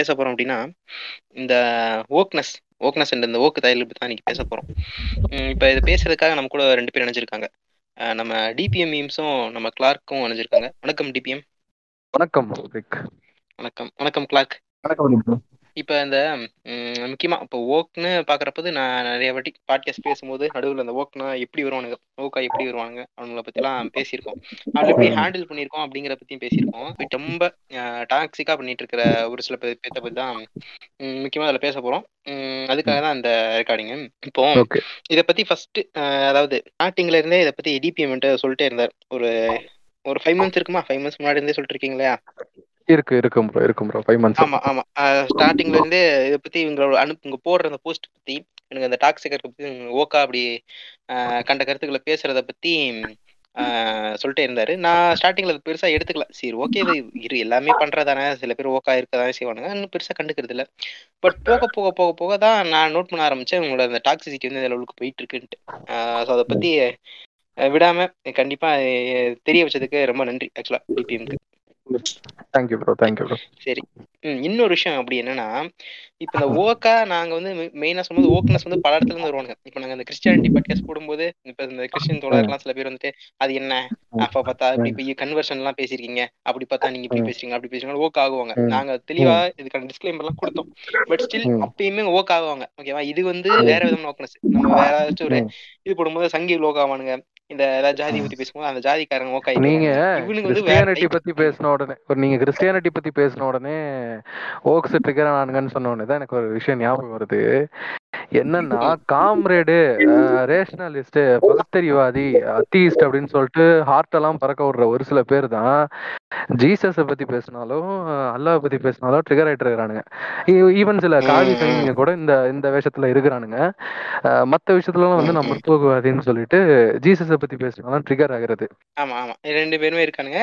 பேச போறோம் அப்படின்னா இந்த ஓக்னஸ் ஓக்னஸ் இந்த ஓக்கு தயல் பத்தி தான் பேச போறோம். இப்ப இது பேசுறதுக்காக நம்ம கூட ரெண்டு பேர் இணைஞ்சிருக்காங்க. நம்ம டிபிஎம் மீம்ஸும் நம்ம கிளார்க்கும் இணைஞ்சிருக்காங்க. வணக்கம் டிபிஎம் வணக்கம் வணக்கம். வணக்கம் கிளார்க் வணக்கம் இப்ப இந்த முக்கியமா இப்போ ஓக்னு பாக்குறப்பது நான் நிறைய வாட்டி பாட்காஸ்ட் பேசும்போது நடுவில் அந்த ஓக்னா எப்படி வருவானுங்க? ஓக்கா எப்படி வருவானுங்க? அவங்கள பத்திலாம் பேசியிருக்கோம். அவங்களை எப்படி ஹேண்டில் பண்ணியிருக்கோம் அப்படிங்கிற பத்தியும் பேசியிருக்கோம். ரொம்ப டாக்ஸிக்கா பண்ணிட்டு இருக்கிற ஒரு சில பே- பேத்த பத்தி தான் ம், முக்கியமா அதுல பேச போறோம். ம், அதுக்காக தான் இந்த ரெக்கார்டிங் இப்போ இத பத்தி ஃபர்ஸ்ட் அதாவது ஸ்டார்டிங்ல இருந்தே இத பத்தி டிபிஎம் சொல்லிட்டே இருந்தார். ஒரு ஒரு ஃபைவ் மந்த்ஸ் இருக்குமா? ஃபைவ் மந்த்ஸ் முன்னாடி இருந்தே சொல்லிட்டு இருக்கீங்க இருக்கு இருக்கும் ப்ரோ இருக்கும் ப்ரோ ஃபைவ் மந்த்ஸ் ஆமா ஆமா. ஸ்டார்டிங்ல இருந்து இத பத்தி இவங்களோட அனுப்பு இவங்க போடுற அந்த போஸ்ட் பத்தி எனக்கு அந்த டாக்ஸிக்கர் பத்தி ஓக்கா அப்படி கண்ட கருத்துக்களை பேசுறத பத்தி சொல்லிட்டே இருந்தாரு. நான் ஸ்டார்டிங்ல அது பெருசா எடுத்துக்கல. சரி ஓகே இது இரு எல்லாமே பண்றதானே. சில பேர் ஓக்கா இருக்கதானே செய்வானுங்க. இன்னும் பெருசா கண்டுக்கிறது இல்ல பட் போக போக போக போக தான் நான் நோட் பண்ண ஆரம்பிச்சேன். உங்களோட அந்த டாக்ஸிசிட்டி வந்து இந்த லெவலுக்கு போயிட்டு இருக்குன்ட்டு. ஸோ அதை பத்தி விடாம கண்டிப்பா தெரிய வச்சதுக்கு ரொம்ப நன்றி ஆக்சுவலா டிபிஎம்க்கு thank you bro thank you bro சரி. இன்னொரு விஷயம் அப்படி என்னன்னா இப்ப இந்த ஓக்கா நாங்க வந்து மெயினா சொல்லும்போது ஓக்னஸ் வந்து பல இடத்துல இருந்து வருவாங்க இப்ப நாங்க இந்த கிறிஸ்டியானிட்டி பாட்காஸ்ட் போடும்போது இப்ப இந்த கிறிஸ்டியன் தோழர்லாம் சில பேர் வந்துட்டு அது என்ன? அப்ப பார்த்தா இப்படி இப்ப கன்வர்ஷன் எல்லாம் பேசிருக்கீங்க அப்படி பார்த்தா நீங்க இப்படி பேசுறீங்க அப்படி பேசுறீங்க ஓக் ஆகுவாங்க. நாங்க தெளிவா இதுக்கான டிஸ்க்ளைமர் எல்லாம் கொடுத்தோம். But still. அப்பயுமே ஓக் ஆகுவாங்க. ஓகேவா இது வந்து வேற விதமான ஓக்னஸ் நம்ம வேற ஏதாச்சும் ஒரு. இது போடும்போது சங்கி லோக் ஆவானுங்க. இந்த ஜாதி பத்தி பேசும்போது அந்த ஜாதிக்காரங்க ஓக் நீங்க கிறிஸ்டியானிட்டி. பத்தி பேசின உடனே ஒரு நீங்க கிறிஸ்டியானிட்டி பத்தி பேசின உடனே ஓக்ஸ் ட்ரிகர் ஆனுங்கன்னு சொன்ன உடனே தான் எனக்கு ஒரு விஷயம் ஞாபகம் வருது. என்னன்னா காம்ரேடு ரேஷனலிஸ்ட் பகுத்தறிவாதி அத்தீஸ்ட் அப்படின்னு சொல்லிட்டு ஹார்ட் எல்லாம் பறக்க விடுற ஒரு சில பேர் தான் ஜீசஸை பத்தி பேசினாலும் அல்லாஹ் பத்தி பேசினாலும் ட்ரிகர் ஆயிட்டு இருக்கிறானுங்க. ஈவன் சில காவி. சைனிங்க கூட இந்த இந்த வேஷத்துல இருக்கிறானுங்க. மத்த விஷயத்துலலாம் வந்து நம்ம போகுவாதின்னு சொல்லிட்டு ஜீசஸை பத்தி பேசினாலும் ட்ரிகர் ஆகுறது. ஆமா ஆமா. ரெண்டு பேருமே இருக்கானுங்க.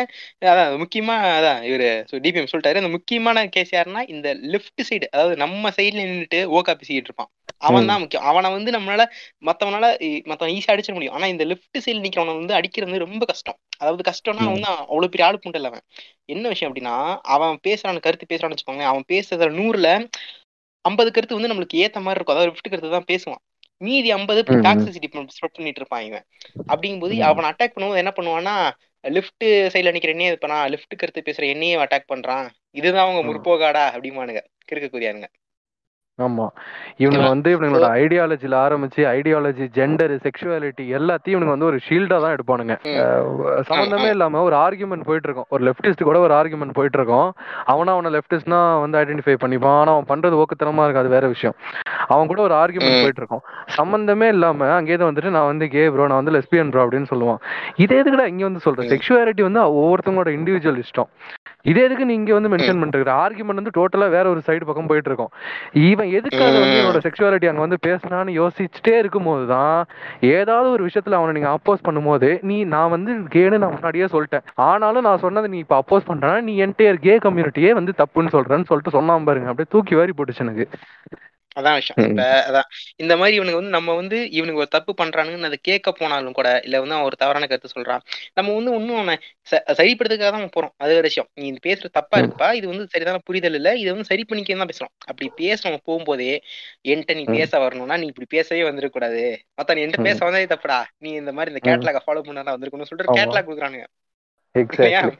அதான் முக்கியமா அதான் இவரு டிபிஎம் சொல்லிட்டாரு. இந்த முக்கியமான கேஸ் யாருன்னா இந்த லெஃப்ட் சைடு அதாவது நம்ம சைடுல நின்னுட்டு ஓகா பேசிக்கிட்டு இருப்பான். அவன் தான் முக்கியம். அவனை வந்து நம்மளால மத்தவனால மத்தவன் ஈஸியா அடிச்சிட முடியும். ஆனா இந்த லெஃப்ட் சைடுல நிக்கிறவனை வந்து அடிக்கிறது ரொம்ப கஷ்டம். அதாவது கஷ்டம்னா அவன் வந்து அவ்வளவு பெரிய ஆளு புண்டல் அவன் என்ன விஷயம் அப்படின்னா அவன் பேசுறான் கருத்து பேசுறான்னு வச்சுக்கோங்களேன் அவன் பேசுறதுல நூறுல ஐம்பது கருத்து வந்து நம்மளுக்கு ஏத்த மாதிரி இருக்கும் அதாவது லெஃப்ட் கருத்து தான் பேசுவான் மீதி ஐம்பது. டாக்ஸிசிட்டி ஸ்ப்ரெட் பண்ணிட்டு இருப்பான் இவன் அப்படிங்கும்போது. அவனை அட்டாக் பண்ணும்போது என்ன பண்ணுவான்னா லெஃப்ட் சைடுல நிக்கிற என்னையே இது பண்ணா லெஃப்ட் கருத்து பேசுற என்னையே அட்டாக் பண்றான் இதுதான் அவங்க. முற்போகாடா அப்படிமானுங்க கிறுக்கக்கூடியானுங்க ஆமா. இவனுங்க? வந்து இவங்களோட ஐடியாலஜில ஆரம்பிச்சு ஐடியாலஜி ஜெண்டர் செக்ஷுவாலிட்டி எல்லாத்தையும் இவனுங்க வந்து ஒரு ஷீல்டா தான் எடுப்பானுங்க. சம்பந்தமே. இல்லாம ஒரு ஆர்குமெண்ட் போயிட்டு இருக்கும் ஒரு லெப்டிஸ்ட் கூட ஒரு ஆர்குமெண்ட் போயிட்டு இருக்கும் அவனா அவனை லெப்டிஸ்ட்னா வந்து ஐடென்டிஃபை பண்ணிப்பான். ஆனா அவன் பண்றது ஓக்குத்தனமா இருக்கு அது வேற விஷயம். அவன் கூட ஒரு ஆர்குமெண்ட். போயிட்டு இருக்கும் சம்பந்தமே இல்லாம அங்கேயே வந்துட்டு நான் வந்து கே ப்ரோ நான் வந்து லெஸ்பியன் ப்ரோ அப்படின்னு சொல்லுவான். இதே எதுக்குடா இங்க வந்து சொல்றேன். செக்ஷுவாலிட்டி வந்து ஒவ்வொருத்தவங்களோட இண்டிவிஜுவல் இஷ்டம். இதே எதுக்கு நீ இங்க வந்து மென்ஷன் பண்ணிட்டு ஆர்குமெண்ட் வந்து டோட்டலா வேற ஒரு சைடு பக்கம் போயிட்டு இருக்கும். இவன் எதுக்காக வந்து. என்னோட செக்ஷுவாலிட்டி அங்க வந்து பேசினான்னு யோசிச்சுட்டே இருக்கும்போது தான் ஏதாவது ஒரு விஷயத்துல அவனை நீங்க அப்போஸ் பண்ணும்போது நீ நான் வந்து கேன்னு நான் முன்னாடியே சொல்லிட்டேன். ஆனாலும் நான் சொன்னதை நீ இப்ப அப்போஸ் பண்றேன்னா நீ என்டையர் கே கம்யூனிட்டியே வந்து தப்புன்னு சொல்றேன்னு சொல்லிட்டு சொன்னான் பாருங்க. அப்படியே தூக்கி வாரி போட்டுச்சு எனக்கு. அதான் விஷயம். இப்ப அதான் இந்த மாதிரி இவனுக்கு வந்து நம்ம வந்து இவனுக்கு ஒரு தப்பு பண்றானுங்கன்னு அதை கேட்க போனாலும் கூட இல்ல வந்து அவன் ஒரு தவறான கருத்து சொல்றான் நம்ம வந்து இன்னும் அவனை சரிப்படுத்துக்காக தான் போறோம் அது ஒரு விஷயம் நீ இது பேசுற தப்பா ம். இருக்குப்பா இது வந்து சரிதான புரிதல் இல்ல இது வந்து சரி பண்ணிக்க தான் பேசுறோம் அப்படி பேசுறவன் போகும்போதே என்கிட்ட நீ. பேச வரணும்னா நீ இப்படி பேசவே வந்திருக்க மத்த நீ என்கிட்ட. பேச வந்ததே தப்புடா நீ இந்த மாதிரி இந்த. கேட்லாக ஃபாலோ பண்ணா வந்திருக்கணும்னு சொல்லிட்டு. கேட்லாக் கொடுக்குறானுங்க எக்ஸாக்ட்லி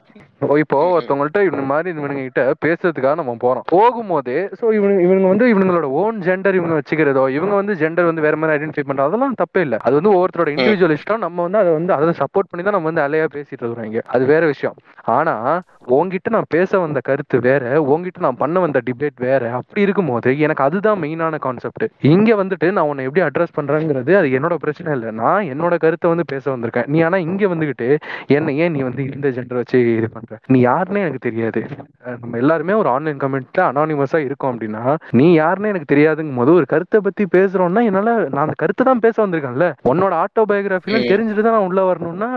இப்போ ஒருத்தவங்கள்ட்ட இவங்க மாதிரி இவனுங்க கிட்ட பேசுறதுக்காக நம்ம போறோம். போகும்போது ஸோ இவனுங்க இவங்க வந்து இவங்களோட ஓன் ஜெண்டர் இவங்க வச்சுக்கிறதோ இவங்க வந்து ஜெண்டர் வந்து வேற மாதிரி ஐடென்டிஃபை பண்றோம் அதெல்லாம் தப்பே இல்லை. அது வந்து ஒவ்வொருத்தரோட இண்டிவிஜுவல் இஷ்டம் நம்ம வந்து அதை வந்து அதை சப்போர்ட் பண்ணி தான் நம்ம வந்து அலையா பேசிட்டு இருக்கிறோம் இங்க. அது வேற விஷயம். ஆனா உங்ககிட்ட நான் பேச வந்த கருத்து வேற உங்ககிட்ட நான் பண்ண வந்த டிபேட் வேற அப்படி இருக்கும்போது எனக்கு அதுதான் மெயினான கான்செப்ட் இங்க வந்துட்டு நான் உன்னை எப்படி அட்ரஸ் பண்றேங்கிறது அது என்னோட பிரச்சனை இல்லை. நான் என்னோட கருத்தை வந்து பேச வந்திருக்கேன். நீ ஆனா இங்க வந்துகிட்டு என்ன ஏன் நீ வந்து இந்த ஜெண்டர் வச்சு இது பண்ற? நீ யாருன்னே எனக்கு தெரியாது. நம்ம எல்லாருமே ஒரு ஆன்லைன் கமெண்ட்ல அனானிமஸா இருக்கோம் அப்படின்னா நீ யாருன்னே எனக்கு தெரியாதுங்கும் போது ஒரு கருத்தை பத்தி பேசுறோம்னா என்னால நான் அந்த கருத்தை தான் பேச வந்திருக்கேன்ல. உன்னோட ம். தெரிஞ்சுட்டு தான் நான் உள்ள வரணும்னா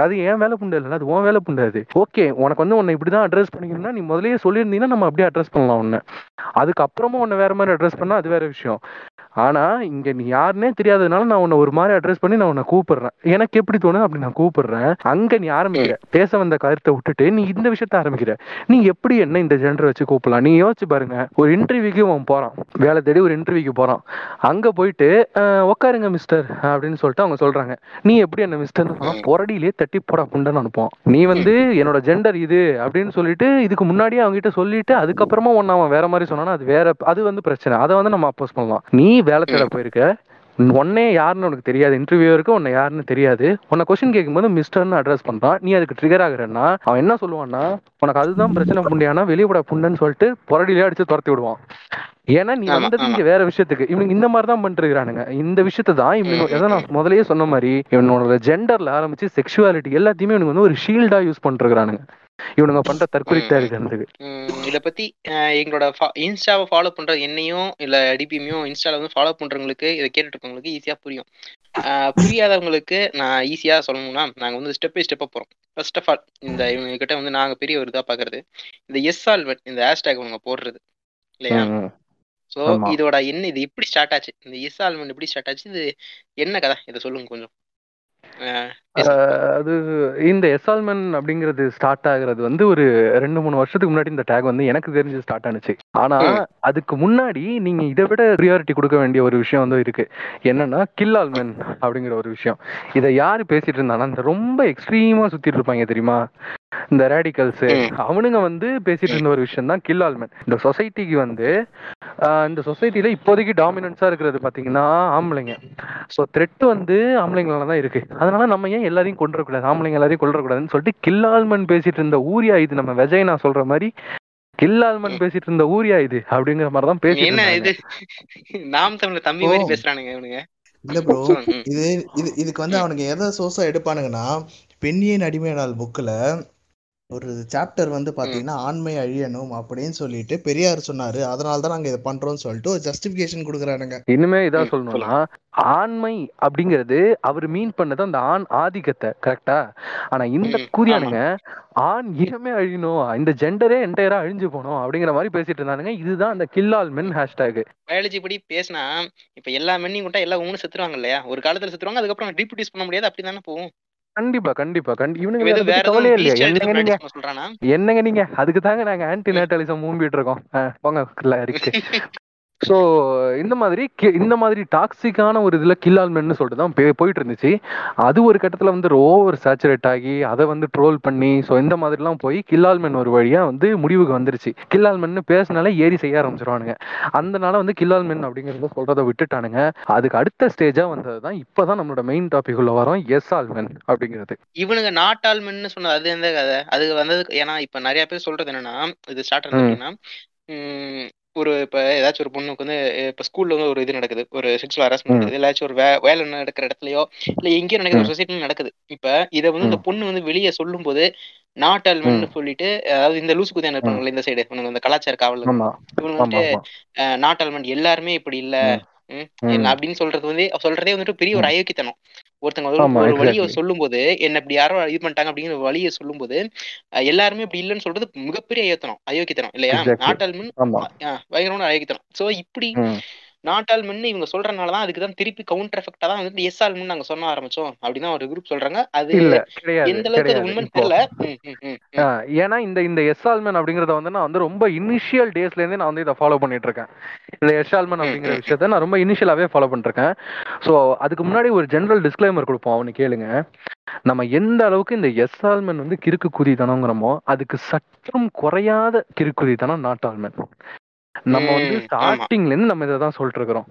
அது என் வேலை புண்டு இல்லை அது உன் வேலை புண்டாது ஓகே ஓகே உனக்கு வந்து உன்னை இப்படிதான் அட்ரஸ் பண்ணிக்கணும்னா நீ முதலே சொல்லியிருந்தீங்கன்னா நம்ம அப்படியே அட்ரஸ் பண்ணலாம் உன்னை. அதுக்கப்புறமும் உன்னை வேற மாதிரி அட்ரஸ் பண்ணால் அது வேற விஷயம். ஆனா இங்க நீ யாருன்னே தெரியாததுனால நான் உன்னை ஒரு மாதிரி அட்ரஸ் பண்ணி நான் உன்னை கூப்பிடுறேன். எனக்கு எப்படி தோணுது அப்படி நான் கூப்பிடுறேன்? அங்க நீ ஆரம்பிக்கிற. பேச வந்த கருத்தை விட்டுட்டு நீ இந்த விஷயத்த ஆரம்பிக்கிற. நீ எப்படி என்ன இந்த ஜெண்டர் வச்சு கூப்பிடலாம்? நீ யோசிச்சு பாருங்க. ஒரு இன்டர்வியூக்கு அவன் போறான். வேலை தேடி ஒரு இன்டர்வியூக்கு போறான். அங்க போயிட்டு "அஹ், உட்காருங்க மிஸ்டர் அப்படின்னு சொல்லிட்டு அவங்க சொல்றாங்க. நீ எப்படி என்ன மிஸ்டர்னு சொன்னா பொரடியிலே தட்டி போடா புண்டன்னு அனுப்புவான். நீ வந்து என்னோட ஜெண்டர் இது அப்படின்னு சொல்லிட்டு இதுக்கு முன்னாடியே அவங்க கிட்ட சொல்லிட்டு அதுக்கப்புறமா ஒன்னு அவன் வேற மாதிரி சொன்னானா அது வேற அது வந்து பிரச்சனை. அதை வந்து நம்ம அப்போஸ் பண்ணலாம். நீ வேலை தேட போயிருக்க. உன்னே யாருன்னு உனக்கு தெரியாது. இன்டர்வியூருக்கு உன்னை யாருன்னு தெரியாது. உன்னை கொஸ்டின் கேட்கும்போது மிஸ்டர்னு அட்ரஸ் பண்றான். நீ அதுக்கு ட்ரிகர் ஆகுறன்னா அவன் என்ன சொல்லுவான்னா உனக்கு அதுதான் பிரச்சனை புண்டியானா வெளியே புண்டன்னு சொல்லிட்டு புரடியிலே அடிச்சு துரத்தி விடுவான். ஏன்னா நீ வந்தது. இங்க வேற விஷயத்துக்கு. இவனுக்கு இந்த மாதிரி தான் பண்ணிருக்கானுங்க இந்த விஷயத்தை தான் இவனுங்க ம், எதை நான் முதல்லயே சொன்ன மாதிரி இவனோட ஜெண்டர்ல ஆரம்பிச்சு செக்ஷுவாலிட்டி எல்லாத்தையுமே இவனுங்க வந்து ஒரு ஷீல்டா யூஸ் பண்ணிருக்கானுங்க இவனுங்க பண்ற தற்கொலைக்கு இருக்கிறதுக்கு. இத பத்தி எங்களோட இன்ஸ்டாவை ஃபாலோ பண்ற என்னையும் இல்ல டிபிஎம்மையும் இன்ஸ்டால வந்து ஃபாலோ பண்றவங்களுக்கு இதை கேட்டுட்டு இருக்கவங்களுக்கு ஈஸியா புரியும் புரியாதவங்களுக்கு நான் ஈஸியா சொல்லணும்னா நாங்க வந்து ஸ்டெப் பை ஸ்டெப்பா போறோம். ஃபர்ஸ்ட் ஆஃப் ஆல் இந்த இவங்க கிட்ட வந்து நாங்க பெரிய ஒரு இதா பாக்குறது இந்த எஸ் ஆல்வெட் இந்த ஹேஷ்டேக் அவங்க போடுறது இல்லையா. சோ. இதோட என்ன இது எப்படி ஸ்டார்ட் ஆச்சு? இந்த எஸ் ஆல்வெண்ட் எப்படி ஸ்டார்ட் ஆச்சு? இது என்ன கதை? இதை சொல்லுங்க கொஞ்சம். அது இந்த எஸ்ஆல்மன் அப்படிங்கிறது ஸ்டார்ட் ஆகுறது வந்து ஒரு ரெண்டு மூணு வருஷத்துக்கு முன்னாடி இந்த டேக் வந்து எனக்கு தெரிஞ்சு ஸ்டார்ட் ஆனுச்சு. ஆனா. அதுக்கு முன்னாடி நீங்க இதை விட ப்ரியாரிட்டி கொடுக்க வேண்டிய ஒரு விஷயம் வந்து இருக்கு. என்னன்னா கில் ஆல்மன் அப்படிங்கிற ஒரு விஷயம். இதை யாரு பேசிட்டு இருந்தாங்கன்னா இந்த ரொம்ப எக்ஸ்ட்ரீமா சுத்திட்டு இருப்பாங்க தெரியுமா? இந்த ரேடிக்கல்ஸ். அவனுங்க வந்து பேசிட்டு இருந்த ஒரு விஷயம் தான் கில் ஆல்மன் இந்த சொசைட்டிக்கு வந்து ஆஹ் இந்த சொசைட்டில இப்போதைக்கு டாமினன்ஸா இருக்கிறது பாத்தீங்கன்னா ஆம்பளைங்க ஸோ த்ரெட் வந்து ஆம்பளைங்களால தான் இருக்கு அதனால நம்ம ஏன் எல்லாரையும் கொண்டுறக்கூடாது ஆம்பளைங்க எல்லாரையும் கொண்டுறக்கூடாதுன்னு சொல்லிட்டு கில்லால்மன் பேசிட்டு இருந்த ஊரியா இது நம்ம விஜய் நான் சொல்ற மாதிரி கில்லால்மன் பேசிட்டு இருந்த ஊரியா இது அப்படிங்கிற மாதிரி தான் பேசிட்டு என்ன. இது நாம் தமிழ் தம்பி மாதிரி. பேசுறானுங்க இவனுங்க இல்ல ப்ரோ. இது இது இதுக்கு வந்து அவனுங்க எதை சோர்ஸா எடுப்பானுங்கன்னா பெண்ணியின் அடிமை நாள் புக்கில் ஒரு சாப்டர் வந்து பாத்தீங்கன்னா ஆண்மை அழியணும் அப்படின்னு சொல்லிட்டு பெரியார் சொன்னாரு. அதனால தான் நாங்க இதை பண்றோம்னு சொல்லிட்டு ஒரு ஜஸ்டிபிகேஷன் கொடுக்குறானுங்க. இனிமே இதா ம், சொல்லணும்னா ஆண்மை அப்படிங்கிறது அவர் மீன் பண்ணது அந்த ஆண் ஆதிக்கத்தை கரெக்டா ஆனா இந்த ம், கூதியானுங்க ஆண் இனமே அழியணும் இந்த ஜெண்டரே என்டையரா அழிஞ்சு போகணும் அப்படிங்கிற மாதிரி பேசிட்டு இருந்தானுங்க. இதுதான் அந்த கில்லால் மென் ஹேஷ்டேக் பயாலஜி படி பேசினா இப்ப எல்லா மென்னையும் கூட்டா எல்லா உங்களும் செத்துருவாங்க இல்லையா? ஒரு காலத்துல செத்துருவாங்க அதுக்கப்புறம் ரீப்ரொடியூஸ் பண்ண முடியாது அப்படிதானே போகும்? கண்டிப்பா கண்டிப்பா. கண்டி இவனுங்க இல்லையா? என்னங்க நீங்க? அதுக்கு தாங்க நாங்க ஆன்டி நேட்டலிசம் மூம்பிட்டு இருக்கோம் போங்க ஸோ இந்த மாதிரி இந்த மாதிரி டாக்ஸிக்கான ஒரு இதில் கில்லால்மென்னு சொல்லிட்டு தான் போயிட்டு இருந்துச்சு. அது ஒரு கட்டத்தில் வந்து ஓவர் சேச்சுரேட் ஆகி அதை வந்து ட்ரோல் பண்ணி ஸோ இந்த மாதிரிலாம் போய் கில்லால்மென் ஒரு வழியாக வந்து முடிவுக்கு வந்துருச்சு. கில்லால்மென்னு பேசினாலே ஏறி செய்ய ஆரம்பிச்சிருவானுங்க. அதனால வந்து கில்லால்மென் அப்படிங்கிறத சொல்றதை விட்டுட்டானுங்க. அதுக்கு அடுத்த ஸ்டேஜாக வந்தது தான் இப்போ தான் நம்மளோட மெயின் டாபிக் உள்ள வரோம் எஸ் ஆல்மென் அப்படிங்கிறது. இவனுங்க நாட்டாள்மென்னு சொன்னது அது எந்த கதை? அது வந்தது ஏன்னா இப்ப நிறைய பேர் சொல்றது என்னன்னா இது ஸ்டார்ட் ம். ஒரு இப்ப ஏதாச்சும் ஒரு பொண்ணுக்கு வந்து இப்ப ஸ்கூல்ல வந்து ஒரு இது நடக்குது. ஒரு செக்ஷுவல் ஹராஸ்மெண்ட். நடக்குது. இல்லாச்சும் ஒரு வே- வேலை நடக்கிற இடத்துலயோ இல்ல எங்கேயோ நடக்குது ஒரு சொசைட்டில நடக்குது. இப்ப இத வந்து இந்த பொண்ணு வந்து வெளியே சொல்லும் போது நாட்டாள்மென்னு சொல்லிட்டு அதாவது இந்த லூசு குதியான இருப்பாங்கல்ல இந்த சைடு இவனுங்க இந்த கலாச்சார காவல் ஆமா. வந்துட்டு ஆமா நாட்டாள்மெண்ட் எல்லாருமே இப்படி இல்ல. அப்படின்னு சொல்றது வந்து சொல்றதே வந்துட்டு பெரிய ஒரு ம். ஒருத்தங்க ஒரு வழியை exactly. சொல்லும்போது என்ன இப்படி யாரோ இது பண்ணிட்டாங்க அப்படிங்கிற வழியை சொல்லும்போது அஹ், எல்லாருமே இப்படி இல்லைன்னு சொல்றது மிகப்பெரிய அயோத்தனம் அயோக்கியத்தனம் இல்லையா Exactly. நாட்டாள்மென் பயங்கரமான அயோக்கியத்தனம் சோ இப்படி. நாட் ஆல் மென்னு இவங்க சொல்றனால தான் அதுக்கு தான் திருப்பி கவுண்டர் எஃபெக்டா தான் வந்து எஸ் ஆல் மென்னு நாங்க சொல்ல ஆரம்பிச்சோம். அப்படின்னு ஒரு குரூப் சொல்றாங்க. அது இல்ல எந்த அளவுக்கு அது இப்போ தெரியல. ஏன்னா இந்த இந்த எஸ்ஆல்மன் அப்படிங்கறத வந்து நான் வந்து ரொம்ப இனிஷியல் டேஸ்ல இருந்தே நான் வந்து இதை ஃபாலோ பண்ணிட்டு இருக்கேன். இந்த எஸ்ஆல்மன் ம், அப்படிங்கிற. விஷயத்த நான் ரொம்ப இனிஷியலாவே ஃபாலோ பண்ணிட்டு இருக்கேன். ஸோ அதுக்கு முன்னாடி ஒரு ஜெனரல் டிஸ்க்ளைமர் கொடுப்போம் அவனு கேளுங்க. நம்ம எந்த அளவுக்கு இந்த எஸ்ஆல்மன் வந்து கிறுக்கு குதித்தனங்கிறோமோ அதுக்கு சற்றும் குறையாத கிறுக்கு குதித்தனம் நாட்டாள்மன் நம்ம வந்து ஸ்டார்டிங்ல இருந்து நம்ம இதை தான் சொல்லிட்டு இருக்கிறோம்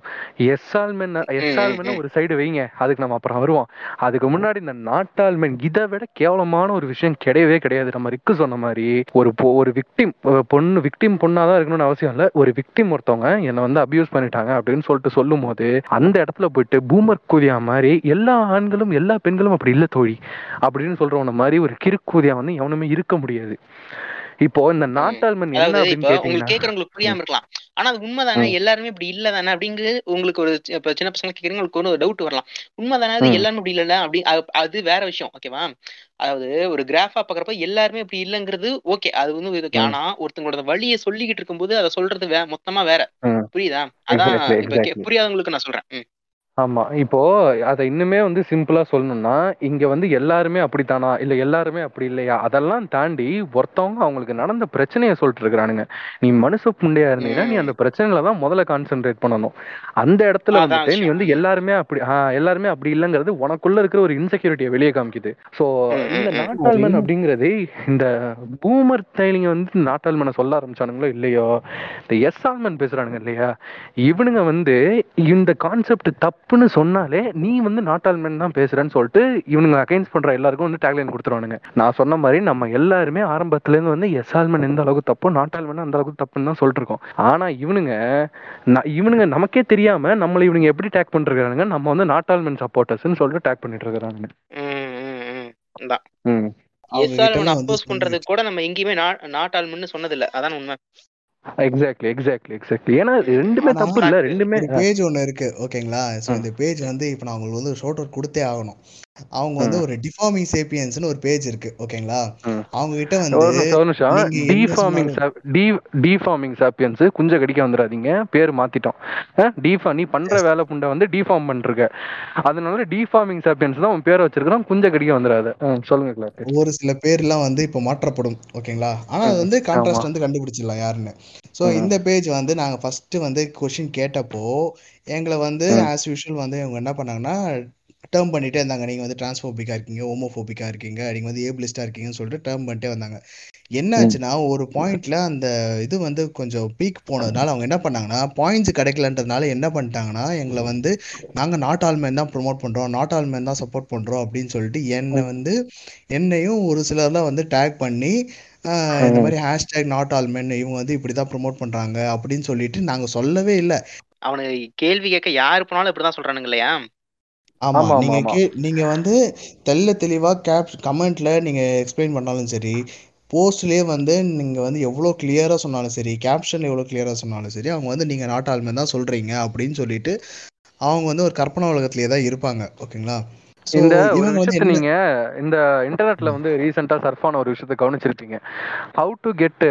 எஸ்ஆல்மென் எஸ்ஆல்மென். ஒரு சைடு வைங்க. அதுக்கு நம்ம அப்புறம் வருவோம். அதுக்கு முன்னாடி இந்த நாட்டாள்மென் இதை விட கேவலமான ஒரு விஷயம் கிடையவே கிடையாது. நம்ம ரிக்கு சொன்ன மாதிரி ஒரு ஒரு விக்டிம் பொண்ணு விக்டிம் பொண்ணாதான் இருக்கணும்னு அவசியம் இல்ல. ஒரு விக்டிம் ஒருத்தவங்க என்னை வந்து அபியூஸ் பண்ணிட்டாங்க அப்படின்னு சொல்லிட்டு சொல்லும் போது அந்த இடத்துல போயிட்டு பூமர் கூதியா மாதிரி எல்லா ஆண்களும் எல்லா பெண்களும் அப்படி இல்ல தோழி. அப்படின்னு சொல்றவன மாதிரி ஒரு கிறுக்கூதியா வந்து எவனுமே இருக்க முடியாது. இப்போ இந்த. நாட்டாள்மன் என்ன உங்களுக்கு கேக்குறவங்களுக்கு புரியாம இருக்கலாம். ஆனா அது உண்மைதானே? எல்லாருமே இப்படி இல்ல தானே? அப்படிங்கிறது உங்களுக்கு ஒரு இப்ப சின்ன பசங்க கேக்குறீங்க உங்களுக்கு ஒரு டவுட் வரலாம். உண்மைதானே? அது எல்லாருமே இப்படி இல்லைல்ல? அப்படி அது- வேற விஷயம் ஓகேவா அதாவது ஒரு கிராஃபா பாக்குறப்ப எல்லாருமே இப்படி இல்லைங்கிறது ஓகே அது வந்து ஓகே ஆனா ஒருத்தங்களோட வழியை சொல்லிக்கிட்டு இருக்கும்போது அதை சொல்றது வே மொத்தமா வேற. புரியுதா? அதான் புரியாதவங்களுக்கு நான் சொல்றேன். ஆமா. இப்போ அதை இன்னுமே வந்து சிம்பிளா சொல்லணும்னா இங்க வந்து எல்லாருமே அப்படித்தானா? இல்ல எல்லாருமே அப்படி இல்லையா? அதெல்லாம் தாண்டி ஒருத்தவங்க அவங்களுக்கு நடந்த பிரச்சனையை சொல்லிட்டு இருக்கிறானுங்க. நீ மனுஷ புண்டையா இருந்தீங்கன்னா நீ ம். அந்த பிரச்சனைகளை தான் முதல்ல கான்சென்ட்ரேட் பண்ணணும். அந்த இடத்துல அதான் வந்துட்டு நீ விஷயம் வந்து ம். எல்லாருமே அப்படி ஆஹ் எல்லாருமே அப்படி இல்லைங்கிறது உனக்குள்ள இருக்கிற ஒரு இன்செக்யூரிட்டியை வெளியே காமிக்குது. ஸோ ம், இந்த ம், ம். நாட்டாள்மன் அப்படிங்கிறது இந்த பூமர் டைலிங்க வந்து நாட்டாள்மனை சொல்ல ஆரம்பிச்சானுங்களோ இல்லையோ? இந்த எஸ் ஆல்மன் பேசுறானுங்க இல்லையா? இவனுங்க வந்து இந்த கான்செப்ட் தப்புன்னு சொன்னாலே நீ வந்து நாட்டாள்மன் தான் பேசுறேன்னு சொல்லிட்டு இவனுங்க அகைன்ஸ்ட் பண்ற எல்லாருக்கும் வந்து டேக்லைன் கொடுத்துருவானுங்க. நான் சொன்ன மாதிரி நம்ம எல்லாருமே ஆரம்பத்துல இருந்து வந்து எஸ் ஆல்மன் எந்த அளவுக்கு தப்போ நாட்டாள்மன் அந்த அளவுக்கு தப்புன்னு தான் சொல்லிட்டு இருக்கோம் ஆனா இவனுங்க இவனுங்க நமக்கே தெரியாம நம்மள இவனுங்க எப்படி டேக் பண்ணிருக்கானுங்க நம்ம வந்து நாட்டாள்மன் சப்போர்ட்டர்ஸ்னு சொல்லிட்டு டேக் பண்ணிட்டு இருக்கிறானுங்க ம், ம், ம். இதான் ம். அவங்க எஸ் கிட்ட ஆல்மன் எல்லாம் வந்து அப்போஸ் பண்றதுக்கு கூட நம்ம எங்கேயுமே நாட் ஆல்மன்னு சொன்னது இல்ல அதான் உண்மை. எக்ஸாக்ட்லி எக்ஸாக்ட்லி எக்ஸாக்ட்லி ஏன்னா. ரெண்டுமே தப்பு இல்ல. ரெண்டுமே பேஜ் ஒன்று இருக்கு ஓகேங்களா ம், இந்த பேஜ் வந்து இப்போ நான் உங்களுக்கு வந்து ஷோட் அவுட் கொடுத்தே ஆகணும் அவங்க வந்து ஒரு டிஃபார்மிங் சேப்பியன்ஸ்னு ஒரு பேஜ் இருக்கு ஓகேங்களா. அவங்க கிட்ட வந்து நீங்க டிஃபார்மிங் டிஃபார்மிங் சாப்பியன்ஸ் குஞ்ச கடிக்க வந்துடாதீங்க பேர் மாத்திட்டோம். டிஃபா நீ பண்ற. வேலை புண்டை வந்து டிஃபார்ம் பண்ணிருக்க அதனால டிஃபார்மிங் சாப்பியன்ஸ் தான் உன் பேரை வச்சிருக்கிறோம் குஞ்ச கடிக்க வந்துடாத சொல்லுங்க ஒரு சில பேர்லாம் வந்து இப்போ மாற்றப்படும் ஓகேங்களா ஆனால் அது வந்து கான்ட்ராஸ்ட் வந்து கண்டுபிடிச்சிடலாம் யாருன்னு. ஸோ ம். இந்த பேஜ் வந்து நாங்கள் ஃபஸ்ட்டு வந்து கொஷின் கேட்டப்போ எங்களை வந்து ஆஸ் யூஷுவல் வந்து இவங்க என்ன பண்ணாங்கன்னா டேர்ம் பண்ணிட்டே இருந்தாங்க. நீங்கள் வந்து டிரான்ஸ்போபிக்காக இருக்கீங்க ஹோமோஃபோபிக்காக இருக்கீங்க நீங்கள் வந்து ஏபிளிஸ்டாக இருக்கீங்கன்னு சொல்லிட்டு டேர்ம் பண்ணிட்டே வந்தாங்க. என்ன ம். ஆச்சுன்னா ஒரு பாயிண்ட்ல அந்த இது வந்து கொஞ்சம் பீக் போனதுனால அவங்க என்ன பண்ணாங்கன்னா பாயிண்ட்ஸ் கிடைக்கலன்றதுனால என்ன பண்ணிட்டாங்கன்னா எங்களை வந்து நாங்கள் நாட் ஆல்மேன் தான் ப்ரொமோட் பண்ணுறோம் நாட் ஆல்மேன் தான் சப்போர்ட் பண்ணுறோம் அப்படின்னு சொல்லிட்டு என்னை வந்து என்னையும் ஒரு சிலர்லாம் வந்து டேக் பண்ணி இந்த மாதிரி ஹேஷ்டேக் நாட் ஆல் மென் இவங்க வந்து இப்படி தான் ப்ரொமோட் பண்ணுறாங்க அப்படின்னு சொல்லிட்டு நாங்கள் சொல்லவே இல்லை. அவனுக்கு கேள்வி கேட்க யாரு போனாலும் இப்படிதான் சொல்றானுங்க இல்லையா ஆமா ஆமா கே நீங்கள் வந்து தெள்ள தெளிவாக கேப் கமெண்ட்டில் நீங்கள் எக்ஸ்பிளைன் பண்ணாலும் சரி போஸ்ட்லேயே வந்து நீங்கள் வந்து எவ்வளோ கிளியராக சொன்னாலும் சரி கேப்ஷன் எவ்வளோ கிளியராக சொன்னாலும் சரி அவங்க வந்து நீங்கள் நாட் ஆல்மேன் தான் சொல்கிறீங்க அப்படின்னு சொல்லிட்டு அவங்க வந்து ஒரு கற்பனை உலகத்திலே தான் இருப்பாங்க ஓகேங்களா? இந்த ஒரு விஷயத்த நீங்க இந்த இன்டர்நெட்ல வந்து ரீசெண்டா சர்ஃப் ஆன ஒரு விஷயத்த கவனிச்சிருப்பீங்க. How to get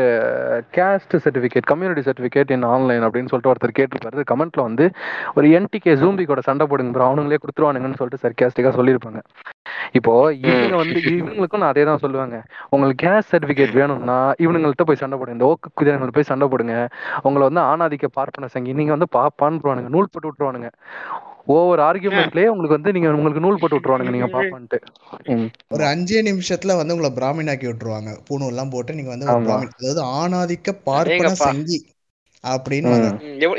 caste certificate community certificate in online அப்படின்னு சொல்லிட்டு ஒருத்தர் கேட்டிருப்பாரு. கமெண்ட்ல வந்து ஒரு என்டிகே ஜூம்பி கூட சண்டை போடுங்க bro அவனுங்களே கொடுத்துருவானுங்கன்னு சொல்லிட்டு சர்க்காஸ்டிக்கா சொல்லியிருப்பாங்க. இப்போ இவங்க வந்து இவங்களுக்கும் நான் அதே தான் சொல்லுவாங்க. உங்களுக்கு கேஸ் சர்டிஃபிகேட் வேணும்னா இவனுங்கள்ட்ட போய் சண்டை போடுங்க. இந்த ஓக்கு குதிரைங்கள்ட்ட போய் சண்டை போடுங்க. உங்களை வந்து ஆணாதிக்க பார்ப்பன சங்கி நீங்க வந்து பாப்பான்னு விட்டுருவானுங்க நூல் போட்டு விட்டுருவானுங்க. ஒவ்வொரு ஆர்கியூமெண்ட்லயே உங்களுக்கு வந்து நீங்க உங்களுக்கு நூல் போட்டு விட்டுருவானுங்க நீங்க பாப்பான்ட்டு ஒரு. அஞ்சே நிமிஷத்துல வந்து உங்களை பிராமின் ஆக்கி விட்டுருவாங்க. பூணூல்லாம் போட்டு நீங்க வந்து ஒரு ஆமா. பிராமின் அதாவது ஆணாதிக்க பார்ப்பன சங்கி அப்படின்னு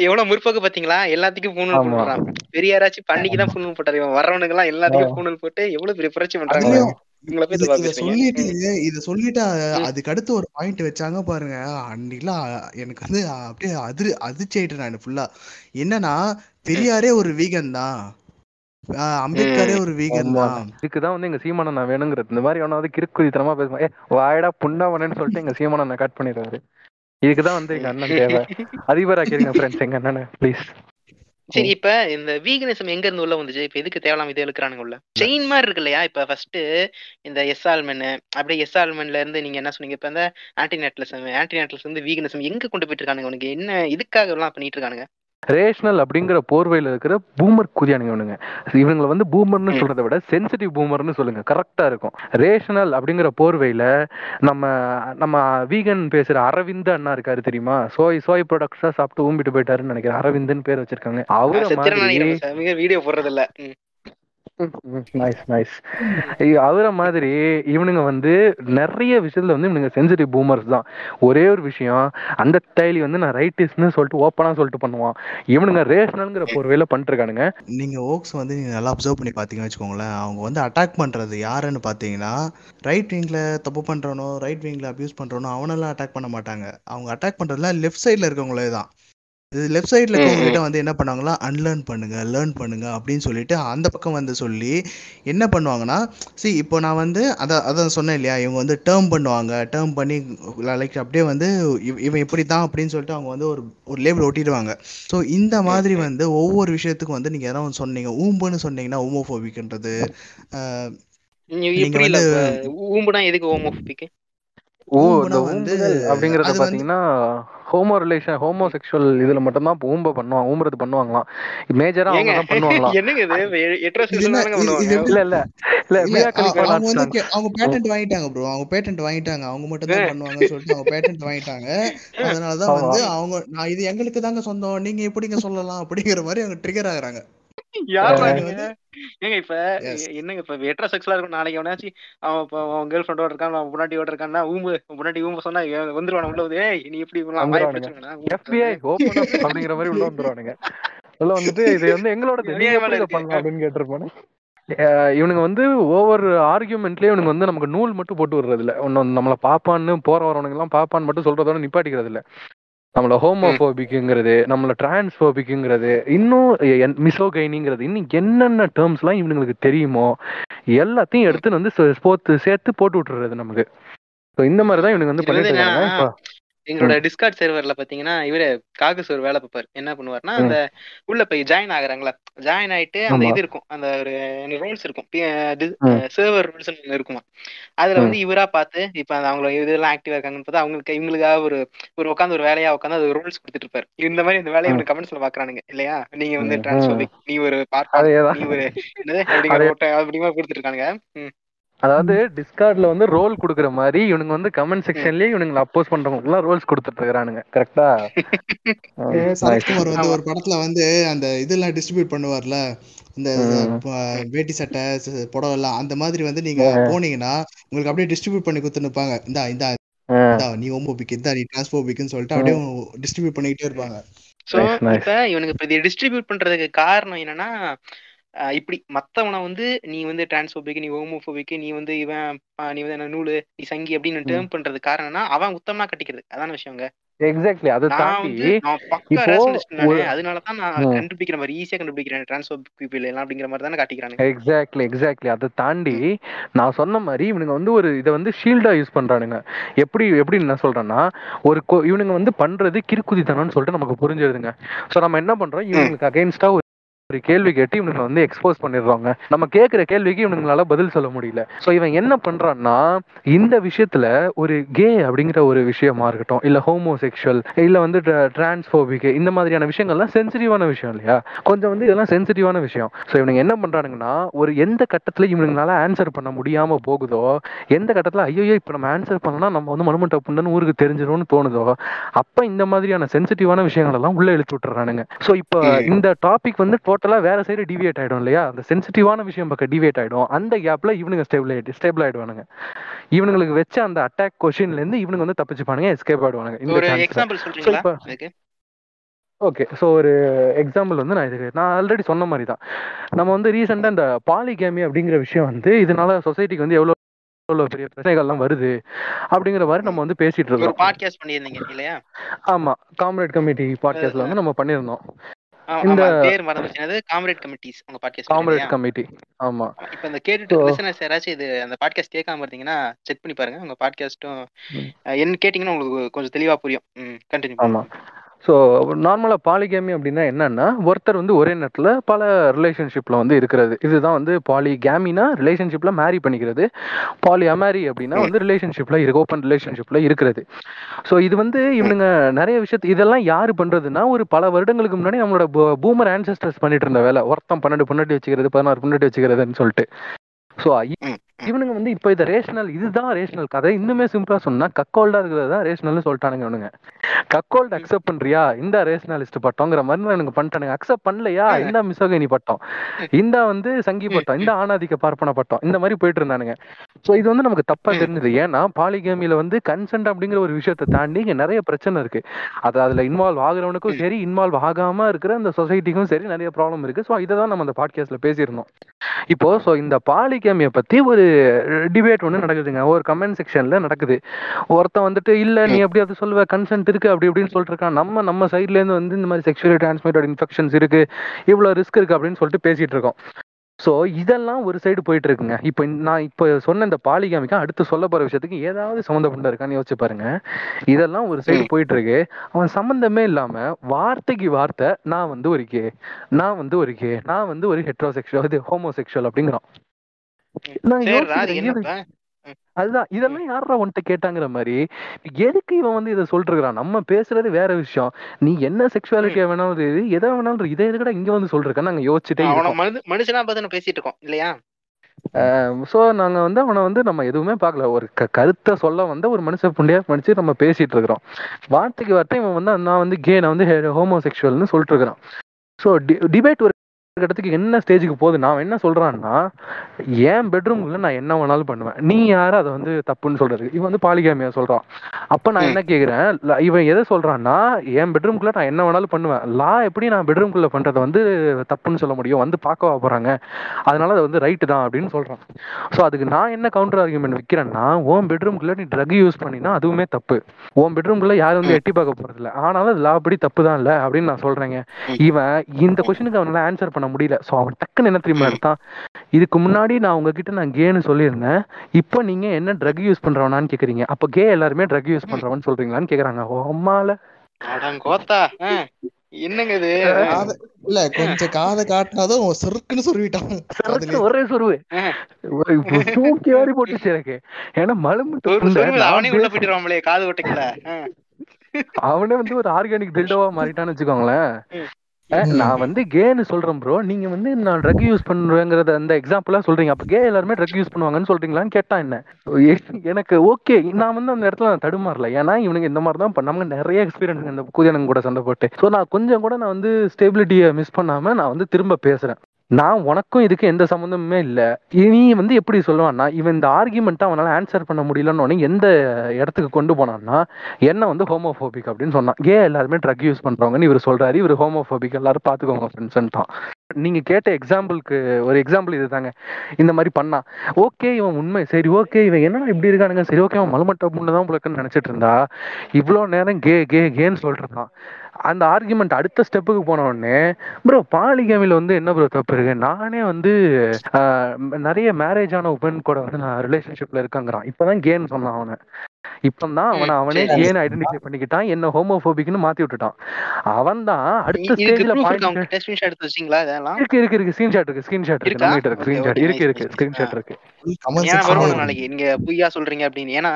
எவ்வளவு முற்போக்கு பாத்தீங்களா? எல்லாத்துக்கும் பூணூல் ஆமா. போட்டுறான். பெரியாராச்சும் பண்ணிக்கு தான் பூணூல் போட்டாரு. இவன் வர்றவனுக்கு எல்லாம் எல்லாத்துக்கும் பூணூல் போட்டு எவ்வளவு பெரிய புரட்சி பண்றாங்க. இது சொல்லிட்டு இத. அதுக்கு அடுத்து ஒரு பாயிண்ட் வச்சாங்க பாருங்க. அன்னைக்குலாம் எனக்கு வந்து அப்படியே அதிர் அதிர்ச்சி நான் ஃபுல்லா என்னன்னா பெரியாரே ஒரு வீகன் தான். அம்பேத்கரே. ஒரு வீகன் தான். இதுக்குதான் வந்து எங்க சீமானன் நான் வேணுங்கிறது. இந்த மாதிரி அவனாவது கிறுக்குதித்தனமா பேசுவான் ஏ வாயடா புண்டாவனேன்னு சொல்லிட்டு எங்க சீமானன் கட் பண்ணிடுவாரு இதுக்குதான் வந்து எங்க அண்ணன் தேவை. அதிபராக்கிருங்க ஃப்ரெண்ட்ஸ் எங்க அண்ணனை ப்ளீஸ் சரி இப்ப இந்த வீகனிசம் எங்க இருந்து உள்ள வந்துச்சு? இப்ப எதுக்கு தேவலாம் இது இழுக்கிறானுங்க உள்ள? செயின் மாதிரி இருக்கு இல்லையா இப்ப ஃபர்ஸ்ட் இந்த எஸ் ஆல்மன் அப்படியே எஸ் ஆல்மன்ல இருந்து நீங்க என்ன சொன்னீங்க? இப்ப இந்த ஆன்டி நேட்லிசம் ஆன்டி நேட்லிசம் வந்து வீகனிசம் எங்க கொண்டு போயிட்டு இருக்கானுங்க உனக்கு? என்ன இதுக்காக எல்லாம் பண்ணிட்டு இருக்கானுங்க? ரேஷனல் அப்படிங்கிற போர்வையில இருக்கிற பூமர் குதியானுங்க இவனுங்க. இவங்களை வந்து பூமர்னு. சொல்றதை விட சென்சிட்டிவ் பூமர்னு சொல்லுங்க. கரெக்டா இருக்கும். ரேஷனல் அப்படிங்கிற போர்வையில நம்ம நம்ம வீகன் பேசுற அரவிந்த் அண்ணா இருக்காரு தெரியுமா? சோய் சோய் ப்ராடக்ட்ஸா சாப்பிட்டு ஊம்பிட்டு போயிட்டாருன்னு நினைக்கிறேன். அரவிந்த்னு பேர் வச்சிருக்காங்க. அவரை வீடியோ போடுறது இல்ல. நைஸ் நைஸ் அவர மாதிரி இவனுங்க வந்து நிறைய விஷயத்துல வந்து இவனுங்க சென்சிட்டிவ் பூமர்ஸ் தான். ஒரே ஒரு விஷயம் அந்த டைலி வந்து நான் ரைட்டிஸ்னு சொல்லிட்டு ஓப்பனா சொல்லிட்டு பண்ணுவான். இவனுங்க ரேஷனல்ங்கிற போர்வையில பண்ணிட்டு இருக்கானுங்க நீங்க ஓக்ஸ் வந்து நீங்க நல்லா அப்சர்வ் பண்ணி பாத்தீங்கன்னு வச்சுக்கோங்களேன். அவங்க வந்து அட்டாக் பண்றது யாருன்னு பாத்தீங்கன்னா ரைட் விங்ல தப்பு பண்றவனோ ரைட் விங்ல அபியூஸ் பண்றவனோ அவனெல்லாம் அட்டாக் பண்ண மாட்டாங்க. அவங்க அட்டாக் பண்றதுல லெஃப்ட் சைடுல இருக்கவங்களே தான். இது லெஃப்ட் சைடில் இருக்கவங்க கிட்ட வந்து என்ன பண்ணுவாங்களா அன்லேர்ன் பண்ணுங்க லேர்ன் பண்ணுங்க அப்படின்னு சொல்லிட்டு அந்த பக்கம் வந்து சொல்லி என்ன பண்ணுவாங்கன்னா see இப்போ நான் வந்து அதான் அதான் சொன்னேன் இல்லையா இவங்க வந்து டேர்ம் பண்ணுவாங்க டேர்ம் பண்ணி லைக் அப்படியே வந்து இவ- இவன் இப்படி தான் அப்படின்னு சொல்லிட்டு அவங்க வந்து ஒரு ஒரு லேபிள் ஒட்டிடுவாங்க. ஸோ இந்த மாதிரி வந்து ஒவ்வொரு விஷயத்துக்கும் வந்து நீங்கள் எதாவது சொன்னீங்க ஊம்புன்னு சொன்னீங்கன்னா ஊமோஃபோபிக்ன்றது நீ- நீங்க இப்படி இல்ல வந்து ஊம்புனா எதுக்கு ஹோமோபிக்கு ஓ இந்த வந்து ஊம்புதல் அப்படிங்கறது பாத்தீங்கன்னா ஹோமோ ரிலேஷன் ஹோமோ செக்ஷுவல் இதுல மட்டும்தான் ஊம்ப பண்ணுவாங்க ஊம்புறது பண்ணுவாங்களாம். மேஜரா அவங்க தான் பண்ணுவாங்களாம். என்னங்க இது? இல்ல இல்ல. இல்ல அவங்க வந்து அவங்க பேட்டன்ட் வாங்கிட்டாங்க ப்ரோ அவங்க பேட்டன்ட் வாங்கிட்டாங்க. அவங்க மட்டும் தான் பண்ணுவாங்கன்னு சொல்லிட்டு அவங்க பேட்டன்ட் வாங்கிட்டாங்க. அதனாலதான் ஆமா. வந்து அவங்க நான் இது எங்களுக்கு தாங்க சொந்தம். நீங்க எப்படிங்க சொல்லலாம் அப்படிங்கிற மாதிரி அவங்க ட்ரிகர் ஆகுறாங்க. ஏங்க இப்ப என்னங்க இப்ப எட்ரா செக்ஸ்லா இருக்கும். நாளைக்கு எவனாச்சும் அவன் இப்ப அவன் கேர்ள் ஃப்ரெண்டோட இருக்கான் அவன் முன்னாடியோட இருக்கான்னா ஊம்பு முன்னாடி ஊம்பு சொன்னா வந்துருவான? உள்ள வந்து நீ எப்படி எஃபிஐ ஓபன் அப் அப்படிங்கிற மாதிரி உள்ள வந்துருவானுங்க. உள்ள வந்துட்டு இது வந்து இருக்கு. பண்ணலாம் அப்படின்னு கேட்டிருப்பானு. இவனுங்க வந்து ஒவ்வொரு ஆர்கியூமெண்ட்லயே இவனுங்க வந்து நமக்கு நூல் மட்டும் போட்டு விடுறது இல்ல ஒன்னு நம்மள பாப்பான்னு போற வரவனுங்க எல்லாம் பாப்பான்னு மட்டும் சொல்றதோட நிப்பாட்டிக்கிறது இல்ல நம்மள ஹோமோபோபிக்குங்கிறது நம்மள டிரான்ஸ்போபிக்குங்கிறது இன்னும் மிசோகைனிங்கிறது இன்னும் என்னென்ன டேர்ம்ஸ் எல்லாம் இவனுங்களுக்கு தெரியுமோ எல்லாத்தையும். எடுத்துன்னு வந்து போத்து சேர்த்து போட்டு விட்டுறது நமக்கு இந்த மாதிரி தான் இவனுங்க வந்து பண்ணிட்டு இருக்காங்க எங்களோட டிஸ்கார்ட் சர்வர்ல பாத்தீங்கன்னா இவரு காகஸ் ஒரு வேலை பார்ப்பாரு. என்ன பண்ணுவாருன்னா அந்த உள்ள போய் ஜாயின் ஆகுறாங்களா ஜாயின் ஆயிட்டு அந்த இது இருக்கும். அந்த ஒரு ரோல்ஸ் இருக்கும். சர்வர் ரோல்ஸ் இருக்குமா அதுல வந்து இவரா பார்த்து இப்ப அந்த அவங்க இதெல்லாம் ஆக்டிவா இருக்காங்கன்னு பார்த்தா அவங்களுக்கு இவங்களுக்காக ஒரு ஒரு உட்காந்து ஒரு வேலையா உட்காந்து அது ரோல்ஸ் கொடுத்துட்டு இருப்பாரு. இந்த மாதிரி இந்த வேலையை ம், இவனுக்கு கமெண்ட்ஸ்ல பாக்குறானுங்க இல்லையா? நீங்க வந்து. டிரான்ஸ்போபிக் நீ ஒரு அதேதான். நீ ஒரு என்னது அப்படிங்கிற அப்படிமா கொடுத்துட்டு இருக்கானுங்க. அதாவது டிஸ்கார்ட்ல வந்து ரோல் குடுக்குற மாதிரி இவனுங்க வந்து கமெண்ட். செக்ஷன்லயே இவனுங்களை அப்போஸ் பண்றவங்களுக்கு எல்லாம் ரோல்ஸ் கொடுத்துட்டு இருக்கானுங்க கரெக்டா சரத்குமார் வந்து ஒரு படத்துல வந்து அந்த இதெல்லாம் டிஸ்ட்ரிபியூட் பண்ணுவார்ல இந்த வேட்டி சட்டை புடவை எல்லாம் அந்த மாதிரி வந்து நீங்க போனீங்கன்னா உங்களுக்கு அப்படியே டிஸ்ட்ரிபியூட் பண்ணி கொடுத்து நிப்பாங்க இந்தா இந்தா இந்தா நீ ஓமோபிக் இந்தா நீ டிரான்ஸ்போபிக்னு சொல்லிட்டு அப்படியே டிஸ்ட்ரிபியூட் பண்ணிக்கிட்டே இருப்பாங்க. சோ இப்ப இவனுக்கு இப்ப இதை டிஸ்ட்ரிபியூட் பண்றதுக்கு காரணம் என்னன்னா இப்படி மத்தவனை வந்து நீ வந்து டிரான்ஸ்போபிக் நீ ஹோமோபோபிக் நீ வந்து இவன் நீ வந்து என்ன நூலு நீ சங்கி அப்படின்னு டேர்ம் பண்றது காரணம்னா அவன் உத்தமனா கட்டிக்கிறது. அதான விஷயங்க எக்ஸாக்ட்லி அதை தாண்டி அதனாலதான் நான். கண்டுபிடிக்கிற மாதிரி ஈஸியா கண்டுபிடிக்கிறேன் டிரான்ஸ்போபிக் பீப்புள் எல்லாம் அப்படிங்கிற மாதிரி தானே காட்டிக்கிறானுங்க. எக்ஸாக்ட்லி எக்ஸாக்ட்லி அதை தாண்டி நான் சொன்ன மாதிரி இவனுங்க வந்து ஒரு இதை வந்து ஷீல்டா யூஸ் பண்றானுங்க. எப்படி எப்படி நான் சொல்றேன்னா ஒரு இவனுங்க வந்து பண்றது கிறுக்குதித்தனம்னு சொல்லிட்டு நமக்கு புரிஞ்சிருதுங்க. ஸோ நம்ம என்ன பண்றோம்? ம், இவனுங்களுக்கு அகைன்ஸ்டா ஒரு கேள்வி கேட்டு இவனுங்க வந்து எக்ஸ்போஸ் பண்ணிடுறாங்க. நம்ம கேட்குற கேள்விக்கு இவனுங்களால பதில் சொல்ல முடியல. ஸோ இவன் என்ன பண்றான்னா இந்த விஷயத்துல ஒரு கே அப்படிங்கிற ஒரு விஷயமா இருக்கட்டும் இல்ல ஹோமோசெக்ஷுவல் இல்ல வந்து டிரான்ஸ்போபிக் இந்த மாதிரியான விஷயங்கள்லாம் சென்சிட்டிவான விஷயம் இல்லையா? கொஞ்சம் வந்து இதெல்லாம் சென்சிட்டிவான விஷயம். ஸோ இவனுங்க என்ன பண்றானுங்கன்னா ஒரு எந்த கட்டத்துல இவனுங்களால ஆன்சர் பண்ண முடியாம போகுதோ எந்த கட்டத்துல ஐயோ இப்ப நம்ம ஆன்சர் பண்ணனா நம்ம வந்து மனுமட்ட புண்ணுன்னு ஊருக்கு தெரிஞ்சிரும்னு தோணுதோ அப்ப இந்த மாதிரியான சென்சிட்டிவான விஷயங்கள் எல்லாம் உள்ள இழுத்து விட்டுறானுங்க. ஸோ இப்போ. இந்த டாபிக் வந்து டோட்டலா வேற சைடு டிவியேட் ஆயிடும் இல்லையா? அந்த சென்சிட்டிவான விஷயம் பக்கம் டிவியேட் ஆயிடும். அந்த கேப்ல இவனுங்க ஸ்டேபிள் ஆயிட்டு ஸ்டேபிள் ஆயிடுவானுங்க. இவனுங்களுக்கு வச்ச அந்த அட்டாக் கொஷின்ல இருந்து இவனுங்க வந்து தப்பிச்சுப்பானுங்க எஸ்கேப் ஆயிடுவானுங்க. இந்த ஓகே ஸோ ஒரு எக்ஸாம்பிள் வந்து நான் இதுக்கு நான் ஆல்ரெடி சொன்ன மாதிரி தான் நம்ம வந்து ரீசெண்டாக இந்த பாலிகேமி அப்படிங்கிற விஷயம் வந்து இதனால சொசைட்டிக்கு வந்து எவ்வளோ எவ்வளோ பெரிய பிரச்சனைகள்லாம் வருது அப்படிங்கிற மாதிரி நம்ம வந்து பேசிட்டு இருக்கோம் பாட்காஸ்ட் பண்ணியிருந்தீங்க இல்லையா? ஆமா காம்ரேட் கமிட்டி பாட்காஸ்ட்ல வந்து நம்ம பண்ணியிருந்தோம். இந்த பேர் மறந்துச்சு அது காம்ரேட் கமிட்டிஸ் உங்க பாட்காஸ்ட் காம்ரேட் கமிட்டி ஆமா. இப்ப இந்த கேட்டுட்டு லிசனர்ஸ் யாராச்சும் இது அந்த பாட்காஸ்ட் கேட்காம இருந்தீங்கன்னா செக் பண்ணி பாருங்க. உங்க பாட்காஸ்ட்டும் என்ன கேட்டீங்கன்னா உங்களுக்கு கொஞ்சம் தெளிவா புரியும். கண்டினியூ ஆமா. ஸோ நார்மலாக பாலிகேமி அப்படின்னா என்னன்னா ஒருத்தர் வந்து ஒரே நேரத்தில் பல ரிலேஷன்ஷிப்பில் வந்து இருக்கிறது. இதுதான் வந்து பாலிகேமினா ரிலேஷன்ஷிப்பில் மேரி பண்ணிக்கிறது. பாலி அமேரி அப்படின்னா வந்து ரிலேஷன்ஷிப்பில் இருக்கு ஓப்பன் ரிலேஷன்ஷிப்பில் இருக்கிறது. ஸோ இது வந்து இவனுங்க நிறைய விஷயத்து இதெல்லாம் யார் பண்ணுறதுன்னா ஒரு பல வருடங்களுக்கு முன்னாடி நம்மளோட பூமர் ஆன்சஸ்டர்ஸ் பண்ணிட்டு இருந்த வேலை. ஒருத்தன் பன்னெண்டு பொண்டாட்டி வச்சுக்கிறது பதினாறு பொண்டாட்டி வச்சுக்கிறதுன்னு சொல்லிட்டு. ஸோ இவனுங்க வந்து இப்போ இதை ரேஷனல் இதுதான் ரேஷனல் கதை. இன்னுமே சிம்பிளா சொன்னா கக்கோல்டா இருக்கிறது தான் ரேஷனல்னு சொல்லிட்டானுங்க இவனுங்க. கக்கோல்ட் அக்செப்ட் பண்றியா? இந்த ரேஷனலிஸ்ட் பட்டோங்கிற மாதிரி எனக்கு பண்ணிட்டானுங்க அக்செப்ட் பண்ணலையா? இந்த மிசோகினி பட்டம். இந்த வந்து சங்கி பட்டம். இந்த ஆணாதிக்க பார்ப்பன பட்டம். இந்த மாதிரி போயிட்டு இருந்தானுங்க. ஸோ இது வந்து நமக்கு தப்பா தெரிஞ்சது. ஏன்னா பாலிகேமியில வந்து கன்சென்ட் அப்படிங்கிற ஒரு விஷயத்தை தாண்டி இங்க நிறைய பிரச்சனை இருக்கு. அது அதுல இன்வால்வ் ஆகுறவனுக்கும் சரி இன்வால்வ் ஆகாம இருக்கிற அந்த சொசைட்டிக்கும் சரி நிறைய ப்ராப்ளம் இருக்கு. ஸோ இதை தான் நம்ம அந்த பாட்காஸ்ட்ல பேசியிருந்தோம். இப்போ ஸோ இந்த பாலிகேமியை பத்தி ஒரு டிபேட் ஒன்று நடக்குதுங்க. ஒரு கமெண்ட் செக்ஷன்ல நடக்குது. ஒருத்தன் வந்துட்டு இல்ல நீ எப்படி அது சொல்லுவ. கன்சென்ட் இருக்கு அப்படி இப்படின்னு சொல்லிட்டு நம்ம நம்ம சைட்ல இருந்து வந்து இந்த மாதிரி செக்ஷுவலி டிரான்ஸ்மிட்டட் இன்ஃபெக்ஷன்ஸ் இருக்கு. இவ்வளவு ரிஸ்க் இருக்கு அப்படின்னு சொல்லிட்டு பேசிட்டு இருக்கோம். ஸோ இதெல்லாம் ஒரு சைடு போயிட்டு இருக்குங்க. இப்போ நான் இப்போ சொன்ன இந்த பாலிகாமிக்கு அடுத்து சொல்ல போற விஷயத்துக்கு ஏதாவது சம்மந்தப்பட்ட இருக்கான்னு யோசிச்சு பாருங்க. இதெல்லாம் ஒரு சைடு போயிட்டு இருக்கு. அவன் சம்மந்தமே இல்லாம வார்த்தைக்கு வார்த்தை நான் வந்து ஒரு கே நான் வந்து ஒரு கே நான் வந்து ஒரு ஹெட்ரோசெக்ஷுவல் இது ஹோமோசெக்ஷுவல் அப்படிங்கிறான். நான் இது- அதுதான் இதெல்லாம் யாரா உன்கிட்ட கேட்டாங்கிற மாதிரி எதுக்கு இவன் வந்து இதை சொல்றான் நம்ம பேசுறது வேற விஷயம். நீ என்ன செக்ஷுவாலிட்டியா வேணாலும் இரு, எதை வேணாலும் இதை எதுக்கடா இங்க வந்து சொல்றேன் நாங்க யோசிச்சுட்டே மனுஷனா பார்த்து பேசிட்டு இருக்கோம் இல்லையா ஸோ நாங்க வந்து அவனை வந்து நம்ம எதுவுமே பார்க்கல. ஒரு க கருத்தை சொல்ல வந்த ஒரு மனுஷ புண்டையா மனுச்சு நம்ம பேசிட்டு இருக்கிறோம். வார்த்தைக்கு வார்த்தை இவன் வந்து நான் வந்து கே நான் வந்து ஹோமோசெக்ஷுவல்னு சொல்லிட்டு இருக்கிறான். ஸோ டிபேட் ஒரு இடத்துக்கு என்ன ஸ்டேஜுக்கு போகுது? நான் என்ன சொல்றான்னா என் பெட்ரூம்குள்ள நான் என்ன வேணாலும் பண்ணுவேன். நீ யாரு? அதை வந்து தப்புன்னு சொல்றது. இவன் வந்து பாலிகாமியா சொல்றான். அப்ப நான் என்ன கேக்குறேன்? இவன் எதை சொல்றான்னா என் பெட்ரூம்குள்ள நான் என்ன வேணாலும் பண்ணுவேன். லா எப்படி நான் பெட்ரூம்குள்ள பண்றதை வந்து தப்புன்னு சொல்ல முடியும்? வந்து பார்க்க போறாங்க. அதனால அது வந்து ரைட்டு தான் அப்படின்னு சொல்றான். ஸோ அதுக்கு நான் என்ன கவுண்டர் ஆர்குமெண்ட் வைக்கிறேன்னா உன் பெட்ரூம்குள்ள நீ ட்ரக் யூஸ் பண்ணினா அதுவுமே தப்பு. உன் பெட்ரூம்குள்ள யாரும் வந்து எட்டி பார்க்க போறது இல்ல ஆனாலும் அது லா படி தப்பு தான் இல்ல அப்படின்னு நான் சொல்றேங்க. இவன் இந்த கொஸ்டினுக்கு அவனால ஆன்சர் பண்ண முடியல. ஸோ அவன் டக்குன்னு என்ன தெரியுமா எடுத்தான்? இதுக்கு முன்னாடி நான் உங்ககிட்ட நான் கேன்னு சொல்லியிருந்தேன். இப்போ நீங்க என்ன ட்ரக் யூஸ் பண்றவனான்னு கேக்குறீங்க. அப்போ கே எல்லாருமே ட்ரக் யூஸ் பண்றவன்னு சொல்றீங்களான்னு கேக்குறாங்க. அம்மால. அடங்கோத்தா ஆ, என்னங்க இது? காத இல்ல கொஞ்சம் காதை காட்டினாதான் அவன் செருக்குன்னு சொருவிட்டான் ஒரே சொருவு. தூக்கி வாரி போட்டுச்சு எனக்கு. ஏன்னா நான் அவனே உள்ள போயிட்டுருவாங்களே காது ஓட்டைக்குள்ள ஆ. அவனே வந்து ஒரு ஆர்கானிக் பில்டவா மாறிட்டான்னு வச்சுக்கோங்களேன். நான் வந்து கேன்னு சொல்றேன் ப்ரோ நீங்க வந்து நான் ட்ரக் யூஸ் பண்றேங்கிறத அந்த எக்ஸாம்பிளா சொல்றீங்க. அப்ப கே எல்லாருமே ட்ரக் யூஸ் பண்ணுவாங்கன்னு சொல்றீங்களான்னு கேட்டான் என்ன? எனக்கு ஓகே நான் வந்து அந்த இடத்துல நான் தடுமாறல. ஏன்னா இவனுங்க இந்த மாதிரி தான் பண்ணாங்க. நிறைய எக்ஸ்பீரியன்ஸ் இந்த கூதியனுங்க கூட சண்டை போட்டு. ஸோ நான் கொஞ்சம் கூட நான் வந்து ஸ்டெபிலிட்டியை மிஸ் பண்ணாம நான் வந்து திரும்ப பேசுறேன். நான் உனக்கும் இதுக்கு எந்த சம்மந்தமுமே இல்லை. நீ வந்து எப்படி சொல்லுவான்னா இவன் இந்த ஆர்கியூமெண்ட்டை அவனால ஆன்சர் பண்ண முடியலன்னு எந்த இடத்துக்கு கொண்டு போனான்னா என்ன வந்து ஹோமோஃபோபிக் அப்படின்னு சொன்னான். ஏன் எல்லாருமே ட்ரக் யூஸ் பண்றவங்கன்னு இவர் சொல்றாரு. இவர் ஹோமோஃபோபிக் எல்லாரும் பாத்துக்கோங்க ஃப்ரெண்ட்ஸ்ன்ட்டான் நீங்க கேட்ட எக்ஸாம்பிளுக்கு ஒரு எக்ஸாம்பிள் இதுதாங்க. இந்த மாதிரி பண்ணான். ஓகே இவன் உண்மை. சரி ஓகே இவன் என்னடா இப்படி இருக்கானுங்க? சரி ஓகே அவன் மலுமட்ட முன்ன தான் புலக்குன்னு நினைச்சிட்டு இருந்தா இவ்வளோ நேரம் கே கே கேன்னு சொல்லிட்டு இருந்தான். அந்த ஆர்குமெண்ட் அடுத்த ஸ்டெப்புக்கு போன உடனே ப்ரோ பாலிகமில் வந்து என்ன ப்ரோ தப்பு இருக்கு? நானே வந்து ஆஹ், நிறைய மேரேஜ் ஆன உமன் கூட வந்து நான் ரிலேஷன்ஷிப்ல இருக்கேங்கிறான். இப்பதான் கேன்னு சொன்னான் அவனை. இப்பதான் அவனை அவனே. கேன்னு ஐடென்டிஃபை பண்ணிக்கிட்டான் என்ன ஹோமோபோபிக்னு மாத்தி விட்டுட்டான். அவன் தான் அடுத்த ஸ்டேஜ்ல பாயிண்ட் ஸ்கிரீன்ஷாட் எடுத்து வச்சீங்களா இதெல்லாம்? இருக்கு இருக்கு இருக்கு. ஸ்கிரீன்ஷாட் இருக்கு ஸ்கிரீன்ஷாட் இருக்கு? நம்ம கிட்ட இருக்கு ஸ்கிரீன்ஷாட் இருக்கு இருக்கு. ஸ்கிரீன்ஷாட் இருக்கு. ஏன்னா செக்ஷன் நாளைக்கு? நீங்க பொய்யா சொல்றீங்க அப்படின்னு. ஏன்னா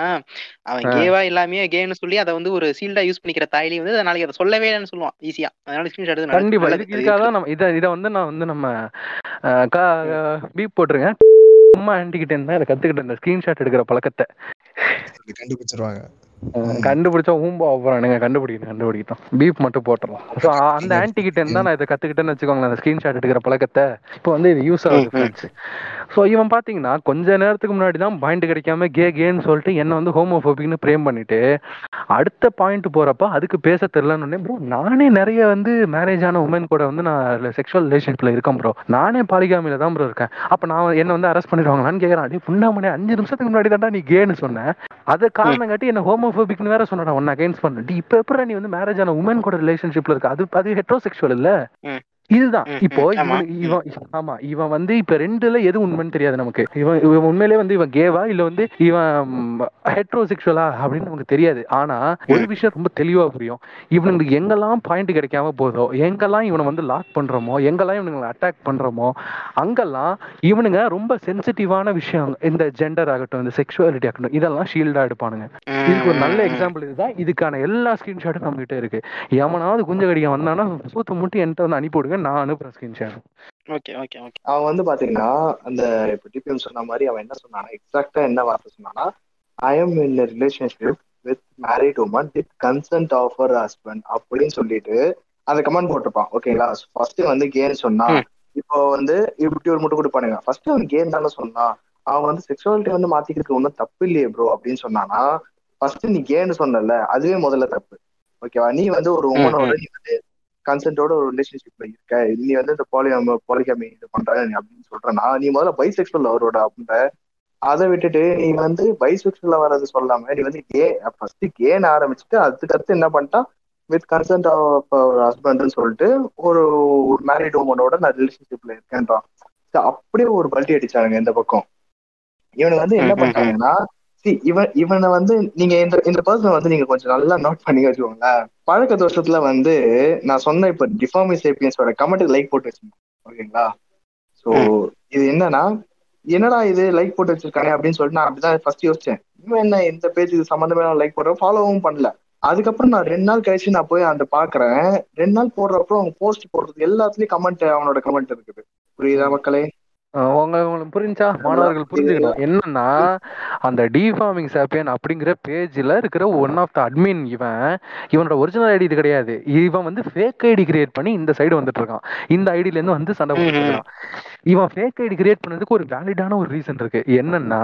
அவன். கேவா எல்லாமே கேன்னு சொல்லி அதை வந்து ஒரு சீல்டா யூஸ் பண்ணிக்கிற தாய்லி வந்து நாளைக்கு அதை சொல்லவே இல்லைன்னு சொல்லுவான் ஈஸியா அதனால ஸ்கிரீன்ஷாட் எடுத்து கண்டிப்பா. இதுக்காக தான் நம்ம இதை இதை வந்து நான் வந்து நம்ம பீப் போட்டுருங்க அம்மா ஆண்டிக்கிட்ட இருந்தா இதை கத்துக்கிட்ட இந்த ஸ்கிரீன்ஷாட் எடுக்கிற பழக்கத்தை. கண்டுபிடிச்சிருவாங்க. கண்டுபிடிச்சா ஊம்பா போறானுங்க கண்டுபிடிக்கணும் கண்டுபிடிக்கட்டும் பீப் மட்டும் போட்டுறலாம். ஸோ அந்த ஆன்டி கிட்ட இருந்தா நான் இதை கத்துக்கிட்டேன்னு வச்சுக்கோங்களேன் அந்த ஸ்கிரீன்ஷாட் எடுக்கிற பழக்கத்தை. இப்போ வந்து இது யூஸ் ஆகுது. ஃப்ரெண்ட்ஸ் ஸோ இவன் பாத்தீங்கன்னா கொஞ்ச நேரத்துக்கு முன்னாடி தான் பாயிண்ட் கிடைக்காம கே கேன்னு சொல்லிட்டு என்ன வந்து ஹோமோஃபோபிக்னு பிரேம் பண்ணிட்டு அடுத்த பாயிண்ட் போறப்ப அதுக்கு பேச தெரிலன்னு ப்ரோ நானே நிறைய வந்து மேரேஜ் ஆன உமன் கூட வந்து நான் செக்ஷுவல் ரிலேஷன்ஷிப்ல இருக்கேன் ப்ரோ நானே பாலிகாமில தான் ப்ரோ இருக்கேன். அப்ப நான் என்ன வந்து அரெஸ்ட் பண்ணிடுவாங்களான்னு கேட்குறேன் அடி புண்ணாமனே அஞ்சு நிமிஷத்துக்கு முன்னாடி தான்டா நீ கேன்னு சொன்னேன் அது காரணம் காட்டி என்ன ஹோமோஃபோபிக்னு வேற சொன்னடா ஒன்னு அகைன்ஸ்ட் பண்ண. இப்போ இப்ப எப்படி நீ வந்து மேரேஜ் ஆன உமன் கூட ரிலேஷன்ஷிப்ல இருக்க? அது அது ஹெட்ரோசெக்ஷுவல் இல்ல? இதுதான். இப்போ. இவனு ஆமா. இவன் வந்து இப்ப ரெண்டுல எது உண்மைன்னு தெரியாது நமக்கு. இவன் இவன் உண்மையிலே வந்து இவன் கேவா இல்ல வந்து இவன் ஹெட்ரோசெக்சுவலா அப்படின்னு நமக்கு தெரியாது. ஆனா ஒரு விஷயம் ரொம்ப தெளிவா புரியும். இவனுங்களுக்கு எங்கெல்லாம் பாயிண்ட் கிடைக்காம போதோ எங்கெல்லாம் இவனை வந்து லாக் பண்றோமோ எங்கெல்லாம் இவனுங்களை அட்டாக் பண்றோமோ அங்கெல்லாம் இவனுங்க ரொம்ப சென்சிட்டிவான விஷயம் இந்த ஜெண்டர் ஆகட்டும் இந்த செக்ஷுவாலிட்டி ஆகட்டும் இதெல்லாம் ஷீல்டா எடுப்பானுங்க. இதுக்கு ஒரு நல்ல எக்ஸாம்பிள் இதுதான். இதுக்கான எல்லா ஸ்கிரீன்ஷாட்டும் நம்ம கிட்ட இருக்கு. எவனாவது குஞ்ச கடிக்க வந்தானா சூத்த மட்டும் என்கிட்ட வந்து அனுப்பி விடுங்க நான் அனுப்புறேன் ஸ்கிரீன்ஷாட் ஓகே ஓகே ஓகே அவன் வந்து பாத்தீங்கன்னா அந்த இப்ப டிபிஎம் சொன்ன மாதிரி அவன் என்ன சொன்னானா எக்ஸாக்டா என்ன வார்த்தை சொன்னானா I am in relationship with married woman with consent of her husband அப்படின்னு சொல்லிட்டு அந்த கமெண்ட் போட்டிருப்பான் ஓகேங்களா ஃபர்ஸ்ட் வந்து கேன்னு சொன்னா. இப்போ வந்து இப்படி ஒரு முட்டு கொடுப்பானுங்க ஃபர்ஸ்ட் அவன் கேம் தானே சொன்னான் அவன் வந்து செக்ஷுவாலிட்டி வந்து மாத்திக்கிறதுக்கு ஒன்றும் தப்பு இல்லையே ப்ரோ அப்படின்னு சொன்னானா ஃபர்ஸ்ட் நீ கேன்னு சொன்னல அதுவே முதல்ல தப்பு. ஓகேவா நீ வந்து ஒரு உமனோட நீ வந்து கன்சென்ட்டோட ஒரு ரிலேஷன்ஷிப்ல இருக்க. நீ வந்து இந்த பாலி பாலிகமி இது பண்ற நீ அப்படின்னு சொல்றனா. நீ முதல்ல பைசெக்சுவல் அவரோட அப்படின்ற அதை விட்டுட்டு நீ வந்து பைசெக்சுவலா வர்றது சொல்லாம நீ வந்து கே ஃபர்ஸ்ட் கேன்னு ஆரம்பிச்சுட்டு அதுக்கு அடுத்து என்ன பண்ணிட்டான் வித் கன்சென்ட் ஆஃப் ஹஸ்பண்ட்னு சொல்லிட்டு ஒரு மேரிட் உமனோட நான் ரிலேஷன்ஷிப்ல இருக்கேன்றான். அப்படியே ஒரு பல்ட்டி அடிச்சானுங்க இந்த பக்கம். இவனுக்கு வந்து என்ன ம், இவன் இவனை வந்து நீங்க இந்த இந்த பர்சன் வந்து நீங்க கொஞ்சம் நல்லா நோட் பண்ணி வச்சுக்கோங்களேன். பழக்க தோஷத்துல வந்து நான் சொன்ன இப்ப டிஃபார்மி சேப்பியன்ஸோட கமெண்ட்டுக்கு லைக் போட்டு வச்சிருக்கேன் ஓகேங்களா? சோ இது என்னன்னா என்னடா இது லைக் போட்டு வச்சிருக்கானே அப்படின்னு சொல்லிட்டு நான் அப்படிதான் ஃபர்ஸ்ட் யோசிச்சேன். இவன் என்ன இந்த பேஜுக்கு சம்மந்தமே லைக் போடுறேன் ஃபாலோவும் பண்ணல. அதுக்கப்புறம் நான் ரெண்டு நாள் கழிச்சு நான் போய் அந்த பாக்குறேன். ரெண்டு நாள் போடுறப்போ அவங்க போஸ்ட் போடுறது எல்லாத்துலயும் கமெண்ட் அவனோட கமெண்ட் இருக்குது. புரியுதா மக்களே? உங்களுக்கு புரிஞ்சா? மாணவர்கள் புரிஞ்சுக்கணும். என்னன்னா அந்த டிஃபார்மிங் சாப்பியன் அப்படிங்கிற பேஜ்ல இருக்கிற ஒன் ஆஃப் த அட்மின் இவன் இவனோட ஒரிஜினல் ஐடி இது கிடையாது. இவன் வந்து ஃபேக் ஐடி கிரியேட் பண்ணி இந்த சைடு வந்துட்டு இருக்கான் இந்த ஐடில இருந்து வந்து சண்டை போட்டுட்டு இருக்கான். இவன் ஃபேக் ஐடி கிரியேட் பண்ணதுக்கு ஒரு வேலிடான ஒரு ரீசன் இருக்கு. என்னன்னா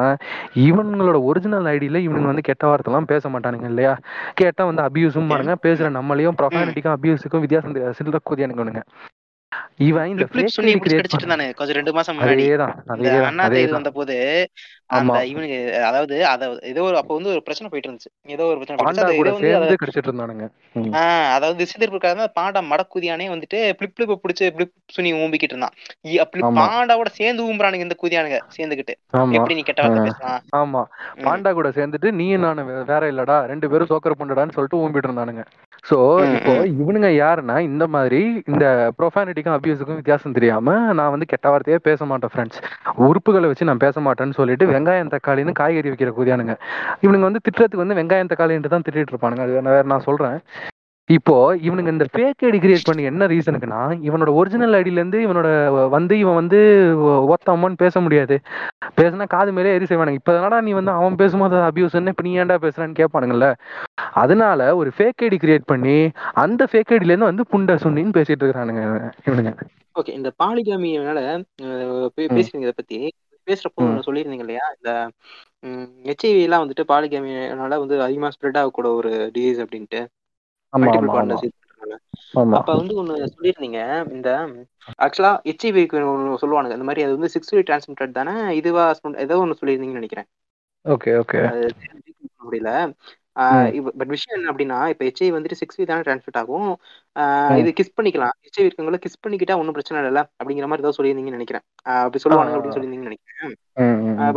இவங்களோட ஒரிஜினல் ஐடியில இவனுங்க வந்து கெட்ட வார்த்தைலாம் பேச மாட்டானுங்க இல்லையா? கேட்டா வந்து அபியூஸும் பாருங்க பேசுற நம்மளையும் ப்ரொஃபானிட்டிக்கும் அபியூஸுக்கும் வித்தியாசம் சில்லற கூதியானுங்க இவன் இந்த கிரியேட் கடிச்சிட்டு இருந்தானு கொஞ்சம் ரெண்டு மாசம் முன்னாடி. அதேதான் இந்த அதேதான் அண்ணா அதேதான். வந்த போது அந்த இவனுக்கு அதாவது அத ஏதோ ஒரு அப்ப வந்து ஒரு பிரச்சனை போயிட்டு இருந்துச்சு. ஏதோ ஒரு பிரச்சனை. ஆஹ் அதாவது திசை திருப்பிருக்காங்க பாண்டா மடக்குதியானே வந்துட்டு பிளிப் பிளிப் பிடிச்சு பிளிப் சுனி ஊம்பிக்கிட்டு இருந்தான். அப்படி ஆமா. பாண்டாவோட சேர்ந்து ஊம்புறானுங்க இந்த குதியானுங்க சேர்ந்துக்கிட்டு ஆமா. எப்படி நீ கெட்ட வார்த்தை. பேசலாம் ஆமா. பாண்டா கூட சேர்ந்துட்டு நீயும் நானும் வேற இல்லடா ரெண்டு பேரும் சோக்கர் பண்ணுடான்னு சொல்லிட்டு ஊம்பிட்டு இருந்தானுங்க சோ இப்போ. இவனுங்க யாருன்னா இந்த மாதிரி இந்த ப்ரொஃபானிட்டிக்கும் அபியூஸுக்கும் வித்தியாசம் தெரியாம நான் வந்து கெட்ட வார்த்தையே பேச மாட்டேன் ஃப்ரெண்ட்ஸ் உறுப்புகளை வச்சு நான் பேச மாட்டேன்னு சொல்லிட்டு வெங்காயம் தக்காளின்னு காய்கறி வைக்கிற கூதியானுங்க இவனுங்க வந்து திட்டுறதுக்கு வந்து வெங்காயம் தக்காளின்ட்டு தான் திட்டிட்டு இருப்பானுங்க. அது வேற நான் சொல்றேன். இப்போ இவனுங்க இந்த ஃபேக் ஐடி கிரியேட் பண்ணி என்ன ரீசனுக்குன்னா இவனோட ஒரிஜினல் ஐடில இருந்து இவனோட வந்து இவன் வந்து ஒத்த அம்மான்னு பேச முடியாது. பேசுனா காது மேலே எரி செய்வானுங்க. இப்ப என்னடா நீ வந்து அவன் பேசும்போது அபியூஸ்ன்னு இப்ப நீ ஏன்டா பேசுறான்னு கேட்பானுங்கல்ல? அதனால ஒரு ஃபேக் ஐடி கிரியேட் பண்ணி அந்த ஃபேக் இருந்து வந்து புண்டை சுண்ணின்னு பேசிட்டு இருக்கிறானுங்க இவனுங்க. ஓகே இந்த பாலிகாமினால ம். பேசுறீங்க இதை பத்தி பேசுறப்போ சொல்லியிருந்தீங்க இல்லையா? இந்த ஹெச்ஐவி எல்லாம் வந்துட்டு பாலிகாமினால வந்து அதிகமா ஸ்ப்ரெட் ஆகக்கூட ஒரு டிசீஸ் அப்படின்ட்டு. அப்ப வந்து ஒண்ணு சொல்லியிருந்தீங்க இந்த ஆக்சுவலா ஹெச்ஐவிக்கு ஒன்று சொல்லுவானுங்க இந்த மாதிரி அது வந்து சிக்ஸ்டி டிரான்ஸ்மிட்டட் தானே இதுவா ஏதோ ஒன்று சொல்லியிருந்தீங்கன்னு நினைக்கிறேன். Okay okay. முடியல. பட் விஷயம் என்ன அப்படின்னா இப்போ ஹெச்ஐவி வந்துட்டு சிக்ஸ் தானே டிரான்ஸ்மிட் ஆகும். இது கிஸ் பண்ணிக்கலாம். ஹெச்ஐவி இருக்கவங்கள கிஸ் பண்ணிக்கிட்டா ஒன்றும் பிரச்சனை இல்லை அப்படிங்கிற மாதிரி ஏதோ சொல்லியிருந்தீங்கன்னு நினைக்கிறேன். அப்படி சொல்லுவானுங்க அப்படின்னு சொல்லியிருந்தீங்கன்னு நினைக்கிறேன்.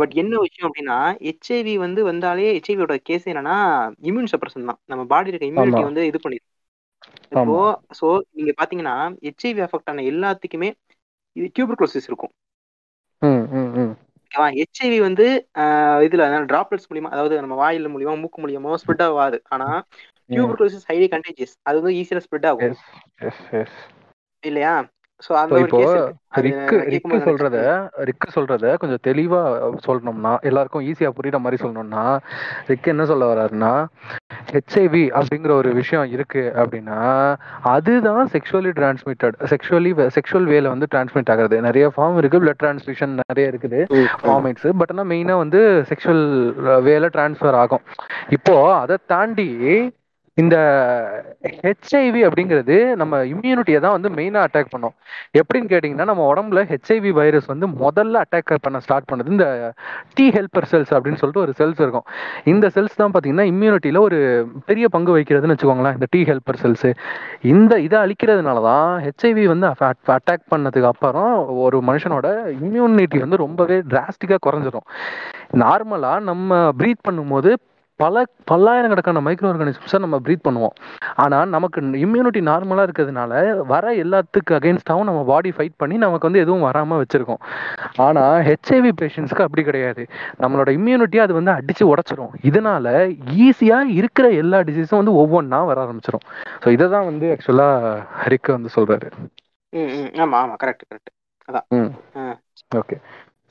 பட் என்ன விஷயம் அப்படின்னா ஹெச்ஐவி வந்து வந்தாலே ஹெச்ஐவியோட கேஸ் என்னன்னா இம்யூன் சப்ரஷன் தான். நம்ம பாடி இருக்க இம்யூனிட்டி. வந்து இது பண்ணிடும் இப்போ சோ நீங்க பாத்தீங்கன்னா ஹெச்ஐவி அஃபெக்ட் ஆன எல்லாத்துக்குமே இது டியூபர்குலோசிஸ் இருக்கும். ஓகேவா ஹெச்ஐவி வந்து இதுல டிராப்லெட்ஸ் மூலியமா அதாவது நம்ம வாயில மூலியமா மூக்கு மூலியமா ஸ்ப்ரெட் ஆகாது. ஆனா. டியூபர்குலோசிஸ் ஹைலி கண்டேஜியஸ் அது வந்து ஈஸியா ஸ்ப்ரெட் ஆகும். இல்லையா? இப்போ ரிக்கு ரிக்கு சொல்றத ரிக்கு சொல்றத கொஞ்சம் தெளிவா சொல்லணும்னா எல்லாருக்கும் ஈஸியா புரியுற மாதிரி சொல்லணும்னா ரிக்கு என்ன சொல்ல வர்றாருன்னா ஹெச்ஐவி அப்படிங்கிற ஒரு விஷயம் இருக்கு அப்படின்னா அதுதான் செக்ஷுவலி டிரான்ஸ்மிட்டட் செக்ஷுவலி செக்ஷுவல் வேல வந்து டிரான்ஸ்மிட் ஆகுறது. நிறைய ஃபார்ம் இருக்கு பிளட் டிரான்ஸ்மிஷன் நிறைய இருக்குது ஃபார்மேட்ஸ் பட் ஆனால் மெயினாக வந்து செக்ஷுவல் வேல டிரான்ஸ்ஃபர் ஆகும். இப்போ அதை தாண்டி இந்த ஹெச்ஐவி அப்படிங்கிறது நம்ம இம்யூனிட்டியை தான் வந்து மெயினாக அட்டாக் பண்ணோம். எப்படின்னு கேட்டிங்கன்னா நம்ம உடம்புல ஹெச்ஐவி வைரஸ் வந்து முதல்ல அட்டாக் பண்ண ஸ்டார்ட் பண்ணுது இந்த டி ஹெல்பர் செல்ஸ் அப்படின்னு சொல்லிட்டு ஒரு செல்ஸ் இருக்கும். இந்த செல்ஸ் தான் பார்த்தீங்கன்னா இம்யூனிட்டியில் ஒரு பெரிய பங்கு வகிக்கிறதுன்னு வச்சுக்கோங்களேன் இந்த டி ஹெல்பர் செல்ஸு இந்த இதை அழிக்கிறதுனால தான் ஹெச்ஐவி வந்து அட்டாக் பண்ணதுக்கு அப்புறம் ஒரு மனுஷனோட இம்யூனிட்டி வந்து ரொம்பவே டிராஸ்டிக்காக குறைஞ்சிடும் நார்மலாக நம்ம ப்ரீத் பண்ணும்போது பல பல்லாயிரக்கணக்கான மைக்ரோ ஆர்கானிசம்ஸை நம்ம ப்ரீத் பண்ணுவோம். ஆனால் நமக்கு இம்யூனிட்டி நார்மலாக இருக்கிறதுனால வர எல்லாத்துக்கு அகேன்ஸ்டாகவும் நம்ம பாடி ஃபைட் பண்ணி நமக்கு வந்து எதுவும் வராமல் வச்சுருக்கோம். ஆனால் ஹெச்ஐவி பேஷண்ட்ஸ்க்கு அப்படி கிடையாது. நம்மளோட இம்யூனிட்டியை அது வந்து அடித்து உடச்சிரும். இதனால ஈஸியாக இருக்கிற எல்லா டிசீஸும் வந்து ஒவ்வொன்றா வர ஆரம்பிச்சிடும் ஸோ இதை தான் வந்து ஆக்சுவலாக ஹரிக்க வந்து சொல்கிறாரு ம் ம். ஆமா ஆமா. கரெக்ட் கரெக்ட் ம். ஆ. ஓகே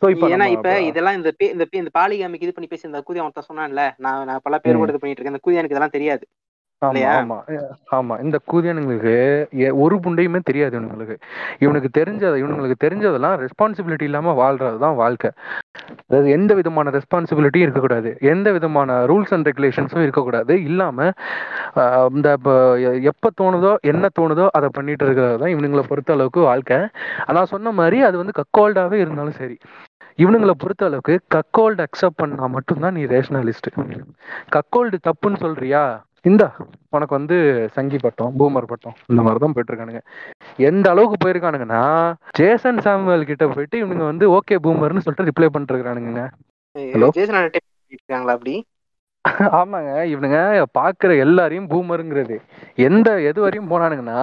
ஸோ இப்போ ஏன்னா இப்ப இதெல்லாம் இந்த இந்த இந்த பாலிகாமிக்கு இது பண்ணி பேசி இந்த கூதியா ஒருத்தன் சொன்னான்ல நான் நான் பல பேர். கூட இது பண்ணிட்டு இருக்கேன். இந்த கூதியா எனக்கு இதெல்லாம் தெரியாது. ஆமா இந்த கூதியானுங்களுக்கு ஒரு புண்டையுமே தெரியாது இவனுங்களுக்கு. இவனுக்கு தெரிஞ்சது இவனுங்களுக்கு தெரிஞ்சதெல்லாம் ரெஸ்பான்சிபிலிட்டி இல்லாம வாழ்றது தான் வாழ்க்கை. அதாவது எந்த விதமான ரெஸ்பான்சிபிலிட்டியும் இருக்கக்கூடாது. எந்த விதமான ரூல்ஸ் அண்ட் ரெகுலேஷன்ஸும் இருக்கக்கூடாது. இல்லாம இந்த எப்ப தோணுதோ என்ன தோணுதோ அதை பண்ணிட்டு இருக்கிறது தான் இவனுங்களை பொறுத்த அளவுக்கு வாழ்க்கை. நான் சொன்ன மாதிரி அது வந்து கக்கோல்டாவே இருந்தாலும் சரி. இவனுங்களை பொறுத்த அளவுக்கு கக்கோல்டு அக்செப்ட் பண்ணா மட்டும்தான் நீ ரேஷனலிஸ்ட் கக்கோல்டு தப்புன்னு சொல்றியா? இந்தா உனக்கு வந்து சங்கி பட்டம் பூமர் பட்டம் இந்த மாதிரி தான் போயிட்டு இருக்கானுங்க எந்த அளவுக்கு போயிருக்கானுங்கன்னா ஜேசன் சாமுவேல் கிட்ட போயிட்டு இவனுங்க வந்து ஓகே பூமர்னு சொல்லிட்டு ரிப்ளை பண்ணிட்டு இருக்கானுங்க இருக்காங்களா அப்படி? ஆமாங்க. இவனுங்க பாக்குற எல்லாரையும் பூமருங்கிறது. எந்த எது வரையும் போனானுங்கன்னா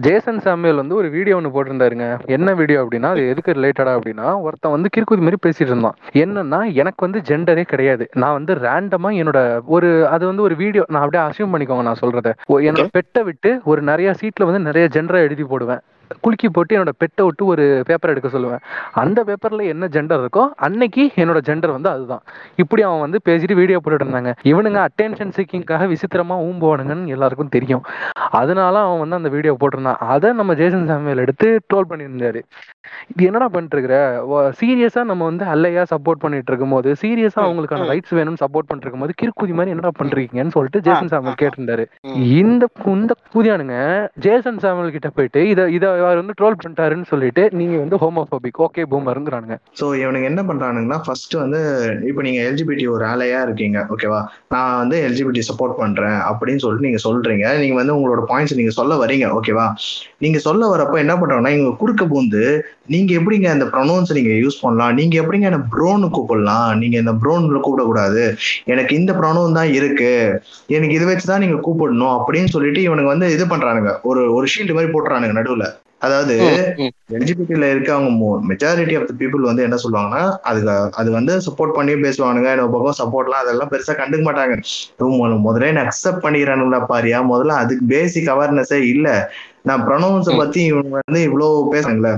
ஜேசன் சாமுவேல் வந்து ஒரு வீடியோ ஒன்று போட்டிருந்தாருங்க. என்ன வீடியோ அப்படின்னா அது எதுக்கு ரிலேட்டடா அப்படின்னா ஒருத்தன் வந்து கிறுக்குது மாதிரி பேசிட்டு இருந்தான். என்னன்னா எனக்கு வந்து ஜெண்டரே கிடையாது. நான் வந்து ரேண்டமா என்னோட ஒரு அது வந்து ஒரு வீடியோ நான் அப்படியே அசியூம் பண்ணிக்கோங்க நான் சொல்றத. என்னோட பெட்டை விட்டு ஒரு நிறைய சீட்ல வந்து நிறைய ஜெண்டரை எழுதி போடுவேன். குலுக்கி போட்டு என்னோட பெட்டை விட்டு ஒரு பேப்பர் எடுக்க சொல்லுவேன். அந்த பேப்பர்ல என்ன ஜெண்டர் இருக்கோ அன்னைக்கு என்னோட ஜெண்டர் வந்து அதுதான். இப்படி அவன் வந்து பேசிட்டு வீடியோ போட்டுட்டு இருந்தாங்க. இவனுங்க அட்டென்ஷன் சீக்கிங்காக விசித்திரமா ஊம்புவானுங்கன்னு எல்லாருக்கும் தெரியும். அதனால அவன் வந்து அந்த வீடியோ போட்டிருந்தான். அதை நம்ம ஜேசன் சாமுவேல் எடுத்து ட்ரோல் பண்ணியிருந்தாரு. இது என்னடா பண்ணிட்டு இருக்கிற சீரியஸா நம்ம வந்து அல்லையா சப்போர்ட் பண்ணிட்டு இருக்கும்போது சீரியஸா ம், அவங்களுக்கான. ரைட்ஸ் வேணும்னு சப்போர்ட் பண்ணிட்டு இருக்கும்போது கிறுக்குதி மாதிரி என்னடா பண்றீங்கன்னு சொல்லிட்டு ஜேசன் ஆ, கேட்டிருந்தாரு. இந்த இந்த கூதியானுங்க ஜேசன் சாமுவேல் கிட்ட போயிட்டு இத இத அவர் வந்து ட்ரோல் பண்ணிட்டாருன்னு சொல்லிட்டு நீங்க வந்து ஹோமோபோபிக் ஓகே பூமருங்கிறானுங்க ஸோ இவனுங்க என்ன பண்றானுங்கன்னா ஃபர்ஸ்ட் வந்து இப்போ நீங்க எல்ஜிபிடி ஒரு ஆலையா இருக்கீங்க ஓகேவா நான் வந்து எல்ஜிபிடி சப்போர்ட் பண்றேன் அப்படின்னு சொல்லிட்டு நீங்க சொல்றீங்க. நீங்க வந்து உங்களோட பாயிண்ட்ஸ் நீங்க சொல்ல வரீங்க ஓகேவா நீங்க சொல்ல வரப்போ என்ன பண்றாங்கன்னா இவங்க குறுக்க பூந்து நீங்க எப்படிங்க அந்த ப்ரொனவுன்ஸ் நீங்க யூஸ் பண்ணலாம்? நீங்க எப்படிங்க என்ன ப்ரோன்னு கூப்பிடலாம்? நீங்க இந்த ப்ரோன்ல கூப்பிடக்கூடாது எனக்கு இந்த ப்ரொனவுன் தான் இருக்கு. எனக்கு இதை வச்சு தான் நீங்க கூப்பிடணும் அப்படின்னு சொல்லிட்டு இவனுங்க வந்து இது பண்றானுங்க. ஒரு ஒரு ஷீல்டு மாதிரி போட்டுறானுங்க நடுவுல. அதாவது. எல்ஜிபிடில இருக்கவங்க மெஜாரிட்டி ஆஃப் த பீப்புள் வந்து என்ன சொல்லுவாங்கன்னா அதுக்கு அது வந்து சப்போர்ட் பண்ணி பேசுவானுங்க. இன்னொரு பக்கம் சப்போர்ட்லாம் அதெல்லாம் பெருசா கண்டுக்க மாட்டாங்க. முதல்ல என்ன அக்செப்ட் பண்ணிக்கிறானுங்களா பாரியா? முதல்ல அதுக்கு பேசிக் அவேர்னஸே இல்ல. நான் ப்ரொனவுன்ஸை. பத்தி இவங்க வந்து இவ்வளவு பேசுறாங்களே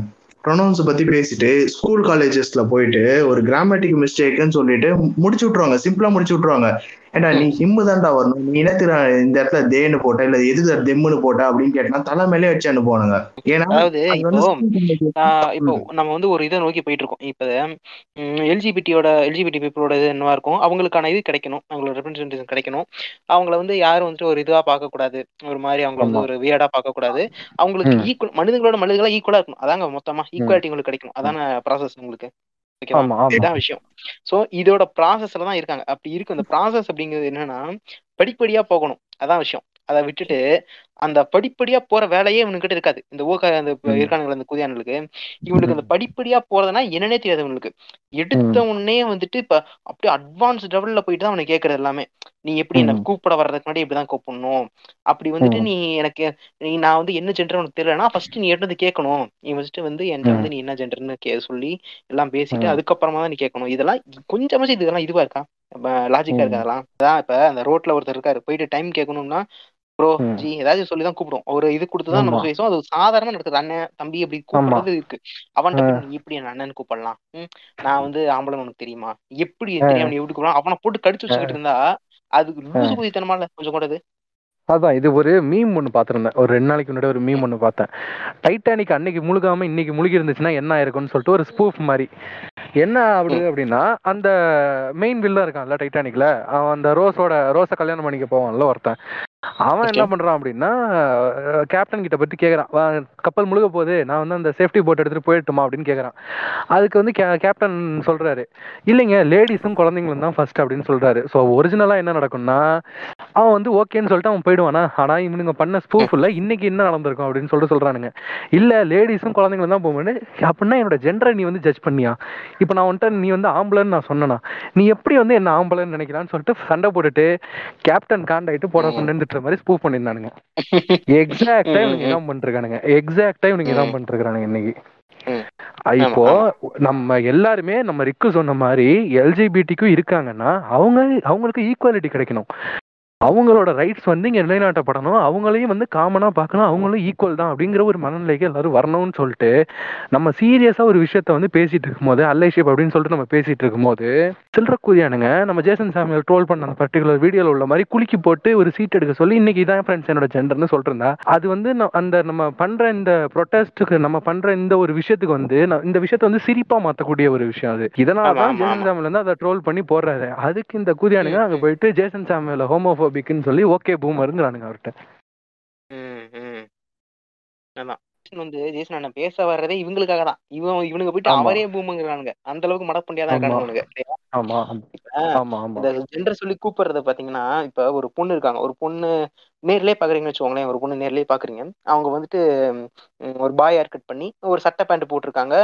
ப்ரொனவுன்ஸ் பத்தி பேசிட்டு ஸ்கூல் காலேஜஸ்ல போயிட்டு ஒரு கிராமட்டிக் மிஸ்டேக்னு சொல்லிட்டு முடிச்சு விட்டுருவாங்க. சிம்பிளா முடிச்சு விட்டுருவாங்க. ஏண்டா நீ ஹிம்மு தான்டா வரணும்? நீ இனத்துல இந்த இடத்துல தேன்னு போட்ட இல்ல எது தெம்முன்னு போட்ட அப்படின்னு கேட்டா தலை மேலே வச்சு அனுப்புவானுங்க. ஏன்னா இப்போ நம்ம வந்து ஒரு இதை நோக்கி போயிட்டு இருக்கோம். இப்போ எல்ஜிபிடியோட எல்ஜிபிடி பீப்புளோட இது என்னவா இருக்கும்? அவங்களுக்கான இது கிடைக்கணும். அவங்களோட ரெப்ரஸன்டேஷன் கிடைக்கணும். அவங்கள வந்து யாரும் வந்துட்டு ஒரு இதுவா பார்க்க கூடாது ஒரு மாதிரி அவங்கள வந்து. ஒரு வியர்டா பார்க்க கூடாது அவங்களுக்கு. ஈக்குவல் மனிதங்களோட மனிதர்களா ஈக்குவலா இருக்கணும். அதாங்க மொத்தமா ஈக்குவாலிட்டி உங்களுக்கு கிடைக்கணும். அதான ப்ராசஸ் உங்களுக்கு. ஓகேவா? இதுதான் விஷயம். சோ இதோட ப்ராசஸ்ல தான் இருக்காங்க. அப்படி இருக்கு. அந்த ப்ராசஸ் அப்படிங்கிறது என்னன்னா படிப்படியா போகணும். அதான் விஷயம். அதை விட்டுட்டு அந்த படிப்படியா போற வேலையே இவனுக்கிட்ட இருக்காது. இந்த ஓக அந்த. இருக்கானுங்களே அந்த குதியானுக்கு இவனுக்கு அந்த படிப்படியா போறதுன்னா என்னன்னே தெரியாது இவனுக்கு. எடுத்த உடனே வந்துட்டு இப்ப அப்படியே அட்வான்ஸ் லெவல்ல போயிட்டு தான் அவனுக்கு கேட்கறது எல்லாமே. நீ எப்படி என்ன. கூப்பிட வர்றதுக்கு முன்னாடி இப்படிதான் கூப்பிடணும்? அப்படி வந்துட்டு. நீ எனக்கு நீ நான் வந்து என்ன ஜெண்டர் உனக்கு தெரியலனா ஃபர்ஸ்ட் நீ எடுத்து கேட்கணும். நீ ஃபர்ஸ்ட் வந்து என்கிட்ட வந்து நீ என்ன ஜெண்டர்னு கே சொல்லி எல்லாம் பேசிட்டு. அதுக்கப்புறமா தான் நீ கேட்கணும். இதெல்லாம் கொஞ்சமாச்சும் இதெல்லாம் இதுவா இருக்கா? லாஜிக்கா. இருக்கா அதெல்லாம்? அதான் இப்ப அந்த ரோட்ல ஒருத்தர் இருக்காரு. போயிட்டு டைம் கேட்கணும்னா ப்ரோ. ஜி ஏதாச்சும் சொல்லி தான் கூப்பிடும். ஒரு இது கொடுத்து தான் நம்ம. பேசுவோம் அது சாதாரணமா நடக்குது. அண்ணன் தம்பி அப்படி கூப்பிடுறது இருக்கு. நீ எப்படி என்ன அண்ணன் கூப்பிடலாம்? நான் வந்து ஆம்பளை உனக்கு தெரியுமா? எப்படி. தெரியாம எப்படி கூப்பிடலாம்? அவனை போட்டு கடிச்சு வச்சுக்கிட்டு இருந்தா அது லூசு குதித்தனமா இல்ல? கொஞ்சம் கூட அது அதான் இது ஒரு மீம் ஒன்று பார்த்துருந்தேன். ஒரு ரெண்டு நாளைக்கு முன்னாடி ஒரு மீம் ஒன்று பார்த்தேன். டைட்டானிக் அன்னைக்கு முழுகாம இன்னைக்கு முழுகி இருந்துச்சுன்னா என்ன ஆயிருக்கும்னு சொல்லிட்டு ஒரு ஸ்பூஃப் மாதிரி. என்ன ஆகுது அப்படின்னா அந்த மெயின் வில்ல இருக்கான்ல டைட்டானிக்ல அவன் அந்த ரோஸோட ரோஸை கல்யாணம் பண்ணிக்க போவான்ல ஒருத்தன். அவன் என்ன. பண்றான் அப்படின்னா கேப்டன் கிட்ட பத்தி கேக்குறான். "வா, கப்பல் முழுக போகுது நான் வந்து அந்த சேஃப்டி போட் எடுத்துட்டு போயிட்டுமா அப்படின்னு கேக்குறான். அதுக்கு வந்து கேப்டன் சொல்றாரு இல்லைங்க லேடிஸும் குழந்தைங்களும் தான் ஃபர்ஸ்ட் அப்படின்னு சொல்றாரு. ஸோ ஒரிஜினலா என்ன நடக்கும்னா அவன் வந்து ஓகேன்னு சொல்லிட்டு அவன் போயிடுவானா? ஆனா இவனுங்க பண்ண ஸ்பூஃப் இல்ல இன்னைக்கு என்ன நடந்திருக்கும் அப்படின்னு சொல்லிட்டு சொல்றானுங்க. இல்ல லேடிஸும் குழந்தைங்களும் தான் போகணும் அப்படின்னா என்னோட ஜெண்டரை நீ வந்து ஜட்ஜ் பண்ணியா? இப்போ நான் வந்துட்டு நீ வந்து ஆம்பளைன்னு நான் சொன்னனா? நீ எப்படி வந்து என்ன ஆம்பளைன்னு நினைக்கிறான்னு சொல்லிட்டு சண்டை போட்டுட்டு கேப்டன் காண்டாயிட்டு போட நின்றுட்டு மாதிரி ஸ்பூஃப் பண்ணியிருந்தானுங்க. எக்ஸாக்டா இவனுங்க இதான் பண்ணிருக்கானுங்க. எக்ஸாக்டா இவனுங்க இதான் பண்ணிருக்கானுங்க இன்னைக்கு. இப்போ நம்ம எல்லாருமே நம்ம ரிக்கு சொன்ன மாதிரி எல்ஜிபிடிக்கும் இருக்காங்கன்னா அவங்க அவங்களுக்கு ஈக்குவாலிட்டி கிடைக்கணும். அவங்களோட ரைட்ஸ் வந்து இங்க நிலைநாட்டப்படணும். அவங்களையும் வந்து காமனா பார்க்கணும். அவங்களும் ஈக்குவல் தான் அப்படிங்கிற ஒரு மனநிலைக்கு எல்லாரும் வரணும்னு சொல்லிட்டு நம்ம சீரியஸா ஒரு விஷயத்த வந்து பேசிட்டு இருக்கும்போது அல்லைஷிப் அப்படின்னு சொல்லிட்டு நம்ம பேசிட்டு இருக்கும்போது சில்லற கூதியானுங்க. நம்ம ஜேசன் சாமியல் ட்ரோல் பண்ண அந்த பர்டிகுலர் வீடியோல உள்ள மாதிரி குலுக்கி போட்டு ஒரு சீட் எடுக்க சொல்லி இன்னைக்கு இதான் ஃப்ரெண்ட்ஸ் என்னோட ஜெண்டர்னு சொல்லிட்டு இருந்தா அது வந்து அந்த நம்ம பண்ற இந்த ப்ரொட்டஸ்ட்டுக்கு நம்ம பண்ற இந்த ஒரு விஷயத்துக்கு வந்து இந்த விஷயத்தை வந்து சிரிப்பா மாத்தக்கூடிய ஒரு விஷயம் அது. இதனால தான் ஜேசன். சாமியல் வந்து அதை ட்ரோல் பண்ணி போடுறாரு. அதுக்கு இந்த கூதியானுங்க அங்க போயிட்டு ஜேசன் சாமியல் ஹோமோபோபிக்னு சொல்லி ஓகே பூமருங்கிறானுங்க அவர்கிட்ட. அதான். வந்து ஜேசன் அண்ணன் பேச வர்றதே இவங்களுக்காக தான். இவன் இவனுங்க போயிட்டு. அவரே பூமுங்கிறானுங்க அந்த அளவுக்கு மடப்பண்டியா தான் ஆமா. இருக்கானுங்க ஜெண்டர் சொல்லி கூப்பிடுறத பாத்தீங்கன்னா இப்ப ஒரு பொண்ணு இருக்காங்க. ஒரு பொண்ணு நேர்லயே பாக்குறீங்கன்னு வச்சுக்கோங்களேன். ஒரு பொண்ணு நேர்லயே பாக்குறீங்க. அவங்க வந்துட்டு ஒரு பாய் ஹேர் கட் பண்ணி ஒரு சட்டை பேண்ட் போட்டிருக்காங்க.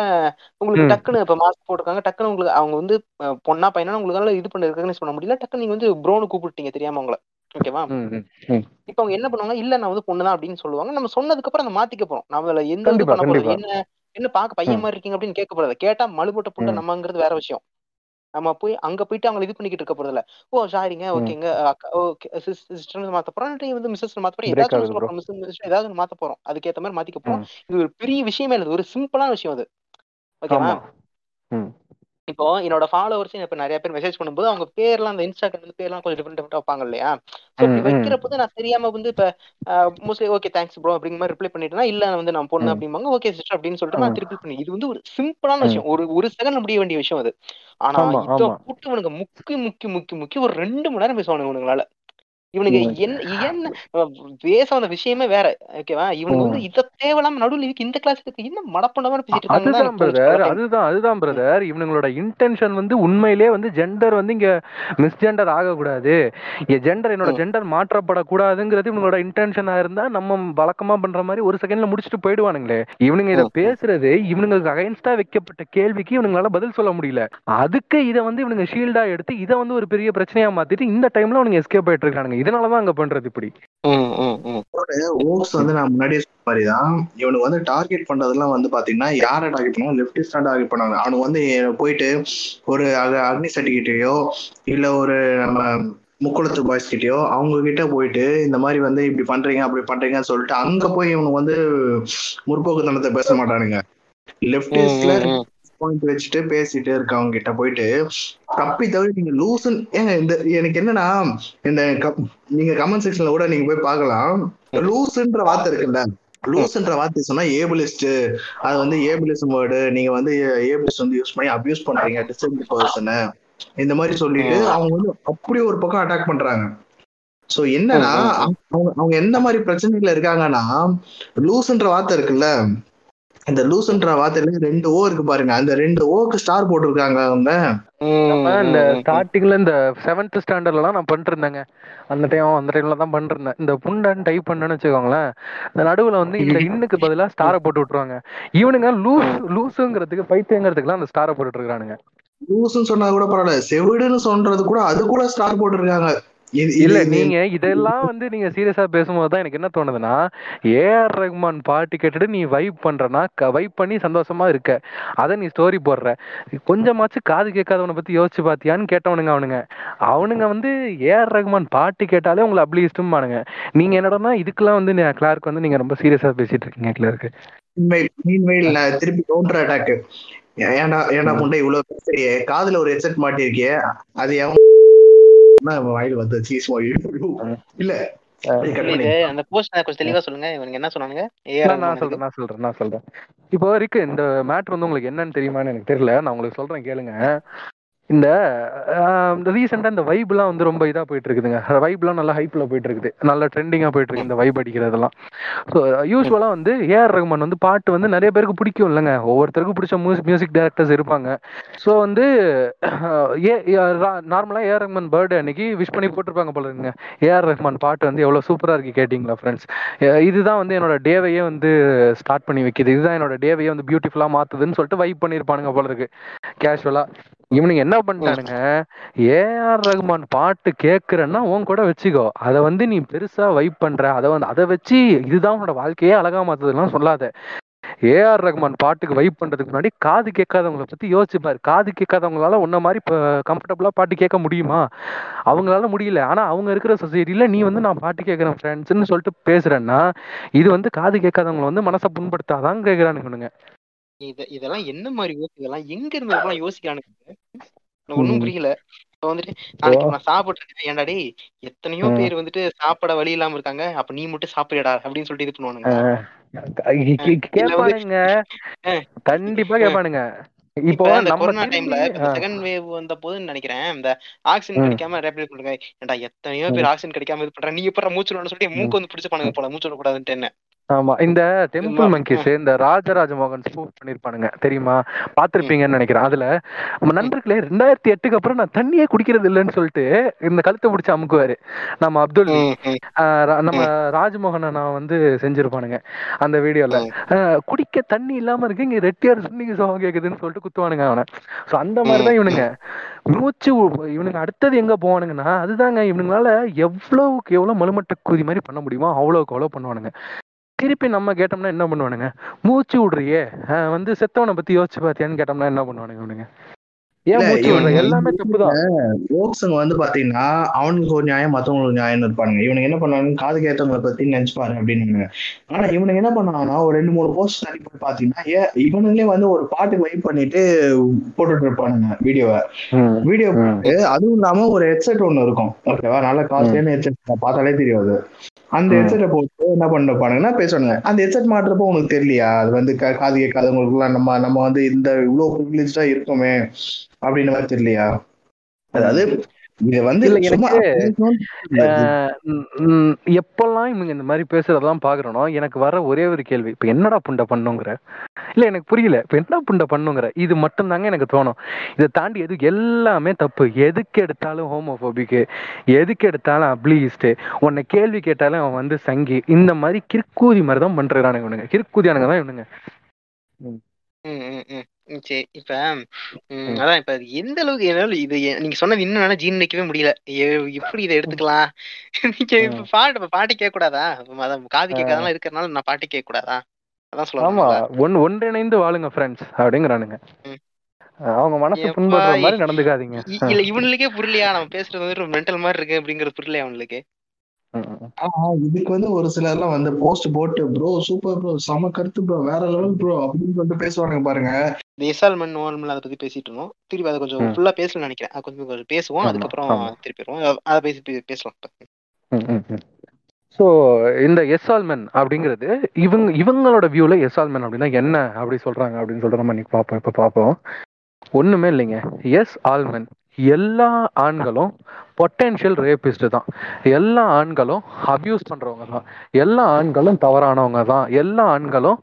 உங்களுக்கு. டக்குன்னு இப்ப மாஸ்க் போட்டிருக்காங்க. டக்குன்னு உங்களுக்கு அவங்க வந்து பொண்ணா பையனா உங்களால இது பண்ண ரெகனைஸ் பண்ண முடியல. டக்குன்னு நீங்க வந்து ப்ரோனு கூப்பிட்டீங்க தெரியாம உங்களை ஓகேவா. இப்ப அவங்க என்ன பண்ணுவாங்க? இல்ல நான் வந்து பொண்ணுதான் அப்படின்னு சொல்லுவாங்க. நம்ம சொன்னதுக்கு அப்புறம் அதை மாத்திக்க போறோம். நம்ம எந்த இது பண்ண. என்ன என்ன பாக்க பையன். மாதிரி இருக்கீங்க அப்படின்னு கேட்க போறது கேட்டா மழுபட்ட புண்டை ம். நம்மங்கிறது வேற விஷயம். நம்ம போய் அங்க போயிட்டு அவங்க இது பண்ணிக்கிட்டு இருக்க போறதுல ஓ சாரிங்க. ஓகேங்க. ஓகே சிஸ்டர் மாத்த போறோம். வந்து மிஸ்ஸஸ் மாத்த போறோம். ஒண்ணு சொல்றோம் மிஸ் ஏதாவது மாத்த போறோம். அதுக்கேத்த மாதிரி மாத்திக்க போறோம். இது ஒரு பெரிய விஷயமே இல்லை. இது ஒரு சிம்பிளான விஷயம் அது. ஓகேவா? இப்போ என்னோட ஃபாலோவர்ஸ் இப்ப நிறைய பேர் மெசேஜ் பண்ணும்போது அவங்க பேர்லாம் அந்த இன்ஸ்டாகிராம் வந்து பேர்லாம் கொஞ்சம் டிஃப்ரெண்ட் டிஃப்ரெண்ட் வைப்பாங்க இல்லையா இப்படி. வைக்கிறப்போ நான் தெரியாம வந்து இப்ப மோஸ்ட்லி ஓகே தேங்க்ஸ் ப்ரோ அப்படிங்கிற மாதிரி ரிப்ளை பண்ணிட்டேன்னா இல்ல வந்து நான் பொண்ணு. அப்படிம்பாங்க ஓகே சிஸ்டர் அப்படின்னு சொல்லிட்டு நான். திருப்பி பண்ணி இது வந்து ஒரு சிம்பிளான. விஷயம் ஒரு ஒரு செகண்ட் முடிய வேண்டிய விஷயம் அது ஆனா இத போட்டு இவனுங்க முக்கி முக்கி முக்கி முக்கி ஒரு ரெண்டு மணி நேரம் பேசுவானுங்க இவனுங்களால இவனுங்க ம். என்ன பேச வந்த விஷயமே வேற ஓகேவா இவனுங்க வந்து. இத தேவையில்லாம நடுவில் இதுக்கு இந்த கிளாஸுக்கு என்ன மடப்பண்டமா பேசிட்டு அதுதான் பிரதர் அதுதான் அதுதான் பிரதர் இவனுங்களோட இன்டென்ஷன் வந்து உண்மையிலே வந்து ஜெண்டர் வந்து இங்க மிஸ்ஜெண்டர் ஆகக்கூடாது ஜெண்டர் என்னோட. ஜெண்டர் மாற்றப்படக்கூடாதுங்கிறது இவங்களோட இன்டென்ஷனா இருந்தா நம்ம வழக்கமா பண்ற மாதிரி ஒரு செகண்ட்ல முடிச்சுட்டு போயிடுவானுங்களே இவனுங்க இத. பேசுறது இவனுங்களுக்கு அகைன்ஸ்டா வைக்கப்பட்ட கேள்விக்கு இவனுங்களால பதில் சொல்ல முடியல அதுக்கு இத வந்து இவனுங்க ஷீல்டா எடுத்து இத வந்து ஒரு பெரிய பிரச்சனையா மாத்திட்டு இந்த டைம்ல அவனுங்க எஸ்கேப் ஆயிட்டு இருக்கானுங்க இதனாலதான் அங்க பண்றது இப்படி. ஓக்ஸ் வந்து நான் முன்னாடியே சொன்ன மாதிரி தான் இவனுக்கு வந்து டார்கெட் பண்றதெல்லாம் வந்து பாத்தீங்கன்னா யாரை டார்கெட் பண்ணுவாங்க லெப்டிஸ்டா டார்கெட் பண்ணுவாங்க. அவனுக்கு வந்து போயிட்டு ஒரு அக- அக்னி சர்டிஃபிகேட்டையோ இல்ல ஒரு நம்ம முக்குளத்து பாய்ஸ் கிட்டயோ அவங்க கிட்ட போயிட்டு இந்த மாதிரி வந்து இப்படி பண்றீங்க அப்படி பண்றீங்கன்னு சொல்லிட்டு அங்க போய் இவனுக்கு வந்து முற்போக்குத்தனத்தை பேச மாட்டானுங்க. லெப்டிஸ்ட்ல பாயிண்ட் வச்சுட்டு பேசிட்டு இருக்கவங்க கிட்ட போயிட்டு தப்பி தவிர நீங்க லூசன் ஏங்க இந்த எனக்கு என்னன்னா இந்த நீங்க கமெண்ட் செக்ஷன்ல கூட நீங்க போய் பார்க்கலாம் லூசுன்ற வார்த்தை இருக்குல்ல லூஸ்ன்ற வார்த்தை சொன்னா ஏபிளிஸ்ட் அது வந்து ஏபிளிசம் வேர்டு நீங்க வந்து ஏபிளிஸ்ட் வந்து யூஸ் பண்ணி அபியூஸ் பண்றீங்க டிசபிள் பர்சனை இந்த மாதிரி சொல்லிட்டு. அவங்க வந்து அப்படியே ஒரு பக்கம் அட்டாக் பண்றாங்க சோ என்னன்னா. அவங்க அவங்க எந்த மாதிரி பிரச்சனைகள் இருக்காங்கன்னா லூஸ்ன்ற வார்த்தை இருக்குல்ல இந்த லூஸ்ன்ற வார்த்தையில ரெண்டு ஓ இருக்கு பாருங்க. அந்த ரெண்டு ஓக்கு ஸ்டார் போட்டிருக்காங்க அவங்க. இந்த. ஸ்டார்டிங்ல இந்த செவன்த் ஸ்டாண்டர்ட்லாம் நான் இருந்தேங்க அந்த டைம் அந்த டைம்ல தான் பண்ணிருந்தேன். இந்த புண்டன் டைப் பண்ணேன்னு வச்சுக்கோங்களேன். இந்த நடுவுல வந்து இந்த இன்னுக்கு பதிலா ஸ்டாரை போட்டு விட்டுருவாங்க. இவனுங்க லூஸ் லூஸுங்கிறதுக்கு பைத்தியங்கிறதுக்குலாம் அந்த ஸ்டாரை போட்டுட்டு இருக்கானுங்க லூஸ்ன்னு சொன்னா கூட பரவாயில்ல. செவிடுன்னு சொல்றது கூட அது கூட ஸ்டார் போட்டிருக்காங்க. இல்ல நீங்க இதெல்லாம் வந்து நீங்க சீரியஸா பேசும்போது தான் எனக்கு என்ன தோணுதுன்னா ஏஆர் ரஹ்மான் பாட்டு கேட்டுட்டு நீ வைப் பண்றனா வைப் பண்ணி சந்தோஷமா இருக்க. அத நீ ஸ்டோரி போடுற. கொஞ்சமாச்சும் காது கேட்காதவனை பத்தி யோசிச்சு பாத்தியான்னு கேட்டவனுங்க அவனுங்க. அவனுங்க வந்து ஏஆர் ரஹ்மான் பாட்டு கேட்டாலே உங்களை அப்படி இஷ்டமானுங்க நீங்க என்னடா இதுக்கெல்லாம் வந்து கிளார்க் வந்து நீங்க ரொம்ப சீரியஸா பேசிட்டு இருக்கீங்க கிளார்க்கு meanwhile நான் திருப்பி கவுண்டர் அட்டாக் ஏன்டா ஏன்டா முண்டை இவ்வளவு பேசுறியே காதுல ஒரு ஹெட்செட் மாட்டிருக்கியே அது எவன் வாயில் வந்து சீஸ் இல்ல. இல்ல அந்த போஸ்ட் கொஞ்சம் தெளிவா சொல்லுங்க. இவனுங்க என்ன நான் நான் சொல்றேன் நான் சொல்றேன் நான் சொல்றேன். இப்போ இருக்கு இந்த மேட்ரு வந்து உங்களுக்கு என்னன்னு தெரியுமான்னு எனக்கு தெரியல. நான் உங்களுக்கு சொல்றேன் கேளுங்க. இந்த இந்த ரீசெண்டாக இந்த வைப்லாம் வந்து ரொம்ப இதாக போயிட்டு இருக்குதுங்க வைப்லாம் நல்லா ஹைப்பில் போயிட்டு இருக்குது நல்ல ட்ரெண்டிங்காக போயிட்டு இருக்கு இந்த வைப் அடிக்கிறதெல்லாம். ஸோ யூஸ்வலாக வந்து ஏஆர் ரகுமான் வந்து பாட்டு வந்து நிறைய பேருக்கு பிடிக்கும் இல்லைங்க. ஒவ்வொருத்தருக்கும் பிடிச்ச மியூசிக் மியூசிக் டைரக்டர்ஸ் இருப்பாங்க. ஸோ வந்து ஏ நார்மலாக ஏஆர் ரகுமான் பர்த்டே அன்னைக்கு விஷ் பண்ணி போட்டிருப்பாங்க போல இருக்குங்க. ஏஆர் ரகுமான் பாட்டு வந்து எவ்வளோ சூப்பராக இருக்கு கேட்டிங்களா ஃப்ரெண்ட்ஸ் இதுதான் வந்து என்னோட டேவையே வந்து ஸ்டார்ட் பண்ணி வைக்கிது. இதுதான் என்னோட டேவையே வந்து பியூட்டிஃபுல்லாக மாற்றுதுன்னு சொல்லிட்டு வைப் பண்ணியிருப்பானுங்க போல இருக்கு. கேஷுவலாக இவனுங்க என்ன பண்ணிட்டானுங்க ஏஆர் ரகுமான் பாட்டு கேட்குறன்னா உன் கூட வச்சுக்கோ. அதை வந்து நீ பெருசா வைப் பண்ற. அதை வந்து அதை வச்சு இதுதான் உன்னோட வாழ்க்கையே அழகா மாத்துதுலாம் சொல்லாத. ஏஆர் ரகுமான் பாட்டுக்கு வைப் பண்றதுக்கு முன்னாடி காது கேட்காதவங்கள பத்தி யோசிச்சு பாரு. காது கேட்காதவங்களால உன்ன மாதிரி இப்போ கம்ஃபர்டபுளா பாட்டு கேட்க முடியுமா? அவங்களால முடியல. ஆனா அவங்க இருக்கிற சொசைட்டில நீ வந்து நான் பாட்டு கேட்கறேன் ஃப்ரெண்ட்ஸ்னு சொல்லிட்டு பேசுறேன்னா இது வந்து காது கேட்காதவங்கள வந்து மனசை புண்படுத்தாதான் கேட்கிறானுங்க இத இதெல்லாம் என்ன மாதிரி இதெல்லாம் எங்க இருந்து இதெல்லாம் யோசிக்கிறானுங்க எனக்கு ஒண்ணும் ம். புரியல. இப்ப வந்துட்டு நாளைக்கு நான் சாப்பிட்டு இருக்கேன் ஏன்டா டேய் எத்தனையோ. பேர் வந்துட்டு சாப்பிட வழி இல்லாம இருக்காங்க. அப்ப நீ மட்டும் சாப்பிடுடா அப்படின்னு சொல்லிட்டு இது பண்ணுவானுங்க. கேட்பானுங்க. கண்டிப்பா கேட்பானுங்க இப்போ இந்த கொரோனா டைம்ல செகண்ட் வேவ் வந்த போதுன்னு நினைக்கிறேன். இந்த ஆக்சிஜன். கிடைக்காம ரேபிட் பண்ணுங்க ஏன்டா எத்தனையோ பேர் ஆக்சிஜன் கிடைக்காம இது பண்றாங்க நீ எப்பறம் மூச்சு விடணும்னு சொல்லிட்டு மூக்கு வந்து பிடிச்சு பண்ணுங்க போல. மூச்சு விடக்கூடாதுன்ட்டு என்ன? ஆமா இந்த டெம்பிள். மங்கிஸ் இந்த ராஜராஜ மோகன் ஸ்பூஃப் பண்ணிருப்பானுங்க. தெரியுமா? பாத்திருப்பீங்கன்னு நினைக்கிறேன். அதுல நம்ம நண்பர்களே ரெண்டாயிரத்தி எட்டுக்கு அப்புறம் நான் தண்ணியே குடிக்கிறது இல்லைன்னு சொல்லிட்டு இந்த கழுத்தை பிடிச்சி அமுக்குவாரு. நம்ம அப்துல் நம்ம ராஜ்மோகனை நான் வந்து செஞ்சிருப்பானுங்க அந்த வீடியோல. குடிக்க தண்ணி இல்லாம இருக்கு இங்க ரெட்டியார் சொன்னீங்க சோகம் கேக்குதுன்னு சொல்லிட்டு குத்துவானுங்க அவனை. சோ அந்த மாதிரிதான் இவனுங்க. மூச்சு இவனுங்க அடுத்தது எங்க போவானுங்கன்னா அதுதாங்க இவனுங்களால எவ்வளவுக்கு எவ்வளவு மலுமட்ட கூதி மாதிரி பண்ண முடியுமோ அவ்வளவுக்கு அவ்வளவு பண்ணுவானுங்க. திருப்பி நம்ம கேட்டோம்னா என்ன பண்ணுவானுங்க? மூச்சு விடுறியே. ஆஹ் வந்து செத்தவனை பத்தி யோசிச்சு பார்த்தியான்னு கேட்டோம்னா என்ன பண்ணுவானுங்க எல்லாமே தப்புதான். வந்து பாத்தீங்கன்னா அவனுக்கு ஒரு நியாயம் மத்தவங்களுக்கு நியாயம் இருப்பானுங்க இவனுங்க என்ன பண்ணாங்க காது கேட்டவங்களை பத்தி நினைச்சுப்பாரு அப்படின்னு ஆனா இவனுங்க என்ன பண்ணாங்கன்னா ஒரு ரெண்டு மூணு போஸ்ட் தள்ளி போய் பாத்தீங்கன்னா இவனுங்களே வந்து ஒரு பாட்டு வைப் பண்ணிட்டு போட்டுட்டு இருப்பானுங்க வீடியோவை வீடியோ. போட்டு அதுவும் இல்லாம ஒரு ஹெட்செட் ஒண்ணு இருக்கும். ஓகேவா நல்ல காஸ்ட்லியான ஹெட்செட் பார்த்தாலே தெரியாது. அந்த. ஹெட்செட்டை போட்டு என்ன பண்ணிருப்பானுங்கன்னா பேசுவானுங்க. அந்த ஹெட்செட் மாட்டுறப்போ உனக்கு தெரியலையா? அது வந்து கா- காது கேட்காதவங்களுக்கு எல்லாம் நம்ம நம்ம வந்து இந்த இவ்வளவு ப்ரிவிலேஜா இருக்கோமே. அப்படின்ற மாதிரி தெரியலையா? அதாவது இது வந்து எப்பெல்லாம் இவங்க இந்த மாதிரி பேசுறதெல்லாம் பாக்குறனோ எனக்கு வர ஒரே ஒரு கேள்வி. இப்ப என்னடா புண்டை பண்ணுங்கிற? இல்ல எனக்கு புரியல. இப்ப என்ன புண்டை பண்ணுங்கிற? இது மட்டும் தாங்க எனக்கு தோணும். இதை தாண்டி எது எல்லாமே தப்பு. எதுக்கு எடுத்தாலும் ஹோமோபோபிக்கு எதுக்கு எடுத்தாலும் அப்ளீஸ்ட் உன்னை கேள்வி கேட்டாலும் அவன் வந்து சங்கி. இந்த மாதிரி கிற்கூதி மாதிரி தான் பண்றானுங்க இவனுங்க. கிற்கூதியானுங்க தான் இவனுங்க சரி இப்ப ம், அதான் இப்ப அது எந்த அளவுக்கு என்னால இது எ- நீங்க சொன்னது இன்னும் என்னால ஜீரணிக்கவே முடியல. எ- எப்படி இதை எடுத்துக்கலாம்? நீங்க இப்ப பாட்டு இப்ப பாட்டு கேட்க கூடாதா அதான் காது கேட்காதெல்லாம் இருக்கிறனால நான் பாட்டு கேட்க கூடாதா அதான் சொல்ல ஆமா வந்தீங்களா? ஒன் ஒன்றிணைந்து வாழுங்க ஃப்ரெண்ட்ஸ் அப்படிங்கிறானுங்க. ம். அவங்க மனசு எப்பா, புண்படுற மாதிரி இ- நடந்துக்காதீங்க. இ- இல்ல இவனுக்கே புரியலையா? நம்ம பேசுறது வந்து மென்டல் மாதிரி இருக்கு அப்படிங்கறது புரியலையா அவனுக்கு ஆஹ் இதுக்கு வந்து ஒரு சிலர்லாம் வந்து போஸ்ட் போட்டு ப்ரோ சூப்பர் ப்ரோ செம கருத்து ப்ரோ வேற லெவல் ப்ரோ அப்படின்னு சொல்லிட்டு பேசுவானுங்க பாருங்க. இந்த எஸ்ஆல்மெண்ட் நோர்மல் அதை பத்தி பேசிட்டு இருந்தோம். திருப்பி அதை கொஞ்சம். ஃபுல்லா பேசல நினைக்கிறேன். அது கொஞ்சம் கொஞ்சம் பேசுவோம். அதுக்கப்புறம் ஆமா. திருப்பி வருவோம். அதை பேசி பேசலாம். ஸோ இந்த எஸ்ஆல்மென் அப்படிங்கிறது இவங்க இவங்களோட வியூல எஸ்ஆல்மென் அப்படின்னா என்ன அப்படி சொல்றாங்க அப்படின்னு சொல்லிட்டு நம்ம இன்னைக்கு பார்ப்போம். இப்போ பார்ப்போம். ஒண்ணுமே இல்லைங்க. எஸ் ஆல்மென் எல்லா ஆண்களும் பொட்டென்ஷியல் ரேபிஸ்ட் தான். எல்லா ஆண்களும் அபியூஸ் பண்றவங்க தான். எல்லா ஆண்களும் தவறானவங்க தான். எல்லா ஆண்களும்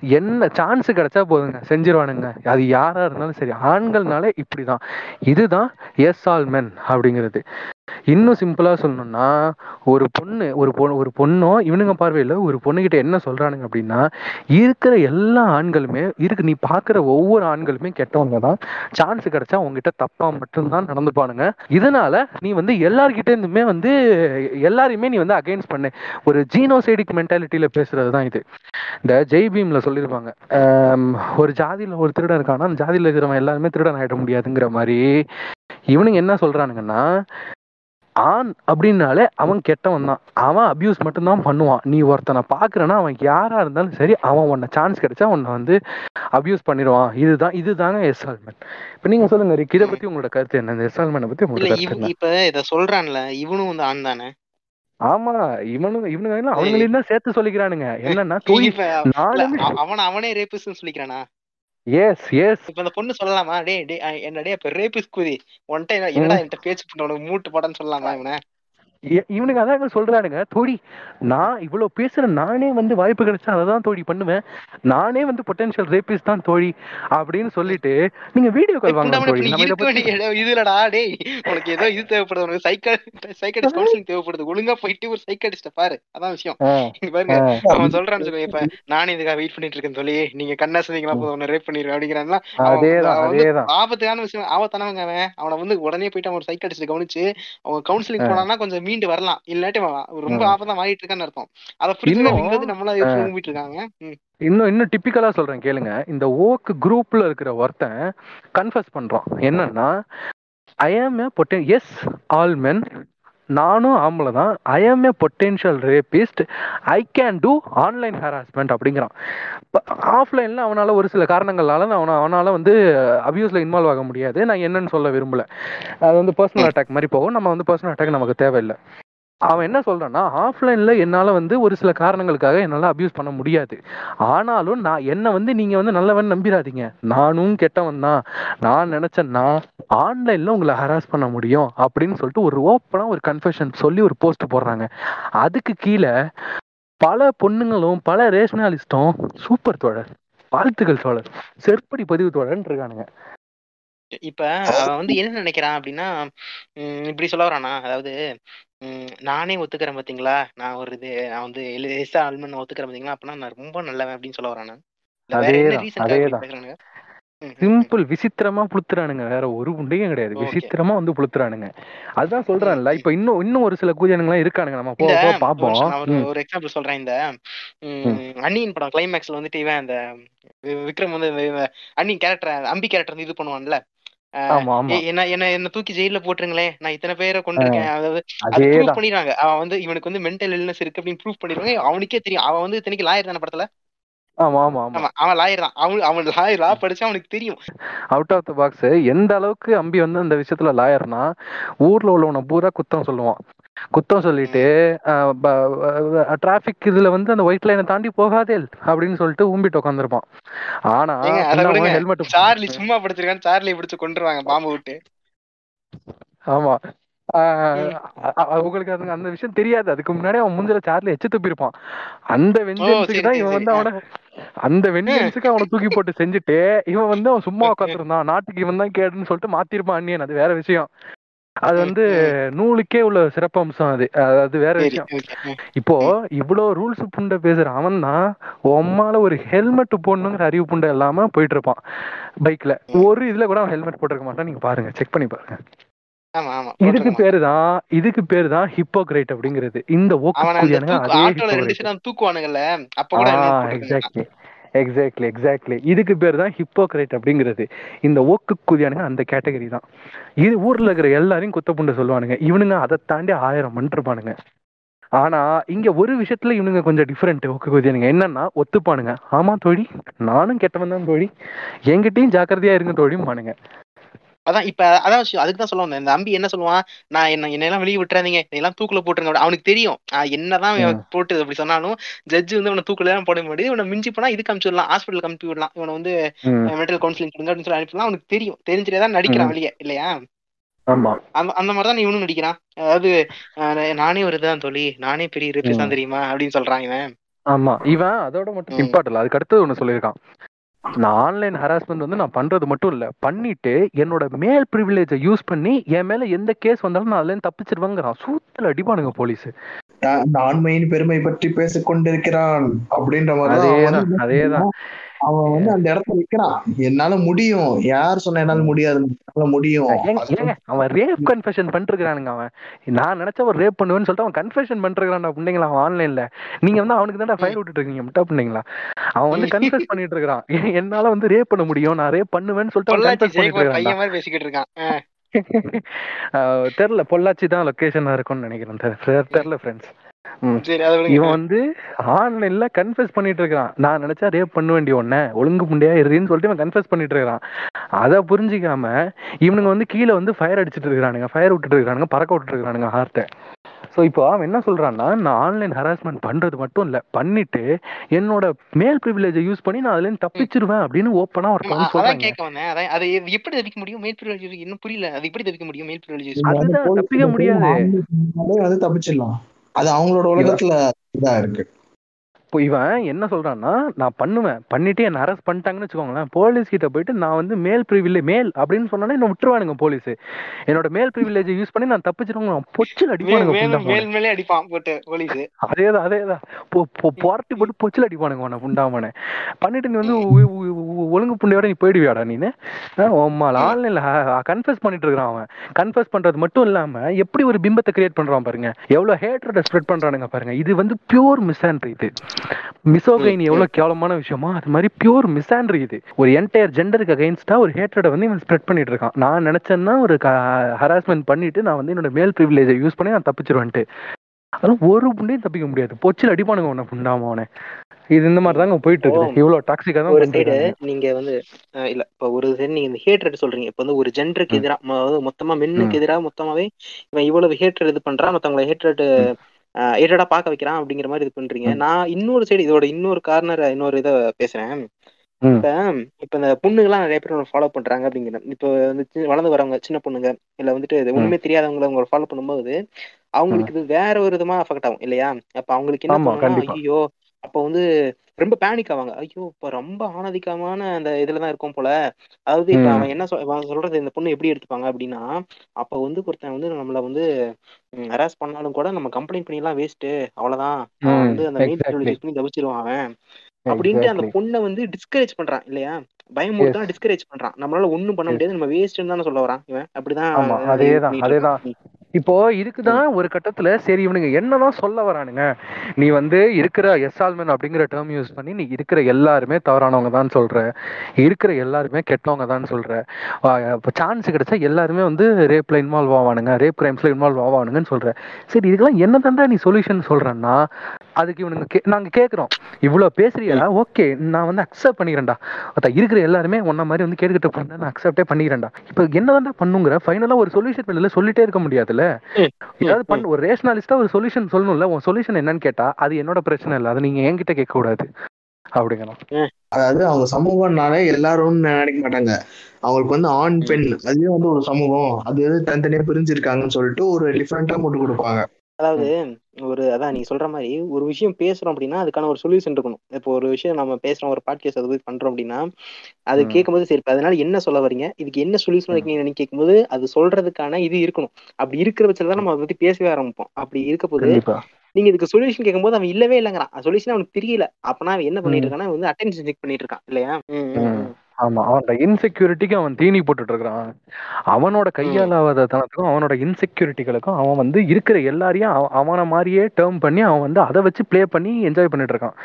என்ன சான்ஸ் கிடைச்சா போதுங்க செஞ்சிருவானுங்க. அது யாரா இருந்தாலும் சரி ஆண்கள்னாலே இப்படிதான். இதுதான் எஸ் ஆல் மென் அப்படிங்கிறது. இன்னும் சிம்பிளா சொல்லணும்னா ஒரு பொண்ணு ஒரு பொண்ணு ஒரு பொண்ணோ இவனுங்க பார்வையில ஒரு பொண்ணுகிட்ட என்ன சொல்றானுங்க அப்படின்னா இருக்கிற எல்லா ஆண்களுமே இருக்கு நீ பாக்குற ஒவ்வொரு ஆண்களுமே கெட்டவங்க தான். சான்ஸ் கிடைச்சா உங்ககிட்ட தப்பா மட்டும்தான் நடந்துப்பானுங்க. இதனால நீ வந்து எல்லார்கிட்ட இருந்துமே வந்து எல்லாரையுமே நீ வந்து அகைன்ஸ்ட் பண்ணு. ஒரு ஜீனோசைடிக் மென்டாலிட்டியில பேசுறது தான் இது. இந்த ஜெய் பீம்ல சொல்லியிருப்பாங்க ஒரு ஜாதியில ஒரு திருடன் இருக்கானா அந்த ஜாதியில இருக்கிறவன் எல்லாருமே திருடன் ஆயிட முடியாதுங்கிற மாதிரி. இவனுங்க என்ன சொல்றானுங்கன்னா ஆண் அப்படின்னாலே அவன் கெட்டவன் தான். அவன் அபியூஸ் மட்டும்தான் பண்ணுவான். நீ ஒருத்தனை பாக்குறனா அவன் யாரா இருந்தாலும் சரி அவன் உன்னை சான்ஸ் கிடைச்சா உன்னை வந்து அபியூஸ் பண்ணிடுவான். இதுதான் இதுதாங்க எஸ்ஆல்மெண்ட் இப்ப நீங்க சொல்லுங்க ரிக் இதை பத்தி உங்களோட கருத்து என்ன? இந்த எஸ்ஆல்மெண்ட் இவ என்ன? இப்ப இத சொல்றான்ல இவனும் வந்து ஆண் தானே? ஆமா இவனுங்க இவனுங்க அவங்களையும் தான் சேர்த்து சொல்லிக்கிறானுங்க. என்னன்னா அவன அவனே ரேபிஸ்ட்னு சொல்லிக்கிறானா? எஸ் எஸ் இப்ப அந்த பொண்ணு சொல்லலாமா? டேய் டேய் அஹ் என்ன டேய் இப்ப ரேபிஸ் குதி. உன்ட்ட என்ன- என்னடா என்கிட்ட பேச்சு பண்ண உனக்கு மூட்டு படம்னு சொல்லலாமா இவனை? இ- இவனுங்க அதான் சொல்றானுங்க தோழி நான் இவ்வளவு பேசுறேன் நானே வந்து வாய்ப்பு கிடைச்சா அதை தான் தோழி பண்ணுவேன். நானே வந்து பொட்டன்ஷியல் ரேபிஸ் தான் தோழி அப்படின்னு சொல்லிட்டு நீங்க வீடியோ கால் புண்டாமணி, தோழி. இப்ப நீ நம்ம இதை இருக்க பத்தி வேண்டிய இடம் இது இல்லடா டேய் உனக்கு ஏதோ இது தேவைப்படுது உனக்கு சைக்கா சைக்காட்டிஸ்ட் கவுன்சிலிங் தேவைப்படுது. ஒழுங்கா போயிட்டு ஒரு சைக்காட்டிஸ்ட பாரு. அதான் விஷயம். பாருங்க அவன் சொல்றான்னு சொல்லுங்க இப்ப நானே இதுக்காக வெயிட் பண்ணிட்டு இருக்கேன் சொல்லி நீங்க கண்ணா சந்திங்களா போதும் உன்னை ரேப் பண்ணிருக்கேன் அப்படிங்கிறான்லாம் அவன் அவன் ஆபத்தான விஷயம் ஆபத்தானவங்க அவன். அவனை வந்து உடனே போயிட்டு அவன் ஒரு சைக்காட்டிஸ்ட் கவனிச்சு அவங்க கவுன்சிலிங் போனான்னா கொஞ்சம் மீண்டு வரலாம். இல்லாட்டி ரொம்ப ஆபத்தா மாறிட்டு இருக்கான்னு அர்த்தம். அதை புரிஞ்சு நம்மளா தூங்கிட்டு இருக்காங்க. இன்னும் இன்னும் டிப்பிக்கலா சொல்றேன் கேளுங்க. இந்த ஓக்கு குரூப்ல இருக்கிற ஒருத்தன் கன்ஃபஸ் பண்றான். என்னன்னா ஐ ஆம் எஸ் ஆல் மென் நானும் ஆம்பளை தான். I am a potential rapist I can do online harassment அப்படிங்கிறான். இப்போ ஆஃப்லைனில் அவனால் ஒரு சில காரணங்களால அவன அவனால் வந்து அபியூஸில் இன்வால்வ் ஆக முடியாது. நான் என்னன்னு சொல்ல விரும்பலை. அது வந்து பர்சனல் அட்டாக் மாதிரி போகும். நம்ம வந்து பர்சனல் அட்டாக் நமக்கு தேவையில்லை. அவன் என்ன சொல்றான்னா ஆஃப்லைன்ல என்னால வந்து ஒரு சில காரணங்களுக்காக என்னால அபியூஸ் பண்ண முடியாது. ஆனாலும் நான் என்ன வந்து நீங்க வந்து நல்லவன் நம்பிடாதீங்க நானும் கெட்டவன் தான். நான் நினைச்சேன்னா ஆன்லைன்ல உங்களை ஹராஸ் பண்ண முடியும் அப்படின்னு சொல்லிட்டு ஒரு ஓப்பனா ஒரு கன்ஃபெஷன் சொல்லி ஒரு போஸ்ட் போடுறாங்க. அதுக்கு கீழே பல பொண்ணுங்களும் பல ரேஷனாலிஸ்டும் சூப்பர் தோழர் வாழ்த்துக்கள் தோழர் செருப்படி பதிவு தோழர்னு இருக்கானுங்க. இப்ப அவன் வந்து என்ன நினைக்கிறான் அப்படின்னா இப்படி சொல்ல வரானா அதாவது உம் நானே ஒத்துக்கிறேன் பாத்தீங்களா? நான் ஒரு இது நான் வந்து எஸ் ஆல்மன் நான் ஒத்துக்கிறேன் பாத்தீங்களா? அப்பனா நான் ரொம்ப நல்லவன் அப்படின்னு சொல்ல வரானா இல்ல வேற என்ன அதேதான், ரீசன்க்காக இப்படி அதேதான். பேசுறானுங்க ம், ம், ம். சிம்பிள் விசித்திரமா புளுத்துறானுங்க. வேற ஒரு குண்டையும் கிடையாது. விசித்திரமா வந்து புளுத்துறானுங்க. அதுதான் சொல்றேன்ல ம். இப்ப இன்னும் இன்னும் ஒரு சில கூஜனுங்களாம் இருக்கானுங்க. நம்ம போக இந்த போக ஒரு நிமிஷம் நான் ஒரு ம், ஒரு எக்ஸாம்பிள் சொல்றேன். இந்த அன்னியின் படம் கிளைமேக்ஸ்ல வந்துட்டு இவன் அந்த வி- விக்ரம் வந்து இந்த- கேரக்டர் அம்பி கேரக்டர் வந்து இது பண்ணுவான்ல. என்ன என்ன என்ன தூக்கி ஜெயில போட்டுருங்களேன் நான் இத்தனை பேரை கொண்டிருக்கேன் அதாவது அது ப்ரூவ் அதேதான் பண்ணிடுறாங்க. அவன் வந்து இவனுக்கு வந்து மென்டல் இல்னஸ் இருக்கு அப்படின்னு ப்ரூவ் பண்ணிடுவாங்க. அவனுக்கே தெரியும். அவன் வந்து இத்தனைக்கு லாயர் தானே படத்துல? ஆமா ஆமா ஆமா. அவன் அவன் லாயர் தான். அவன் அவன் லாயர் லா படிச்சா அவனுக்கு தெரியும். அவுட் ஆஃப் த பாக்ஸ் எந்த அளவுக்கு அம்பி வந்து அந்த விஷயத்துல லாயர்னா ஊர்ல உள்ளவனை பூரா குத்தம் சொல்லுவான். குத்தம் சொல்லிட்டு டிராபிக் இதுல வந்து அந்த ஒயிட் லைனை தாண்டி போகாதே அப்படின்னு சொல்லிட்டு ஊம்பிட்டு உட்காந்துருப்பான் ஆனா ஹெல்மெட் சார்லி சும்மா படுத்திருக்கான்னு சார்லி பிடிச்சு கொண்டுருவாங்க பாம்பு விட்டு. ஆமா. ஆஹ் அ- அ- உங்களுக்கு அது அந்த விஷயம் தெரியாது. அதுக்கு முன்னாடி அவன் முந்திர சார்ல எச்சு துப்பிருப்பான் அந்த வெஞ்சன்ஸுக்கு தான் இவன் வந்து. அவனை அந்த வெஞ்சன்ஸுக்கு அவனை தூக்கி போட்டு செஞ்சுட்டு இவன் வந்து அவன் சும்மா உட்காந்துருந்தான் நாட்டுக்கு இவன் தான் கேடுன்னு சொல்லிட்டு மாத்திருப்பான் அண்ணியன். அது வேற விஷயம். அது வந்து நூலுக்கே உள்ள சிறப்பம்சம் அது. அது வேற விஷயம். ஓகே இப்போ இவ்வளோ ரூல்ஸ் புண்டை பேசுற அவன் தான் உம்மால ஒரு ஹெல்மெட் போடணுங்கிற அறிவு புண்டை இல்லாம போயிட்டு இருப்பான் பைக்ல ஒரு இதுல கூட அவன் ஹெல்மெட் போட்டிருக்க மாட்டான். நீங்க பாருங்க செக் பண்ணி பாருங்க. இதுக்கு போட்டிருக்கணும். பேரு தான் இதுக்கு பேரு தான் ஹிப்போக்ரைட் அப்படிங்கிறது. இந்த சைடும் தூக்குவானுங்கல்ல அப்ப கூட. எக்ஸாக்ட்லி எக்ஸாக்ட்லி இதுக்கு பேர் தான் ஹிப்போக்ரைட் அப்படிங்கிறது. இந்த ஓக்கு குதியானுங்க அந்த கேட்டகரி தான். இது ஊர்ல இருக்கிற எல்லாரையும் குத்த புண்டை சொல்லுவானுங்க. இவனுங்க அதை தாண்டி ஆயிரம் பண்ணிருப்பானுங்க. ஆனா இங்க ஒரு விஷயத்துல இவனுங்க கொஞ்சம் டிஃப்ரெண்ட் ஓக்கு குதியானுங்க. என்னன்னா ஒத்துப்பானுங்க. ஆமா தோழி நானும் கெட்டவன் தான் தோழி. என்கிட்டயும் ஜாக்கிரதையா இருங்க தோழிம்பானுங்க. அதான் இப்ப அதான் அதுக்கு தான் சொல்ல வந்தேன் இந்த அம்பி என்ன சொல்லுவான்? நான் என்ன என்னெல்லாம் வெளியே விட்டுறாதீங்க. எல்லாம் தூக்குல போட்டுருங்க. அவனுக்கு தெரியும். என்னதான் போட்டு அப்படி சொன்னாலும் ஜட்ஜ் வந்து இவனை தூக்குல எல்லாம் போட முடியாது இவனை மிஞ்சி போனா இதுக்கு அனுப்பிச்சு ஹாஸ்பிட்டல் அனுப்பி விடலாம். இவனை வந்து மென்டல் கவுன்சிலிங் கொடுங்க அப்படின்னு சொல்லி அனுப்பிடலாம் அவனுக்கு தெரியும். தெரிஞ்சுட்டே தான் நடிக்கிறான் வெளியே. இல்லையா? அந்த அந்த மாதிரி தான் இவனும் நடிக்கிறான். அதாவது நானே ஒரு சொல்லி நானே பெரிய ரேபிஸ் தான் தெரியுமா? அப்படின்னு சொல்றான் இவன். ஆமா. இவன் அதோட மட்டும் ம். இம்பார்ட்டன்ட் அதுக்கு அடுத்தது ஒண்ணு சொல்லியிருக்கான். நான் ஆன்லைன் ஹராஸ்மெண்ட் வந்து நான் பண்றது மட்டும் இல்ல பண்ணிட்டு என்னோட மேல் ப்ரிவிலேஜை யூஸ் பண்ணி என் மேல எந்த கேஸ் வந்தாலும் நான் அதுல இருந்து தப்பிச்சிருவேங்கிறான் சூத்துல அடிப்பானுங்க போலீஸ் ஆண்மையின் பெருமை பற்றி பேசிக் கொண்டிருக்கிறான் அப்படின்ற மாதிரி அதேதான் அதேதான்? அவன் வந்து அந்த இடத்துல நிக்கிறான். என்னால முடியும். யார் சொன்ன என்னால முடியாது என்னால முடியும். அவன் ரேப் கன்ஃபெஷன் பண்ணிருக்கானுங்க அவன். நான் நினைச்ச ஒரு ரேப் பண்ணுவேன்னு சொல்லிட்டு அவன் கன்ஃபெஷன் பண்ணிருக்கான்டா புண்டைங்களா அவன் ஆன்லைன்ல நீங்க வந்து அவனுக்கு தான் ஃபயர் விட்டுட்டு இருக்கீங்க முட்டா புண்டைங்களா அவன் வந்து கன்ஃபெஸ் பண்ணிட்டு இருக்கான் என்னால வந்து ரேப் பண்ண முடியும். நான் ரேப் பண்ணுவேன்னு சொல்லிட்டு பேசிக்கிட்டு இருக்கான். தெரியல பொள்ளாச்சி தான் லொகேஷனா இருக்கும்னு நினைக்கிறேன். தெரியல ஃப்ரெண்ட்ஸ் இவன் வந்து ஆன்லைன்ல கன்ஃபெஸ் பண்ணிட்டு இருக்கான் நான் நினைச்சா ரேப் பண்ண வேண்டிய ஒண்ணே ஒழுங்கு முண்டையா இருன்னு சொல்லிட்டு இவன் கன்ஃபெஸ் பண்ணிட்டு இருக்கான் அதை புரிஞ்சிக்காம இவனுங்க வந்து கீழே வந்து ஃபயர் அடிச்சிட்டு இருக்கானுங்க ஃபயர் விட்டுட்டு இருக்கானுங்க பறக்க விட்டுட்டு இருக்கானுங்க ஹார்ட்டை ஸோ இப்போ அவன் என்ன சொல்றான்னா நான் ஆன்லைன் ஹராஸ்மெண்ட் பண்றது மட்டும் இல்ல பண்ணிட்டு என்னோட மேல் ப்ரிவிலேஜை யூஸ் பண்ணி நான் அதுல இருந்து தப்பிச்சிருவேன் அப்படின்னு ஓப்பனா ஆமா, ஒருத்தன் அ- வந்து அதான் சொல்றாங்க. கேட்க வந்தேன். அதை எப்படி தவிக்க முடியும்? மேல் பிரிவிலேஜ் இன்னும் புரியல. அது எப்படி தவிக்க முடியும்? மேல் பிரிவிலேஜ் அதுதான் தப்பிக்க முடியாது. வந்து தப்பிச்சிடலாம். அது அவங்களோட உலகத்துல இதா இருக்கு. இப்போ இவன் என்ன சொல்றான்னா நான் பண்ணுவேன். பண்ணிட்டு என்ன அரெஸ்ட் பண்ணிட்டாங்கன்னு வச்சுக்கோங்களேன். போலீஸ் கிட்ட போயிட்டு நான் வந்து மேல் ப்ரிவிலே மேல் அப்படின்னு சொன்னோன்னே என்ன விட்டுருவானுங்க போலீஸ் என்னோட மேல் ப்ரிவிலேஜை யூஸ் பண்ணி நான் தப்பிச்சிருவாங்க பொச்சில் அடிப்பானுங்க அடிப்பான் போட்டு போலீஸ் அதேதான் அதேதான். புரட்டி போட்டு பொச்சில் அடிப்பானுங்க உன்னை புண்டாமனே பண்ணிட்டு நீ வந்து ஒழுங்கு புண்டையோட நீ போயிடுவியாடா நீனு? உம்மால ஆன்லைன்ல கன்ஃபஸ் பண்ணிட்டு இருக்கிறான் அவன். கன்ஃபஸ் பண்றது மட்டும் இல்லாம எப்படி ஒரு பிம்பத்தை கிரியேட் பண்றான் பாருங்க. எவ்வளவு ஹேட்ரட ஸ்ப்ரெட் பண்றானுங்க பாருங்க. இது வந்து பியூர் மிஸ்ஆண்ட்ரி இது. மிசோகைன் எவ்வளவு கேவலமான விஷயமோ? அது மாதிரி பியூர் மிஸ்ஆண்ட்ரி இது. ஒரு என்டையர் ஜெண்டருக்கு அகைன்ஸ்டா ஒரு ஹேட்ரட வந்து இவன் ஸ்ப்ரெட் பண்ணிட்டு இருக்கான். நான் நினைச்சேன்னா ஒரு ஹராஸ்மெண்ட் பண்ணிட்டு நான் வந்து என்னோட மேல் ப்ரிவிலேஜை யூஸ் பண்ணி நான் தப்பிச்சிருவேன்ட்டு. அதெல்லாம் ஒரு புண்டையும் தப்பிக்க முடியாது. பொச்சில் அடிப்பானுங்க உன்னை புண்டாம அவனை. இது இந்த மாதிரி தாங்க போயிட்டு இருக்குது. இவ்வளவு டாக்ஸிக்கா தான் ஒரு சைடு நீங்க வந்து இல்ல இப்ப ஒரு சைடு நீங்க இந்த ஹேட்ரட் சொல்றீங்க. இப்ப வந்து ஒரு ஜெண்டருக்கு ம். எதிரா ம- அதாவது மொத்தமா மென்னுக்கு ம். எதிரா மொத்தமாவே இவன் இவ்வளவு ஹேட்ரட் இது பண்றான். மத்தவங்களை ஹேட்ரட் ஹேட்டடா பார்க்க வைக்கிறான் அப்படிங்கிற மாதிரி இது பண்றீங்க. நான் இன்னொரு சைடு இதோட இன்னொரு கார்னர் இன்னொரு இதை பேசுறேன். இப்ப இப்ப இந்த பொண்ணுங்கலாம் நிறைய பேர் ஃபாலோ பண்றாங்க அப்படிங்கிற இப்ப வந்து வளர்ந்து வரவங்க சின்ன பொண்ணுங்க இல்ல வந்துட்டு. ஒண்ணுமே தெரியாதவங்கள அவங்க ஃபாலோ பண்ணும்போது அவங்களுக்கு இது வேற ஒரு விதமா அஃபெக்ட் ஆகும் இல்லையா அப்ப அவங்களுக்கு என்ன ஐயோ அப்ப வந்து ரொம்ப பேனிக் ஆவாங்க. ஐயோ இப்ப ரொம்ப ஆணதிகமான அந்த இதுலதான் இருக்கும் போல. அதாவது இப்ப. அவன் என்ன சொல் அவன் சொல்றது இந்த பொண்ணு எப்படி எடுத்துப்பாங்க அப்படின்னா அப்ப வந்து ஒருத்தன் வந்து நம்மள வந்து ஹராஸ் பண்ணாலும் கூட நம்ம கம்ப்ளைண்ட் பண்ணிடலாம் வேஸ்ட் அவ்வளவுதான். அவன். வந்து அந்த மெயின் யூஸ் பண்ணி தவிச்சிருவான் அவன். அப்படின்ட்டு அந்த பொண்ணை வந்து டிஸ்கரேஜ் பண்றான் இல்லையா? பயமுறுத்தான் டிஸ்கரேஜ் பண்றான். நம்மளால ஒண்ணும் பண்ண முடியாது நம்ம வேஸ்ட்னு தானே சொல்ல வரான் இவன். அப்படிதான் அதேதான் அதேதான். இப்போ இதுக்கு தான் ஒரு கட்டத்துல சரி இவனுங்க என்னதான் சொல்ல வரானுங்க? நீ வந்து இருக்கிற எஸ்ஆல்மென் அப்படிங்கிற டேர்ம் யூஸ் பண்ணி நீ இருக்கிற எல்லாருமே தவறானவங்க தான் சொல்ற. இருக்கிற எல்லாருமே கெட்டவங்க தான் சொல்ற சான்ஸ் கிடைச்சா எல்லாருமே வந்து ரேப்ல இன்வால்வ் ஆவானுங்க. ரேப் கிரைம்ஸ்ல இன்வால்வ் ஆவானுங்கன்னு சொல்ற. சரி இதுக்கெல்லாம் என்ன தாண்டா நீ சொல்யூஷன் சொல்றேன்னா அதுக்கு இவனுங்க கே நாங்க கேக்குறோம். இவ்வளவு பேசுறியா? ஓகே நான் வந்து அக்செப்ட் பண்ணிக்கிறேன்டா. இருக்கிற எல்லாருமே ஒன்ன மாதிரி வந்து கேட்டுக்கிட்டு போனா நான் அக்செப்டே பண்ணிக்கிறேன்டா. இப்போ என்னதான்டா பண்ணுங்கிற? ஃபைனலா ஒரு சொல்யூஷன் வெளியில சொல்லிட்டே இருக்க முடியாதுல்ல? ஏதாவது பண்ண ஒரு ரேஷனாலிஸ்டா ஒரு சொல்யூஷன் சொல்லணும்ல? உன் சொல்யூஷன் என்னன்னு கேட்டா அது என்னோட பிரச்சனை இல்லை. அதை நீங்க என்கிட்ட கேட்க கூடாது அப்படிங்கணும் அதாவது அவங்க சமூகம்னாலே எல்லாரும் நினைக்க மாட்டாங்க. அவங்களுக்கு வந்து ஆண் பெண் அதுவே வந்து ஒரு சமூகம். அது வந்து தனித்தனியா பிரிஞ்சிருக்காங்கன்னு சொல்லிட்டு ஒரு டிஃப்ரெண்டா போட்டு கொடுப்பாங்க. அதாவது ஒரு அதான் நீங்க சொல்ற மாதிரி ஒரு விஷயம் பேசுறோம் அப்படின்னா அதுக்கான ஒரு சொல்யூஷன் இருக்கணும். இப்போ ஒரு விஷயம் நம்ம பேசுறோம் ஒரு பாட்காஸ்ட் அது போய் பண்றோம் அப்படின்னா அது. கேட்கும்போது சரி இப்ப அதனால என்ன சொல்ல வரீங்க? இதுக்கு என்ன சொல்யூஷன். இருக்கீங்கன்னு கேட்கும்போது அது சொல்றதுக்கான இது இருக்கணும். அப்படி இருக்கிற பட்சத்துல தான் நம்ம அதை பத்தி பேசவே ஆரம்பிப்போம். அப்படி இருக்க போது நீங்க இதுக்கு சொல்யூஷன் கேட்கும்போது அவன் இல்லவே இல்லைங்கிறான். சொல்யூஷன் அவனுக்கு தெரியல. அப்பனா அவன் என்ன பண்ணிட்டு. இருக்கான்னா வந்து அட்டென்ஷன் செக் பண்ணிட்டு இருக்கான். இல்லையா? ம், ம், ம். ம். ஆமா அவனோட இன்செக்யூரிட்டிக்கு அவன் தீனி போட்டுட்டு இருக்கிறான் அவனோட கையாலாத தனத்துக்கும் அவனோட இன்செக்யூரிட்டிகளுக்கும் அவன் வந்து இருக்கிற எல்லாரையும் அவ- அவன மாதிரியே டேர்ம் பண்ணி அவன் வந்து அதை வச்சு ப்ளே பண்ணி என்ஜாய் பண்ணிட்டு இருக்கான்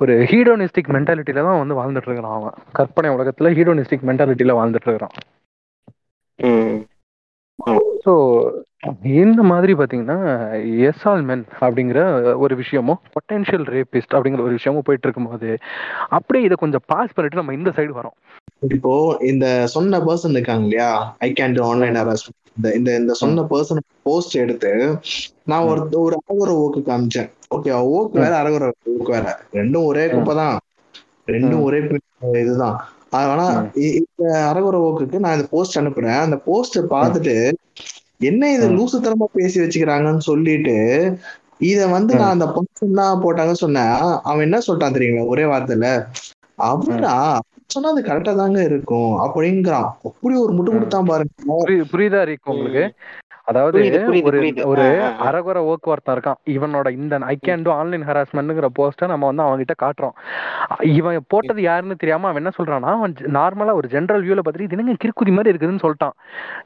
ஒரு ஹீடோனிஸ்டிக் மென்டாலிட்டியில தான் வந்து வாழ்ந்துட்டு இருக்கிறான் அவன் கற்பனை உலகத்துல ஹீடோனிஸ்டிக் மென்டாலிட்டியில வாழ்ந்துட்டு இருக்கிறான் ம். ஸோ இந்த மாதிரி பார்த்தீங்கன்னா எஸ்ஆல் மென் அப்படிங்கிற ஒரு விஷயமும் பொட்டென்ஷியல் ரேபிஸ்ட் அப்படிங்கிற ஒரு விஷயமும் போயிட்டு இருக்கும்போது அப்படியே இதை கொஞ்சம் பாஸ் பண்ணிட்டு நம்ம இந்த சைடு வரோம். இப்போ இந்த சொன்ன பர்சன் இருக்காங்க இல்லையா? I can do online harassment இந்த இந்த இந்த சொன்ன பர்சன் போஸ்ட் எடுத்து நான் ஒரு ஒரு அரகுற ஓக்கு காமிச்சேன். ஓகே ஓக்கு வேற அரகுற ஓக்கு வேற. ரெண்டும் ஒரே குப்பை தான். ரெண்டும். ஒரே இதுதான். ஆனா இந்த அரகுற ஓக்குக்கு நான் இந்த போஸ்ட் அனுப்புறேன். அந்த போஸ்ட் பார்த்துட்டு என்ன இது. லூசுத்தனமா பேசி வச்சுக்கிறாங்கன்னு சொல்லிட்டு இத வந்து. நான் அந்த பர்சன் தான் போட்டாங்கன்னு சொன்னேன் அவன் என்ன சொல்லிட்டான் தெரியுங்களா ஒரே வார்த்தையில அவரா சொன்னா அது கரெக்டா தாங்க இருக்கும் அப்படிங்கிறான் அப்படி ஒரு முட்டு. கொடுத்தான் பாருங்க புரி- புரியுதா இருக்கு உங்களுக்கு. அதாவது ஒரு ஒரு. அரகுற ஒர்க் இருக்கான். இவனோட இந்த ஐ கேன் டூ ஆன்லைன் ஹராஸ்மெண்ட்ங்கிற போஸ்ட்டை நம்ம வந்து அவன்கிட்ட காட்டுறோம். இவன் போட்டது யாருன்னு தெரியாம அவன் என்ன சொல்றான்னா அவன் நார்மலா ஒரு ஜென்ரல் வியூல பார்த்துட்டு இது என்னங்க கிறுக்குதி மாதிரி இருக்குதுன்னு சொல்லிட்டான்.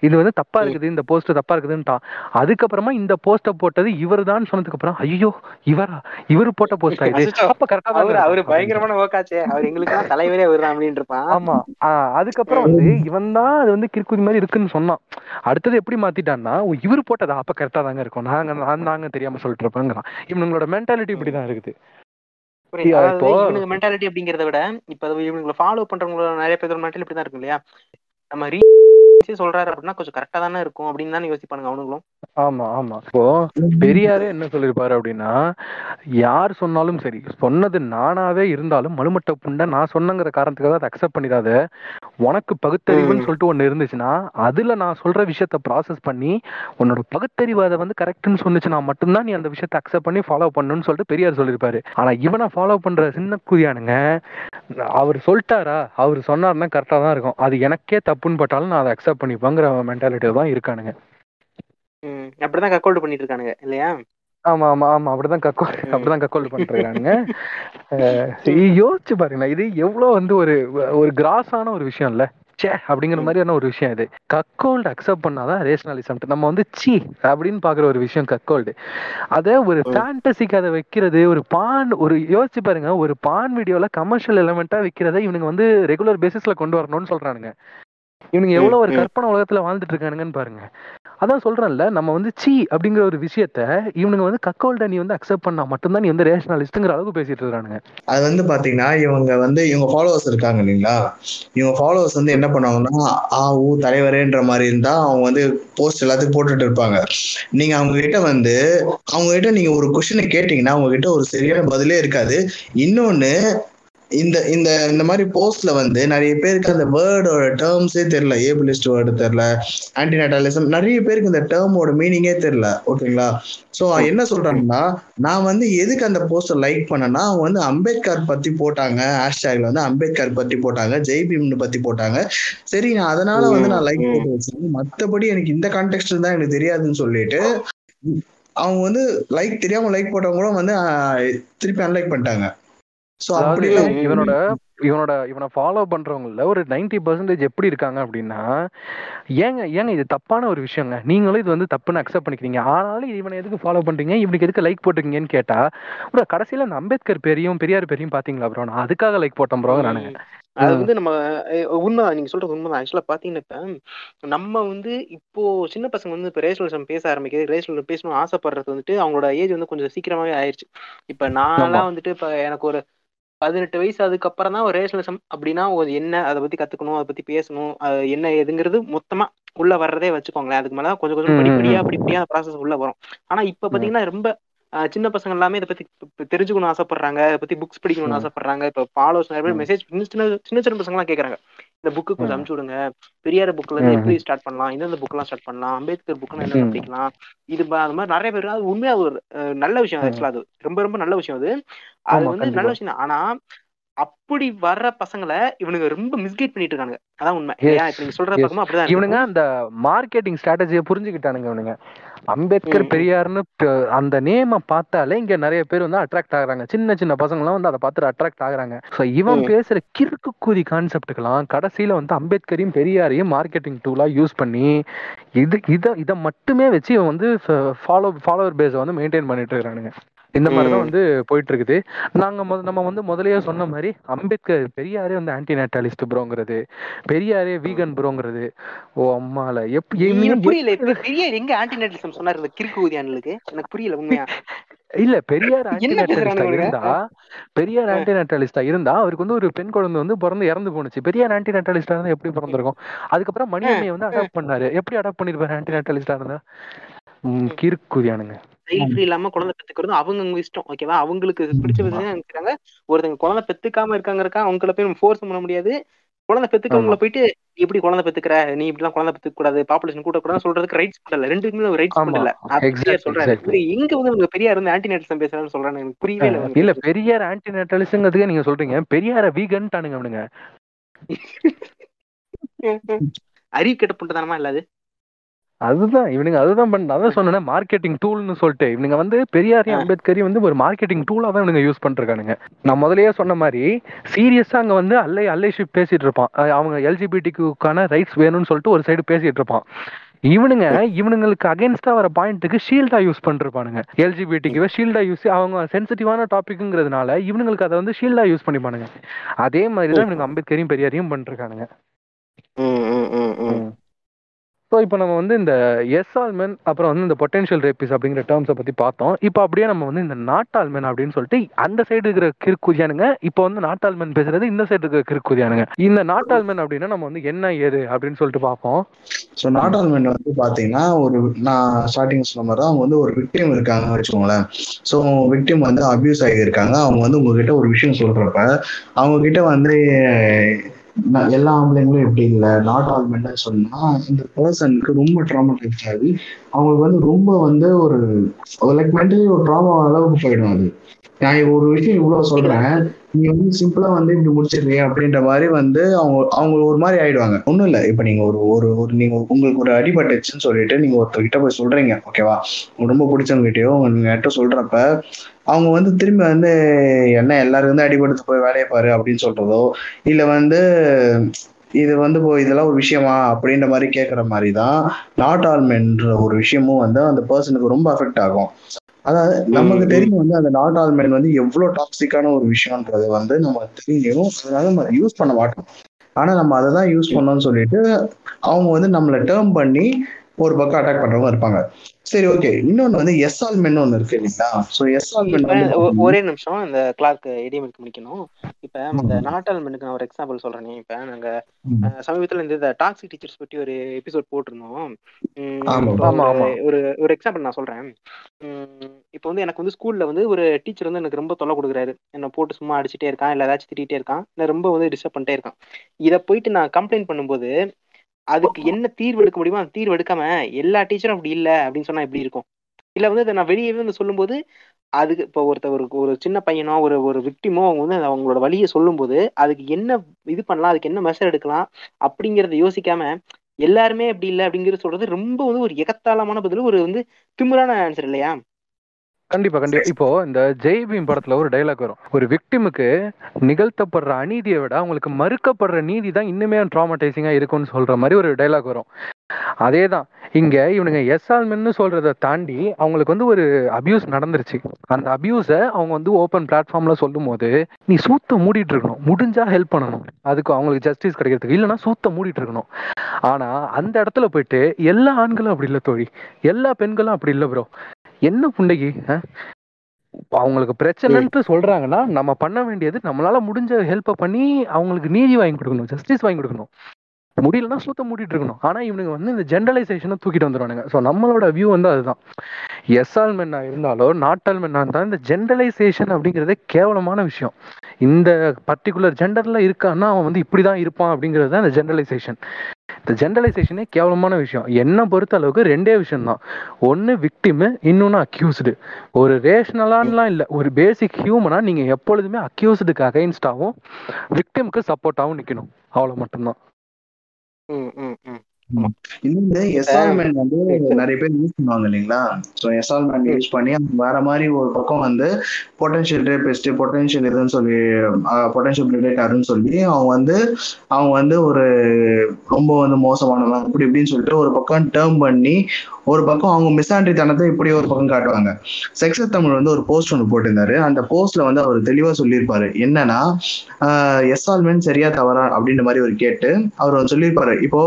இது வந்து தப்பா. இருக்குது இந்த போஸ்ட் தப்பா இருக்குதுன்ட்டான். அதுக்கப்புறமா இந்த போஸ்ட்டை போட்டது இவர் தான் சொன்னதுக்கு அப்புறம் ஐயோ இவரா? இவர் போட்ட போஸ்டா இது. அப்ப கரெக்டா அவரு பயங்கரமான ஓக்காச்சே அவர் எங்களுக்கு தலைவரே வருதான் அப்படின்னு இருப்பான். ஆமா. ஆஹ் அதுக்கப்புறம் வந்து இவன் தான் அது வந்து கிறுக்குதி மாதிரி இருக்குன்னு சொன்னான். அடுத்தது எப்படி மாத்திட்டான்னா ஓ, இவர் போட்டதா அப்ப கரெக்டா தாங்க இருக்கும். நாங்க நான் தாங்க தெரியாம சொல்லிட்டு இருப்பேங்கிறான் இவனுங்களோட மென்டாலிட்டி இப்படிதான் இருக்குது. மென்டாலிட்டி அப்படிங்கறத விட இப்ப அது இவனுங்களை ஃபாலோ பண்றவங்களோட நிறைய பேரோட மென்டாலிட்டி இப்படி தான் இருக்கும் இல்லையா? நம்ம ரீ சொல்றாரு அப்படின்னா கொஞ்சம் கரெக்டா தானே இருக்கும் அப்படின்னு தானே யோசிப்பானுங்க அவனுங்களும். ஆமா ஆமா. இப்போ பெரியாரே என்ன சொல்லிருப்பாரு அப்படின்னா யார் சொன்னாலும் சரி சொன்னது நானாவே இருந்தாலும் மலுமட்ட புண்டை நான் சொன்னங்கிற காரணத்துக்காக அதை அக்செப்ட் பண்ணிடாத. உனக்கு பகுத்தறிவுன்னு சொல்லிட்டு ஒண்ணு இருந்துச்சுன்னா அதுல நான் சொல்ற விஷயத்த ப்ராசஸ் பண்ணி உன்னோட பகுத்தறிவு அதை வந்து கரெக்ட்னு சொன்னுச்சுன்னா மட்டும்தான் நீ அந்த விஷயத்த அக்செப்ட் பண்ணி ஃபாலோ பண்ணணும்னு சொல்லிட்டு பெரியார் சொல்லியிருப்பாரு. ஆனா இவனை ஃபாலோ பண்ற சின்ன குதியானுங்க அவர் சொல்லிட்டாரா அவர் சொன்னாருன்னா கரெக்டா தான் இருக்கும். அது எனக்கே தப்புன்னு பட்டாலும் நான் அதை அக்செப்ட் பண்ணிப்பேங்கிற மென்டாலிட்டியில தான் இருக்கானுங்க. அப்படிதான் கக்கோல்டு பண்ணிட்டு இருக்கானுங்க இல்லையா? ஆமா ஆமா ஆமா அப்படிதான் கக்கோ அப்படிதான் கக்கோல்டு பண்றாங்க யோசிச்சு பாருங்க இது எவ்வளவு வந்து ஒரு ஒரு கிராஸான ஒரு விஷயம் இல்ல. ச்சே அப்படிங்கிற மாதிரியான ஒரு விஷயம் இது. கக்கோல்டு அக்செப்ட் பண்ணாதான் ரேஷனலிசம் நம்ம வந்து சி அப்படின்னு பாக்குற ஒரு விஷயம் கக்கோல்டு அத ஒரு ஃபேண்டசிக்கு அதை வைக்கிறது ஒரு பான் ஒரு யோசிச்சு பாருங்க ஒரு பான் வீடியோல கமர்ஷியல் எலமெண்டா வைக்கிறத இவனுங்க வந்து ரெகுலர் பேசிஸ்ல கொண்டு வரணும்னு சொல்றானுங்க. இவனுங்க எவ்வளவு ஒரு. கற்பனை உலகத்துல வாழ்ந்துட்டு இருக்கானுங்கன்னு பாருங்க. அதான் சொல்றேன்ல நம்ம வந்து சி அப்படிங்கிற ஒரு விஷயத்த இவனுங்க வந்து கக்கோல்ட நீ வந்து அக்செப்ட் பண்ணா மட்டும்தான் நீ வந்து ரேஷனலிஸ்ட்ங்கிற அளவுக்கு பேசிட்டு இருக்கானுங்க. அது வந்து பாத்தீங்கன்னா இவங்க வந்து இவங்க ஃபாலோவர்ஸ் இருக்காங்க இல்லைங்களா? இவங்க ஃபாலோவர்ஸ் வந்து என்ன பண்ணுவாங்கன்னா ஆ ஊ தலைவரேன்ற மாதிரி இருந்தா அவங்க வந்து போஸ்ட் எல்லாத்துக்கும் போட்டுட்டு இருப்பாங்க. நீங்க அவங்க கிட்ட வந்து அவங்க கிட்ட நீங்க ஒரு கொஸ்டினை கேட்டீங்கன்னா அவங்க கிட்ட ஒரு சரியான பதிலே இருக்காது. இன்னொன்னு இந்த இந்த இந்த மாதிரி போஸ்ட்ல வந்து நிறைய பேருக்கு அந்த வேர்டோட டேர்ம்ஸே தெரியல. ஏபிளிஸ்ட் வேர்டு தெரியல ஆன்டிநேட்டாலிசம் நிறைய பேருக்கு இந்த டேர்மோட மீனிங்கே தெரியல. ஓகேங்களா சோ என்ன சொல்றாங்கன்னா நான் வந்து எதுக்கு அந்த போஸ்டர் லைக் பண்ணேன்னா அவங்க வந்து அம்பேத்கர் பத்தி போட்டாங்க. ஹேஷ்டேக்ல வந்து அம்பேத்கர் பத்தி போட்டாங்க. ஜெய் பீம்னு பத்தி போட்டாங்க. சரி நான் அதனால வந்து நான் லைக் போட்டு வச்சேன். மத்தபடி எனக்கு இந்த கான்டெக்ட் தான் எனக்கு தெரியாதுன்னு சொல்லிட்டு அவங்க வந்து லைக் தெரியாம லைக் போட்டவங்க கூட வந்து திருப்பி அன்லைக் பண்ணிட்டாங்க. இவனோட இவனோட இவனை ஃபாலோ பண்றவங்கள ஒரு 90% பர்சன்டேஜ் எப்படி இருக்காங்க அப்படின்னா ஏங்க ஏங்க இது தப்பான ஒரு விஷயங்க. நீங்களும் இது வந்து தப்புன்னு அக்செப்ட் பண்ணிக்கிறீங்க. ஆனாலும் இவனை எதுக்கு ஃபாலோ பண்றீங்க? இவனுக்கு எதுக்கு லைக் போட்டுருக்கீங்கன்னு கேட்டா ப்ரோ கடைசியில அந்த அம்பேத்கர் பேரையும் பெரியார் பேரையும் பாத்தீங்களா ப்ரோ நான் அதுக்காக லைக் போட்டேன் ப்ரோ நானுங்க அது வந்து நம்ம உண்மைதான். நீங்க சொல்றது உண்மைதான். ஆக்சுவலா பாத்தீங்கன்னா நம்ம வந்து இப்போ சின்ன பசங்க வந்து இப்ப ரேஷனலிசம் பேச ஆரம்பிக்கிறது ரேஷனல் பேசணும்னு ஆசைப்படுறது வந்துட்டு அவங்களோட ஏஜ் வந்து கொஞ்சம் சீக்கிரமாவே ஆயிருச்சு. இப்ப நான்லாம் வந்துட்டு இப்ப எனக்கு ஒரு பதினெட்டு வயசு அதுக்கப்புறம் தான் ஒரு ரேஷனலிசம் அப்படின்னா ஒரு என்ன அதை பத்தி கத்துக்கணும் அதை பத்தி பேசணும் என்ன ஏதுங்கிறது மொத்தமா உள்ள வர்றதே வச்சுக்கோங்களேன் அதுக்கு மேல கொஞ்சம் கொஞ்சம் படிப்படியா. படிப்படியா அந்த ப்ராசஸ் உள்ள வரும் ஆனா இப்ப பாத்தீங்கன்னா ரொம்ப சின்ன பசங்க எல்லாமே இதை பத்தி தெரிஞ்சுக்கணும் ஆசைப்படுறாங்க இதை பத்தி புக்ஸ் படிக்கணும்னு. ஆசைப்படுறாங்க இப்ப ஃபாலோஸ் நிறைய பேர். மெசேஜ் சின்ன சின்ன சின்ன சின்ன பசங்க எல்லாம் கேக்குறாங்க இந்த புக்கு கொஞ்சம். அனுப்பிச்சு விடுங்க. பெரியார் புக்ல இருந்து. எப்படி ஸ்டார்ட் பண்ணலாம்? எந்தெந்த புக்லாம் ஸ்டார்ட் பண்ணலாம்? அம்பேத்கர் புக்னா என்னென்ன. படிக்கலாம் இது அது மாதிரி நிறைய பேர் அது உண்மையா ஒரு நல்ல விஷயம். ஆக்சுவலா அது. ரொம்ப ரொம்ப நல்ல விஷயம் அது. அது வந்து நல்ல விஷயம் தான். ஆனா அப்படி வர்ற பசங்களை இவனுங்க ரொம்ப மிஸ்கைட் பண்ணிட்டு இருக்காங்க அதான் உண்மை. இப்ப நீங்க சொல்ற பக்கமா அப்படிதான் இவனுங்க அந்த மார்க்கெட்டிங் ஸ்ட்ராட்டஜியை புரிஞ்சுக்கிட்டானுங்க இவனுங்க. அம்பேத்கர். பெரியார்னு அந்த நேமை பார்த்தாலே இங்க நிறைய பேர் வந்து அட்ராக்ட் ஆகுறாங்க சின்ன சின்ன பசங்களாம் வந்து அதை பார்த்துட்டு அட்ராக்ட் ஆகுறாங்க ஸோ இவன். பேசுற கிறுக்கு கூதி கான்செப்டுக்கெல்லாம் கடைசியில வந்து அம்பேத்கரையும் பெரியாரையும் மார்க்கெட்டிங் டூலா யூஸ் பண்ணி இது இதை இதை மட்டுமே வச்சு இவன் வந்து ஃபாலோ ஃபாலோவர் பேஸை வந்து மெயின்டைன் பண்ணிட்டு இருக்கானுங்க இந்த மாதிரி தான் ம். வந்து போயிட்டு இருக்குது நாங்க நம்ம வந்து முதல்லயே சொன்ன மாதிரி அம்பேத்கர் பெரியாரே வந்து ஆன்டி நேட்டாலிஸ்ட் ப்ரோங்கிறது பெரியாரே வீகன் ப்ரோங்கிறது ஓ அம்மால. புரியல பெரியார் எங்க ஆன்டி நேட்டலிசம் சொன்னாரு கிறுக்கு ஊதியானுக்கு எனக்கு புரியல உண்மையா? இல்ல பெரியார் ஆன்டி என்ன நேட்டாலிஸ்டா பேசுறானுங்க இருந்தா பெரியார் ஆ. ஆன்டி நேட்டாலிஸ்டா இருந்தா அவருக்கு வந்து ஒரு பெண் குழந்தை வந்து பிறந்து இறந்து போனுச்சு பெரியார் ஆன்டி நேட்டாலிஸ்டா இருந்தா எப்படி பிறந்திருக்கும்? அதுக்கப்புறம் மணியம்மையை வந்து அடாப்ட் பண்ணாரு. எப்படி அடாப்ட் பண்ணிருப்பாரு ஆன்டி நேட்டாலிஸ்டா இருந்தா கிறுக்குதியானுங்க சைல்ட் ஃப்ரீ இல்லாம குழந்தை பெத்துக்கிறது அவங்க இஷ்டம். ஓகேவா அவங்களுக்கு பிடிச்ச விதம் நினைக்கிறாங்க. ஒருத்தங்க குழந்தை பெத்துக்காம இருக்காங்க அவங்கள போய் ஃபோர்ஸ் பண்ண முடியாது. குழந்தை பெத்துக்கவங்கள. போயிட்டு எப்படி குழந்தை பெத்துக்கிற? நீ இப்படிலாம் குழந்தை பெத்துக்க கூடாது பாப்புலேஷன் கூட்ட கூடாது சொல்றதுக்கு ரைட்ஸ் இல்ல ரெண்டுக்குமே ரைட்ஸ் exactly. இவரு எங்க வந்து இவங்க பெரியார் வந்து ஆன்டி நேட்டலிசம் பேசுறான்னு சொல்றான்னு எனக்கு புரியவே இல்லை இல்ல பெரியார் ஆன்டி நேட்டாலிஸ்ட்ங்கிறதுக்கே நீங்க சொல்றீங்க. பெரியார வீகன்ட்டானுங்க அவனுங்க. அறிவு கெட்ட புண்டதானமா இல்ல அது? அதுதான் இவனுங்க அதுதான் பண்ண அதான் சொன்னேன் மார்க்கெட்டிங் டூல்னு சொல்லிட்டு. இவனுங்க வந்து பெரியாரையும். அம்பேத்கரையும் வந்து ஒரு மார்க்கெட்டிங் டூலா தான் இவனுங்க யூஸ் பண்ணிருக்கானுங்க நான் முதல்லயே சொன்ன மாதிரி சீரியஸா அங்க வந்து அல்லை அல்லைஷிப் பேசிட்டு இருப்பான். அவங்க எல்ஜிபிடிக்கான ரைட்ஸ் வேணும்னு சொல்லிட்டு ஒரு சைடு பேசிட்டு இருப்பான். இவனுங்க இவனுங்களுக்கு அகைன்ஸ்டா வர பாயிண்ட்டுக்கு ஷீல்டா யூஸ் பண்ணிருப்பானுங்க. எல்ஜிபிடிக்கு ஷீல்டா யூஸ் அவங்க சென்சிட்டிவான டாபிக்ங்கிறதுனால இவனுங்களுக்கு அதை வந்து ஷீல்டா யூஸ் பண்ணிப்பானுங்க. அதே மாதிரி தான் இவனுங்க அம்பேத்கரையும் பெரியாரையும் பண்ணிருக்கானுங்க. ஸோ இப்போ நம்ம வந்து இந்த எஸ் ஆல்மென் அப்புறம் வந்து இந்த பொட்டென்ஷியல் ரேபிஸ் அப்படிங்கிற டேர்ம்ஸை பற்றி பார்த்தோம். இப்போ அப்படியே நம்ம வந்து இந்த நாட்டாள்மென் அப்படின்னு சொல்லிட்டு அந்த சைடு இருக்கிற கிற்குதியானுங்க இப்போ வந்து நாட்டாள்மென் பேசுறது இந்த சைடு இருக்கிற கிற்குதியானுங்க இந்த நாட்டாள்மென் அப்படின்னா நம்ம வந்து என்ன ஏது அப்படின்னு சொல்லிட்டு பார்ப்போம். ஸோ நாட்டாள்மெண்ட் வந்து பாத்தீங்கன்னா ஒரு நான் ஸ்டார்டிங் சொன்ன மாதிரி தான் அவங்க வந்து ஒரு விக்டிம் இருக்காங்கன்னு வச்சுக்கோங்களேன். ஸோ விக்டிம் வந்து அபியூஸ் ஆகியிருக்காங்க. அவங்க வந்து உங்ககிட்ட ஒரு விஷயம் சொல்றப்ப அவங்க கிட்ட வந்து எல்லா ஆம்பளைங்களும் எப்படி இல்லை? நாட் ஆல் மென்னு சொன்னா இந்த பர்சனுக்கு ரொம்ப ட்ராமடைஸ் ஆகி அவங்களுக்கு வந்து ரொம்ப வந்து ஒரு லைக் மென்டலி ஒரு ட்ராமா அளவுக்கு போயிடும் அது. நான் ஒரு விஷயம் இவ்வளவு சொல்றேன். நீ வந்து சிம்பிளா வந்து இப்படி முடிச்சிருக்கீங்க அப்படின்ற மாதிரி வந்து அவங்க அவங்க ஒரு மாதிரி ஆயிடுவாங்க. ஒன்றும் இல்லை. இப்போ நீங்க ஒரு ஒரு ஒரு நீங்க உங்களுக்கு ஒரு அடிபட்டுச்சுன்னு சொல்லிட்டு நீங்க ஒருத்தர்கிட்ட போய் சொல்றீங்க. ஓகேவா உங்களுக்கு ரொம்ப பிடிச்சவங்ககிட்டயோ நீங்க கிட்ட சொல்றப்ப அவங்க வந்து திரும்பி வந்து என்ன எல்லாருக்கும் வந்து அடிபடுத்து போய் வேலையை பாரு அப்படின்னு சொல்றதோ இல்லை வந்து இது வந்து இப்போ இதெல்லாம் ஒரு விஷயமா அப்படின்ற மாதிரி கேட்குற மாதிரி தான் நாட் ஆல்மென்ற ஒரு விஷயமும் வந்து அந்த பர்சனுக்கு ரொம்ப அஃபெக்ட் ஆகும். அதாவது நமக்கு தெரியும் வந்து அந்த நாட் ஆல்மென் வந்து எவ்வளவு டாக்ஸிக்கான ஒரு விஷயம்ன்றது வந்து நம்ம தெரியும் அதனால நம்ம யூஸ் பண்ண மாட்டோம். ஆனா நம்ம அதை தான் யூஸ் பண்ணோம்னு சொல்லிட்டு அவங்க வந்து நம்மளை டேர்ம் பண்ணி ஒரு பக்கம் அட்டாக் பண்றவங்க இருப்பாங்க. சரி ஓகே இன்னொன்னு வந்து எஸ் ஆல்மென் ஒன்று இருக்கு இல்லைங்களா? ஸோ எஸ் ஆல்மென் ஒரே நிமிஷம். இந்த கிளார்க் இடியமெண்ட் முடிக்கணும். இப்ப இந்த நாட்டாள்மெண்ட்டுக்கு நான் ஒரு எக்ஸாம்பிள் சொல்றேனே. இப்ப நாங்க சமீபத்துல இந்த டாக்ஸிக் டீச்சர்ஸ் பத்தி ஒரு எபிசோட் போட்டிருந்தோம். ஒரு. ஒரு எக்ஸாம்பிள் நான் சொல்றேன். இப்போ வந்து எனக்கு வந்து ஸ்கூல்ல வந்து ஒரு டீச்சர் வந்து எனக்கு ரொம்ப தொல்லை கொடுக்குறாரு. என்ன போட்டு சும்மா அடிச்சுட்டே இருக்கான் இல்ல ஏதாச்சும் திட்டிகிட்டே இருக்கான். இல்ல ரொம்ப வந்து டிஸ்டர்ப் பண்ணிட்டே இருக்கான். இதை போயிட்டு நான் கம்ப்ளைண்ட் பண்ணும்போது அதுக்கு என்ன தீர்வு எடுக்க முடியுமோ அந்த தீர்வு எடுக்காம எல்லா டீச்சரும் அப்படி இல்லை அப்படின்னு சொன்னா எப்படி இருக்கும்? இல்ல வந்து அதை நான் வெளியே வந்து சொல்லும்போது அதுக்கு இப்போ ஒருத்தர் ஒரு ஒரு சின்ன பையனோ ஒரு ஒரு விக்டிமோ அவங்க வந்து அதை அவங்களோட வழியை சொல்லும்போது அதுக்கு என்ன இது பண்ணலாம் அதுக்கு என்ன மெசர் எடுக்கலாம் அப்படிங்கறத யோசிக்காம எல்லாருமே அப்படி இல்லை அப்படிங்கிறது சொல்றது ரொம்ப வந்து ஒரு எகத்தாளமான பதில் ஒரு வந்து திமுறான ஆன்சர் இல்லையா? கண்டிப்பா கண்டிப்பா. இப்போ இந்த ஜெய் பீம் படத்துல ஒரு டைலாக் வரும். ஒரு விக்டிமுக்கு நிகழ்த்தப்படுற அநீதியை விட அவங்களுக்கு மறுக்கப்படுற நீதி தான் இன்னுமே ட்ராமடைசிங்கா இருக்கும்னு சொல்ற மாதிரி ஒரு டைலாக் வரும். அதே தான் இங்க இவனுங்க எஸ் ஆல்மென்னு சொல்றதை தாண்டி அவங்களுக்கு வந்து ஒரு அபியூஸ் நடந்துருச்சு. அந்த அபியூஸை அவங்க வந்து ஓப்பன் பிளாட்ஃபார்ம்ல சொல்லும் போது நீ சூத்த மூடிட்டு இருக்கணும். முடிஞ்சா ஹெல்ப் பண்ணணும். அதுக்கு அவங்களுக்கு ஜஸ்டிஸ் கிடைக்கிறதுக்கு. இல்லைன்னா சூத்த மூடிட்டு இருக்கணும். ஆனா அந்த இடத்துல போயிட்டு எல்லா ஆண்களும் அப்படி இல்லை தோழி. எல்லா பெண்களும் அப்படி இல்லை ப்ரோ என்ன புண்டைக்கு அவங்களுக்கு பிரச்சனைன்ட்டு சொல்றாங்கன்னா நம்ம பண்ண வேண்டியது நம்மளால முடிஞ்ச ஹெல்ப்பை பண்ணி அவங்களுக்கு நீதி வாங்கி கொடுக்கணும் ஜஸ்டிஸ் வாங்கி கொடுக்கணும். முடியலன்னா சுத்த மூடிட்டு இருக்கணும். ஆனா இவனுங்க வந்து இந்த ஜென்ரலைசேஷனை தூக்கிட்டு வந்துடுவானுங்க ஸோ நம்மளோட வியூ வந்து அதுதான். எஸ்ஆல் மென்னா இருந்தாலோ நாட்டால் மென்னா இருந்தாலும் இந்த ஜென்ரலைசேஷன் அப்படிங்கிறதே கேவலமான விஷயம். இந்த பர்டிகுலர் ஜெண்டர்ல இருக்கான்னா அவன் வந்து இப்படிதான் இருப்பான் அப்படிங்கிறது தான் இந்த ஜென்ரலைசேஷன் இந்த ஜென்ரலைசேஷனே கேவலமான விஷயம். என்னை பொறுத்த அளவுக்கு ரெண்டே விஷயம் தான் ஒன்று விக்டிமு இன்னொன்று அக்யூஸ்டு ஒரு ரேஷனலான்லாம் இல்லை. ஒரு பேசிக் ஹியூமனா நீங்கள் எப்பொழுதுமே அக்யூஸ்டுக்கு அகைன்ஸ்டாகவும் விக்டிமுக்கு சப்போர்ட்டாகவும் நிற்கணும் அவ்வளோ மட்டும்தான். ம் ம் ம். எஸ்ஆல்மெண்ட் வந்து நிறைய பேர் யூஸ் பண்ணுவாங்க இல்லைங்களா? ஸோ எஸ்ஆல்மெண்ட் யூஸ் பண்ணி வேற மாதிரி ஒரு பக்கம் வந்து பொட்டன்ஷியல் ரேபிஸ்ட் பொட்டன்ஷியல் இதுன்னு சொல்லி பொட்டன்ஷியல் பிரிடேட்டர்னு சொல்லி அவங்க வந்து அவங்க வந்து ஒரு ரொம்ப வந்து மோசமானவங்க அப்படி இப்படின்னு சொல்லிட்டு ஒரு பக்கம் டேர்ம் பண்ணி ஒரு பக்கம் அவங்க மிஸ்ஆண்ட்ரி தனத்தை இப்படி ஒரு பக்கம் காட்டுவாங்க. செக்ஸர் தமிழ் வந்து ஒரு போஸ்ட் ஒன்று போட்டிருந்தாரு. அந்த போஸ்ட்ல வந்து அவர் தெளிவா சொல்லியிருப்பாரு. என்னன்னா எஸ்ஆல்மெண்ட் சரியா தவறா அப்படின்ற மாதிரி ஒரு கேட்டு அவர் வந்து சொல்லியிருப்பாரு. இப்போ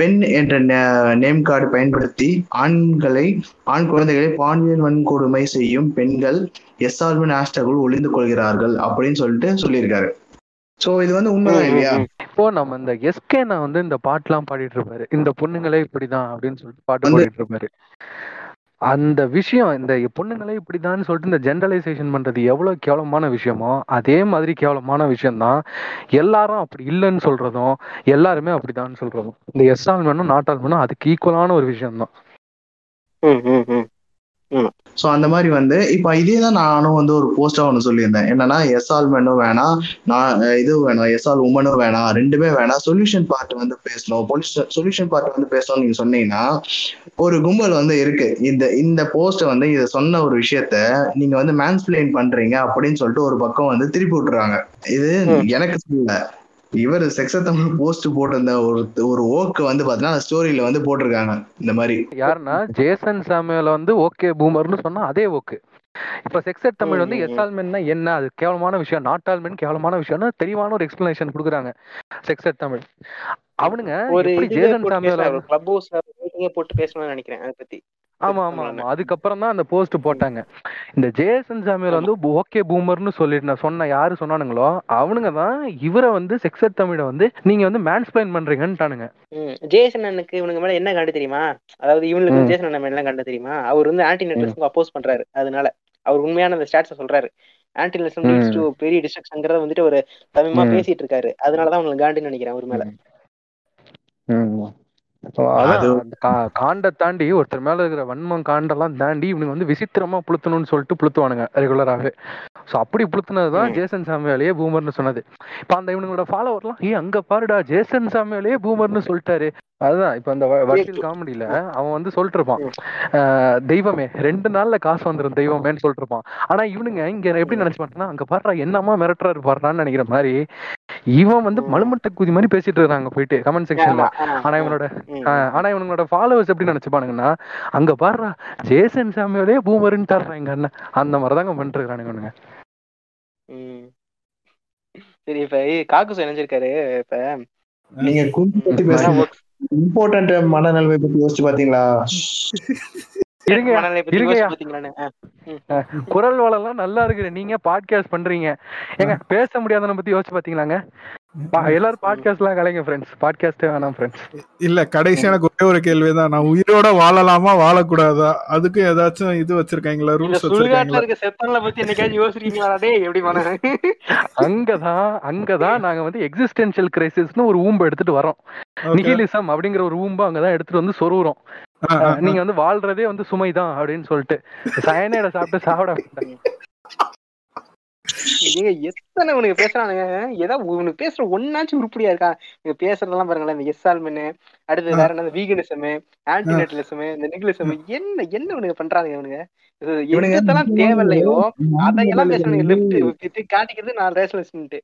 பெண் என்ற நேம் கார்டு பயன்படுத்தி ஆண்களை ஆண் குழந்தைகளை பாலியல் வன்கொடுமை செய்யும் பெண்கள் எஸ்ஆல்மெண்ட் ஹேஷ்டேக்குள் ஒளிந்து கொள்கிறார்கள் அப்படின்னு சொல்லிட்டு சொல்லியிருக்காரு. சோ இது வந்து உண்மைதான் இல்லையா? இப்போ நம்ம இந்த எஸ்கே நான் வந்து இந்த பாட்டுலாம் பாடிட்டு இருப்பாரு. இந்த பொண்ணுங்களே இப்படிதான் அப்படின்னு சொல்லிட்டு பாட்டு பாடிட்டு இருப்பாரு. அந்த விஷயம் இந்த பொண்ணுங்களே இப்படிதான் சொல்லிட்டு இந்த ஜென்ரலைசேஷன் பண்றது எவ்வளவு கேவலமான விஷயமோ அதே மாதிரி கேவலமான விஷயம்தான். எல்லாரும் அப்படி இல்லைன்னு சொல்றதும் எல்லாருமே அப்படிதான் சொல்றதும். இந்த எஸ் ஆல்மனும் நாட் அதுக்கு ஈக்குவலான ஒரு விஷயம் சோ அந்த மாதிரி வந்து இப்ப இதே தான் நானும் வந்து ஒரு போஸ்டா ஒன்று சொல்லியிருந்தேன். என்னன்னா எஸ்ஆல் மென்னும் வேணாம் நான் இது வேணாம் எஸ்ஆல் உமனும் வேணாம் ரெண்டுமே வேணாம். சொல்யூஷன் பார்ட் வந்து பேசணும். சொல்யூஷன் பார்ட் வந்து பேசணும்னு நீங்க சொன்னீங்கன்னா ஒரு கும்பல் வந்து இருக்கு. இந்த இந்த போஸ்ட் வந்து இதை சொன்ன ஒரு விஷயத்த நீங்க வந்து மேன்ஸ்பிளைன் பண்றீங்க அப்படின்னு சொல்லிட்டு ஒரு பக்கம் வந்து திருப்பி விட்டுறாங்க. இது எனக்கு சொல்லல இவர் செக்ஸ தமிழ் போஸ்ட் போட்டிருந்த ஒரு ஒரு ஓக்கு வந்து பாத்தீங்கன்னா ஸ்டோரியில வந்து போட்டிருக்காங்க இந்த மாதிரி. யாருன்னா ஜேசன் சாமுவேல வந்து ஓகே பூமர்னு சொன்னா அதே ஓகே இப்ப செக்ஸட் தமிழ் வந்து. எஸ்ஆல்மென்னா என்ன? அது கேவலமான விஷயம் நாட்டால்மென் கேவலமான விஷயம்னு தெளிவான ஒரு எக்ஸ்பிளனேஷன் கொடுக்குறாங்க செக்ஸட் தமிழ். அவனுங்க ஒரு ஜேசன் மீட்டிங்கே போட்டு பேசணும்னு நினைக்கிறேன் அதை பத்தி. ஆமா ஆமா ஆமா. அதுக்கப்புறம் தான் அந்த போஸ்ட் போட்டாங்க. இந்த ஜேசன் சாமியல் வந்து ஓகே பூமர்னு சொல்லிட்டு நான் சொன்ன யாரு சொன்னானுங்களோ அவனுங்க தான் இவரை வந்து செக்ஸட் தமிழை வந்து நீங்க வந்து மேன்ஸ்பிளைன் பண்றீங்கன்னுட்டானுங்க. ஜேசன் அண்ணனுக்கு இவனுக்கு மேல என்ன கண்டு தெரியுமா? அதாவது இவனுக்கு. ஜேசன் அண்ணன் மேல என்ன கண்டு தெரியுமா? அவர் வந்து ஆன்டி நெட்லிசம் அப்போஸ் பண்றாரு. அதனால அவர் உண்மையான அந்த ஸ்டாட்ஸ சொல்றாரு. ஆன்டி நெட்லிசம் ம். லீட்ஸ் டு பெரிய டிஸ்ட்ரக்ஷன்ங்கிறத வந்துட்டு ஒரு தமிழமா. பேசிட்டு இருக்காரு. அதனாலதான் உங்களுக்கு காண்டுன்னு நினைக்கிறேன் அவர் மேல. காண்டை தாண்டி ஒருத்தர் மேல இருக்கிற வன்மம் காண்டெல்லாம் தாண்டி இவனுங்க வந்து விசித்திரமா புளுத்தணும்னு சொல்லிட்டு புளுத்துவானுங்க ரெகுலராகவே ஸோ அப்படி புளுத்துனதுதான். ஜேசன் சாமியாலேயே பூமர்னு சொன்னது. இப்போ அந்த இவனுங்களோட ஃபாலோவர்லாம் ஏ அங்க பாருடா ஜேசன் சாமியாலேயே பூமர்னு சொல்லிட்டாரு. அதுதான் இப்போ அந்த வ- வக்கீல் காமெடியில அவன் வந்து சொல்லிட்டு இருப்பான் தெய்வமே ரெண்டு நாள்ல காசு வந்துடும் தெய்வமேன்னு சொல்லிட்டு இருப்பான் ஆனா இவனுங்க இங்க எப்படி நினைச்சு மாட்டாங்கன்னா அங்க பாடுறா என்னமா மிரட்டுறாரு பாடுறான்னு நினைக்கிற மாதிரி இவன் வந்து. மலுமட்ட குதி மாதிரி பேசிட்டு இருக்காங்க போயிட்டு கமெண்ட் செக்ஷன்ல ஆனா இவனோட ஆனா இவனுங்களோட ஃபாலோவர்ஸ் எப்படி நினைச்சுப்பானுங்கன்னா அங்க பாடுறா ஜேசன் சாமியோலே பூமருன்னு தர்றான் எங்க அண்ணன் அந்த மாதிரிதாங்க பண்ணிட்டு இருக்கானுங்க. சரி இப்ப காக்குஸ் நினைச்சிருக்காரு இப்ப? நீங்க இம்பார்ட்டன்ட் மனநிலைமை பத்தி யோசிச்சு பாத்தீங்களா? குரல் வளம்லாம் நல்லா இருக்குது நீங்க பாட்காஸ்ட் பண்றீங்க. ஏங்க பேச முடியாதவன பத்தி யோசிச்சு பாத்தீங்களாங்க? எல்லாரும் பாட்காஸ்ட்லாம் கலைங்க ஃப்ரெண்ட்ஸ் பாட்காஸ்டே வேணாம் ஃப்ரெண்ட்ஸ் இல்ல கடைசி எனக்கு ஒரே ஒரு கேள்விதான் நான் உயிரோட வாழலாமா வாழக்கூடாதா? அதுக்கும் ஏதாச்சும் இது வச்சிருக்காங்களா? ரூல்ஸ் வச்சிருக்காங்களா? இருக்க செத்தன்ல பத்தி என்னைக்காச்சும் யோசிக்கிறீங்களா? டேய் எப்படி மன? அங்கதான் அங்கதான் நாங்க வந்து எக்ஸிஸ்டென்ஷியல் கிரைசிஸ்னு ஒரு ஊம்பு எடுத்துட்டு வரோம். நிகிலிசம் அப்படிங்கிற ஒரு ஊம்பு அங்கதான் எடுத்துட்டு வந்து சொருகுறோம். நீங்க வந்து வாழ்றதே வந்து சுமைதான் அப்படின்னு சொல்லிட்டு சயனைட சாப்பிட்டு சாப்பிட நீங்க எத்தனை உனக்கு பேசுறானுங்க? ஏதாவது உனக்கு பேசுற ஒன்னாச்சும் உருப்படியா இருக்கா? நீங்க பேசுறதெல்லாம் பாருங்களேன் இந்த எஸ் ஆல்மனு அடுத்து வேற என்ன வீகனிசம் ஆன்டிநெட்டலிசம் இந்த நிகிலிசம் என்ன என்ன உனக்கு பண்றாங்க இவனுங்க? எதெல்லாம் தேவையில்லையோ? அதையெல்லாம் பேசுறானுங்க லெஃப்ட் காட்டிக்கிறது நான் ரேஷனலிஸ்ட்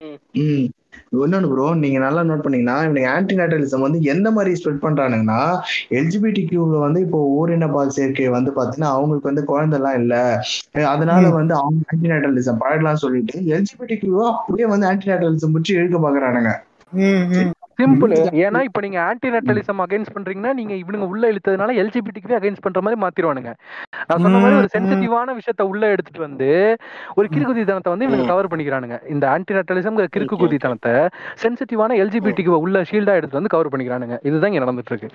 ம். இன்னொன்னு ப்ரோ நீங்க நல்லா நோட் பண்ணீங்கன்னா இவனுக்கு ஆன்டி நேட்டலிசம் வந்து எந்த மாதிரி ஸ்ப்ரெட் பண்றானுங்கன்னா எல்ஜிபிடி கியூல வந்து இப்போ ஓரின பால் சேர்க்கை வந்து பாத்தீங்கன்னா அவங்களுக்கு வந்து குழந்தை எல்லாம் இல்ல அதனால வந்து அவங்க ஆன்டி நேட்டலிசம் பழகலாம் சொல்லிட்டு எல்ஜிபிடி கியூவா அப்படியே வந்து ஆன்டி நேட்டலிசம் பிடிச்சி இழுக்க பாக்குறானுங்க. சிம்பிள் ஏன்னா இப்ப நீங்க ஆன்டி நட்டலிசம் அகைன்ஸ்ட் பண்றீங்கன்னா நீங்க இவனுங்க உள்ள இழுத்ததுனால எல்ஜிபிடிக்கு அகைன்ஸ்ட் பண்ற மாதிரி மாத்திருவானுங்க. நான் சொன்ன மாதிரி ஒரு. சென்சிட்டிவான விஷயத்த உள்ள எடுத்துட்டு வந்து ஒரு கிறுக்குதித்தனத்தை வந்து இவங்க கவர் பண்ணிக்கிறானுங்க. இந்த ஆன்டி நட்டலிசம் கிறுக்கு குதித்தனத்தை சென்சிட்டிவான எல்ஜிபிடிக்கு உள்ள ஷீல்டா எடுத்துட்டு வந்து கவர் பண்ணிக்கிறானுங்க. இதுதான் இங்க நடந்துட்டு இருக்கு.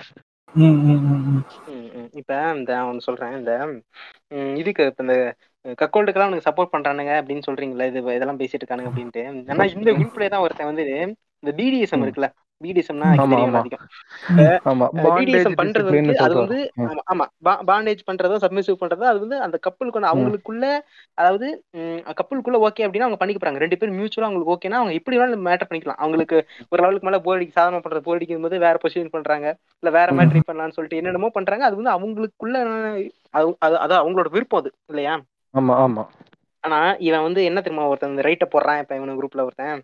இப்ப இந்த ஒன்னு சொல்றேன். இந்த இதுக்கு இப்ப இந்த கக்கோல்டுக்கெல்லாம் உனக்கு சப்போர்ட் பண்றானுங்க அப்படின்னு சொல்றீங்களா இது இதெல்லாம் பேசிட்டு இருக்கானுங்க அப்படின்ட்டு. ஆனா இந்த குரூப்ல தான் ஒருத்தன் வந்து இந்த பிடிஎஸ்எம் இருக்குல்ல அதிகம். பிடிஎஸ்எம் பண்றது வந்து அது வந்து. ஆமா, பாண்டேஜ் பண்றதோ சப்மிசிவ் பண்றதோ அது வந்து அந்த கப்பலுக்கு அவங்களுக்குள்ள அதாவது கப்பலுக்குள்ள ஓகே அப்படின்னா அவங்க பண்ணிக்க போறாங்க. ரெண்டு பேரும் மியூச்சுவலா அவங்களுக்கு ஓகேனா அவங்க எப்படி வேணாலும் மேட்டர் பண்ணிக்கலாம். அவங்களுக்கு ஒரு லெவலுக்கு மேல போர் அடிக்க சாதனை பண்றது போர் அடிக்கும் போது வேற பொசிஷன் பண்றாங்க. இல்ல வேற மாதிரி ட்ரை பண்ணலாம்னு சொல்லிட்டு என்னென்னமோ பண்றாங்க. அது வந்து அவங்களுக்குள்ள அது அவங்களோட விருப்பம் அது இல்லையா? ஆமா ஆமா. ஆனா இவன் வந்து என்ன தெரியுமா ஒருத்தன் ரைட்ட போடுறான் இப்ப இவன் குரூப்ல ஒருத்தன்.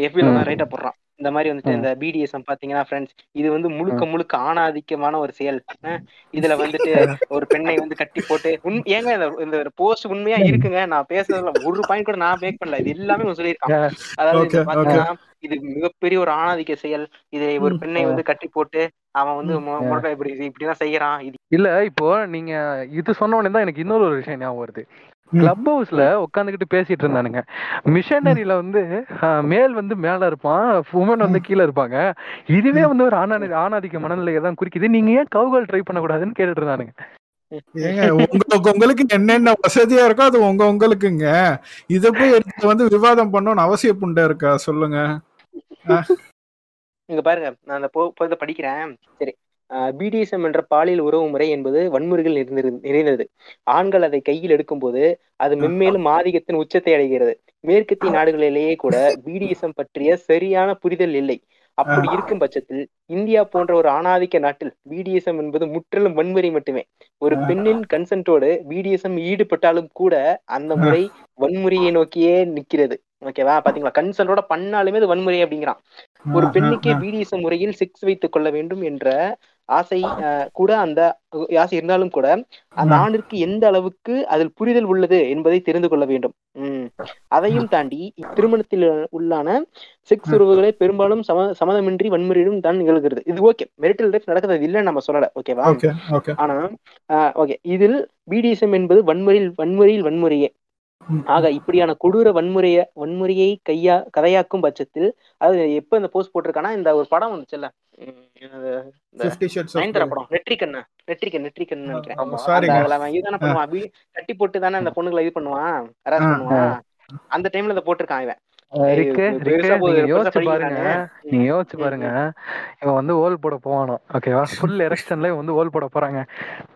எஃபில ம். ரைட்ட போடுறான். இந்த மாதிரி வந்துட்டு. இந்த பிடிஎஸ்எம் பாத்தீங்கன்னா ஃப்ரெண்ட்ஸ் இது வந்து முழுக்க முழுக்க ஆணாதிக்கமான ஒரு செயல். இதுல வந்துட்டு ஒரு பெண்ணை வந்து கட்டி போட்டு உண் ஏங்க இந்த போஸ்ட் உண்மையா இருக்குங்க? நான் பேசுறதுல ஒரு பாயிண்ட் கூட நான் மேக் பண்ணல. இது எல்லாமே அவன் சொல்லியிருக்கான். அதாவது பாத்தீங்கன்னா இது மிகப்பெரிய ஒரு ஆணாதிக்க செயல். இதை ஒரு பெண்ணை வந்து கட்டி போட்டு அவன் வந்து மு- முருகா இப்படி இப்படிதான் செய்யறான் இது இல்ல இப்போ நீங்க இது சொன்ன உடனே தான் எனக்கு இன்னொரு ஒரு விஷயம் ஞாபகம் வருது. கிளப் ஹவுஸ்ல உட்காந்துக்கிட்டு பேசிட்டு இருந்தானுங்க. மிஷனரியில வந்து மேல் வந்து மேல இருப்பான் உமன் வந்து கீழே இருப்பாங்க. இதுவே வந்து ஒரு ஆணா ஆணாதிக்க மனநிலையை தான் குறிக்குது. நீங்க ஏன் கவுகள் ட்ரை பண்ணக்கூடாதுன்னு கேட்டுட்டு இருந்தானுங்க. உங்களுக்கு உங்களுக்கு என்னென்ன வசதியா இருக்கோ அது உங்க உங்களுக்குங்க. இத போய் எடுத்து வந்து விவாதம் பண்ணணும்னு அவசியம் புண்டை இருக்கா? சொல்லுங்க. இங்க பாருங்க நான் அந்த படிக்கிறேன். சரி. பிடிஎஸ்எம் என்ற பாலியல் உறவு முறை என்பது வன்முறைகள் நிறைந்தது. ஆண்கள் அதை கையில் எடுக்கும்போது அது மென்மேலும் ஆதிக்கத்தின் உச்சத்தை அடைகிறது. மேற்கத்திய நாடுகளிலேயே கூட பிடிஎஸ்எம் பற்றிய சரியான புரிதல் இல்லை. அப்படி இருக்கும் பட்சத்தில் இந்தியா போன்ற ஒரு ஆணாதிக்க நாட்டில் பிடிஎஸ்எம் என்பது முற்றிலும் வன்முறை மட்டுமே. ஒரு பெண்ணின் கன்சென்ட்டோடு பிடிஎஸ்எம் ஈடுபட்டாலும் கூட அந்த முறை வன்முறையை நோக்கியே நிக்கிறது ஓகேவா பாத்தீங்களா? கன்சென்ட்டோட பண்ணாலுமே அது வன்முறை அப்படிங்கிறான். ஒரு பெண்ணுக்கே பிடிஎஸ்எம் முறையில் செக்ஸ் வைத்துக் கொள்ள வேண்டும் என்ற ஆசை கூட அந்த ஆசை இருந்தாலும் கூட அந்த. ஆணிற்கு எந்த அளவுக்கு அதில் புரிதல் உள்ளது என்பதை தெரிந்து கொள்ள வேண்டும். உம் அதையும் தாண்டி திருமணத்தில் உள்ளான செக்ஸ் உறவுகளை பெரும்பாலும் சம சம்மதமின்றி வன்முறையிலும் தான் நிகழ்கிறது. இது ஓகே. மெரிட்டல் ரேப் நடக்கிறது இல்லைன்னு நம்ம சொல்லல. ஓகேவா? Okay okay. ஆனா ஓகே. இதில் பிடிஎஸ்எம் என்பது வன்முறையில் வன்முறையில் வன்முறையே. ஆக இப்படியான கொடூர வன்முறைய வன்முறையை கையா கதையாக்கும் பட்சத்தில் அது எப்ப இந்த போஸ்ட் போட்டிருக்கானா இந்த ஒரு படம் வந்துச்சுல்ல கட்டி போட்டு தானே அந்த பொண்ணுங்களை இது பண்ணுவான் அந்த டைம்ல இதை போட்டிருக்கான் இவன். யோசிச்சு பாருங்க. படிக்கிறானே. நீங்க யோசிச்சு ம், பாருங்க. இவன் வந்து ஓல் போட போவானோ? ஓகேவா ஃபுல் எரெக்ஷன்ல வந்து ஓல் போட போறாங்க.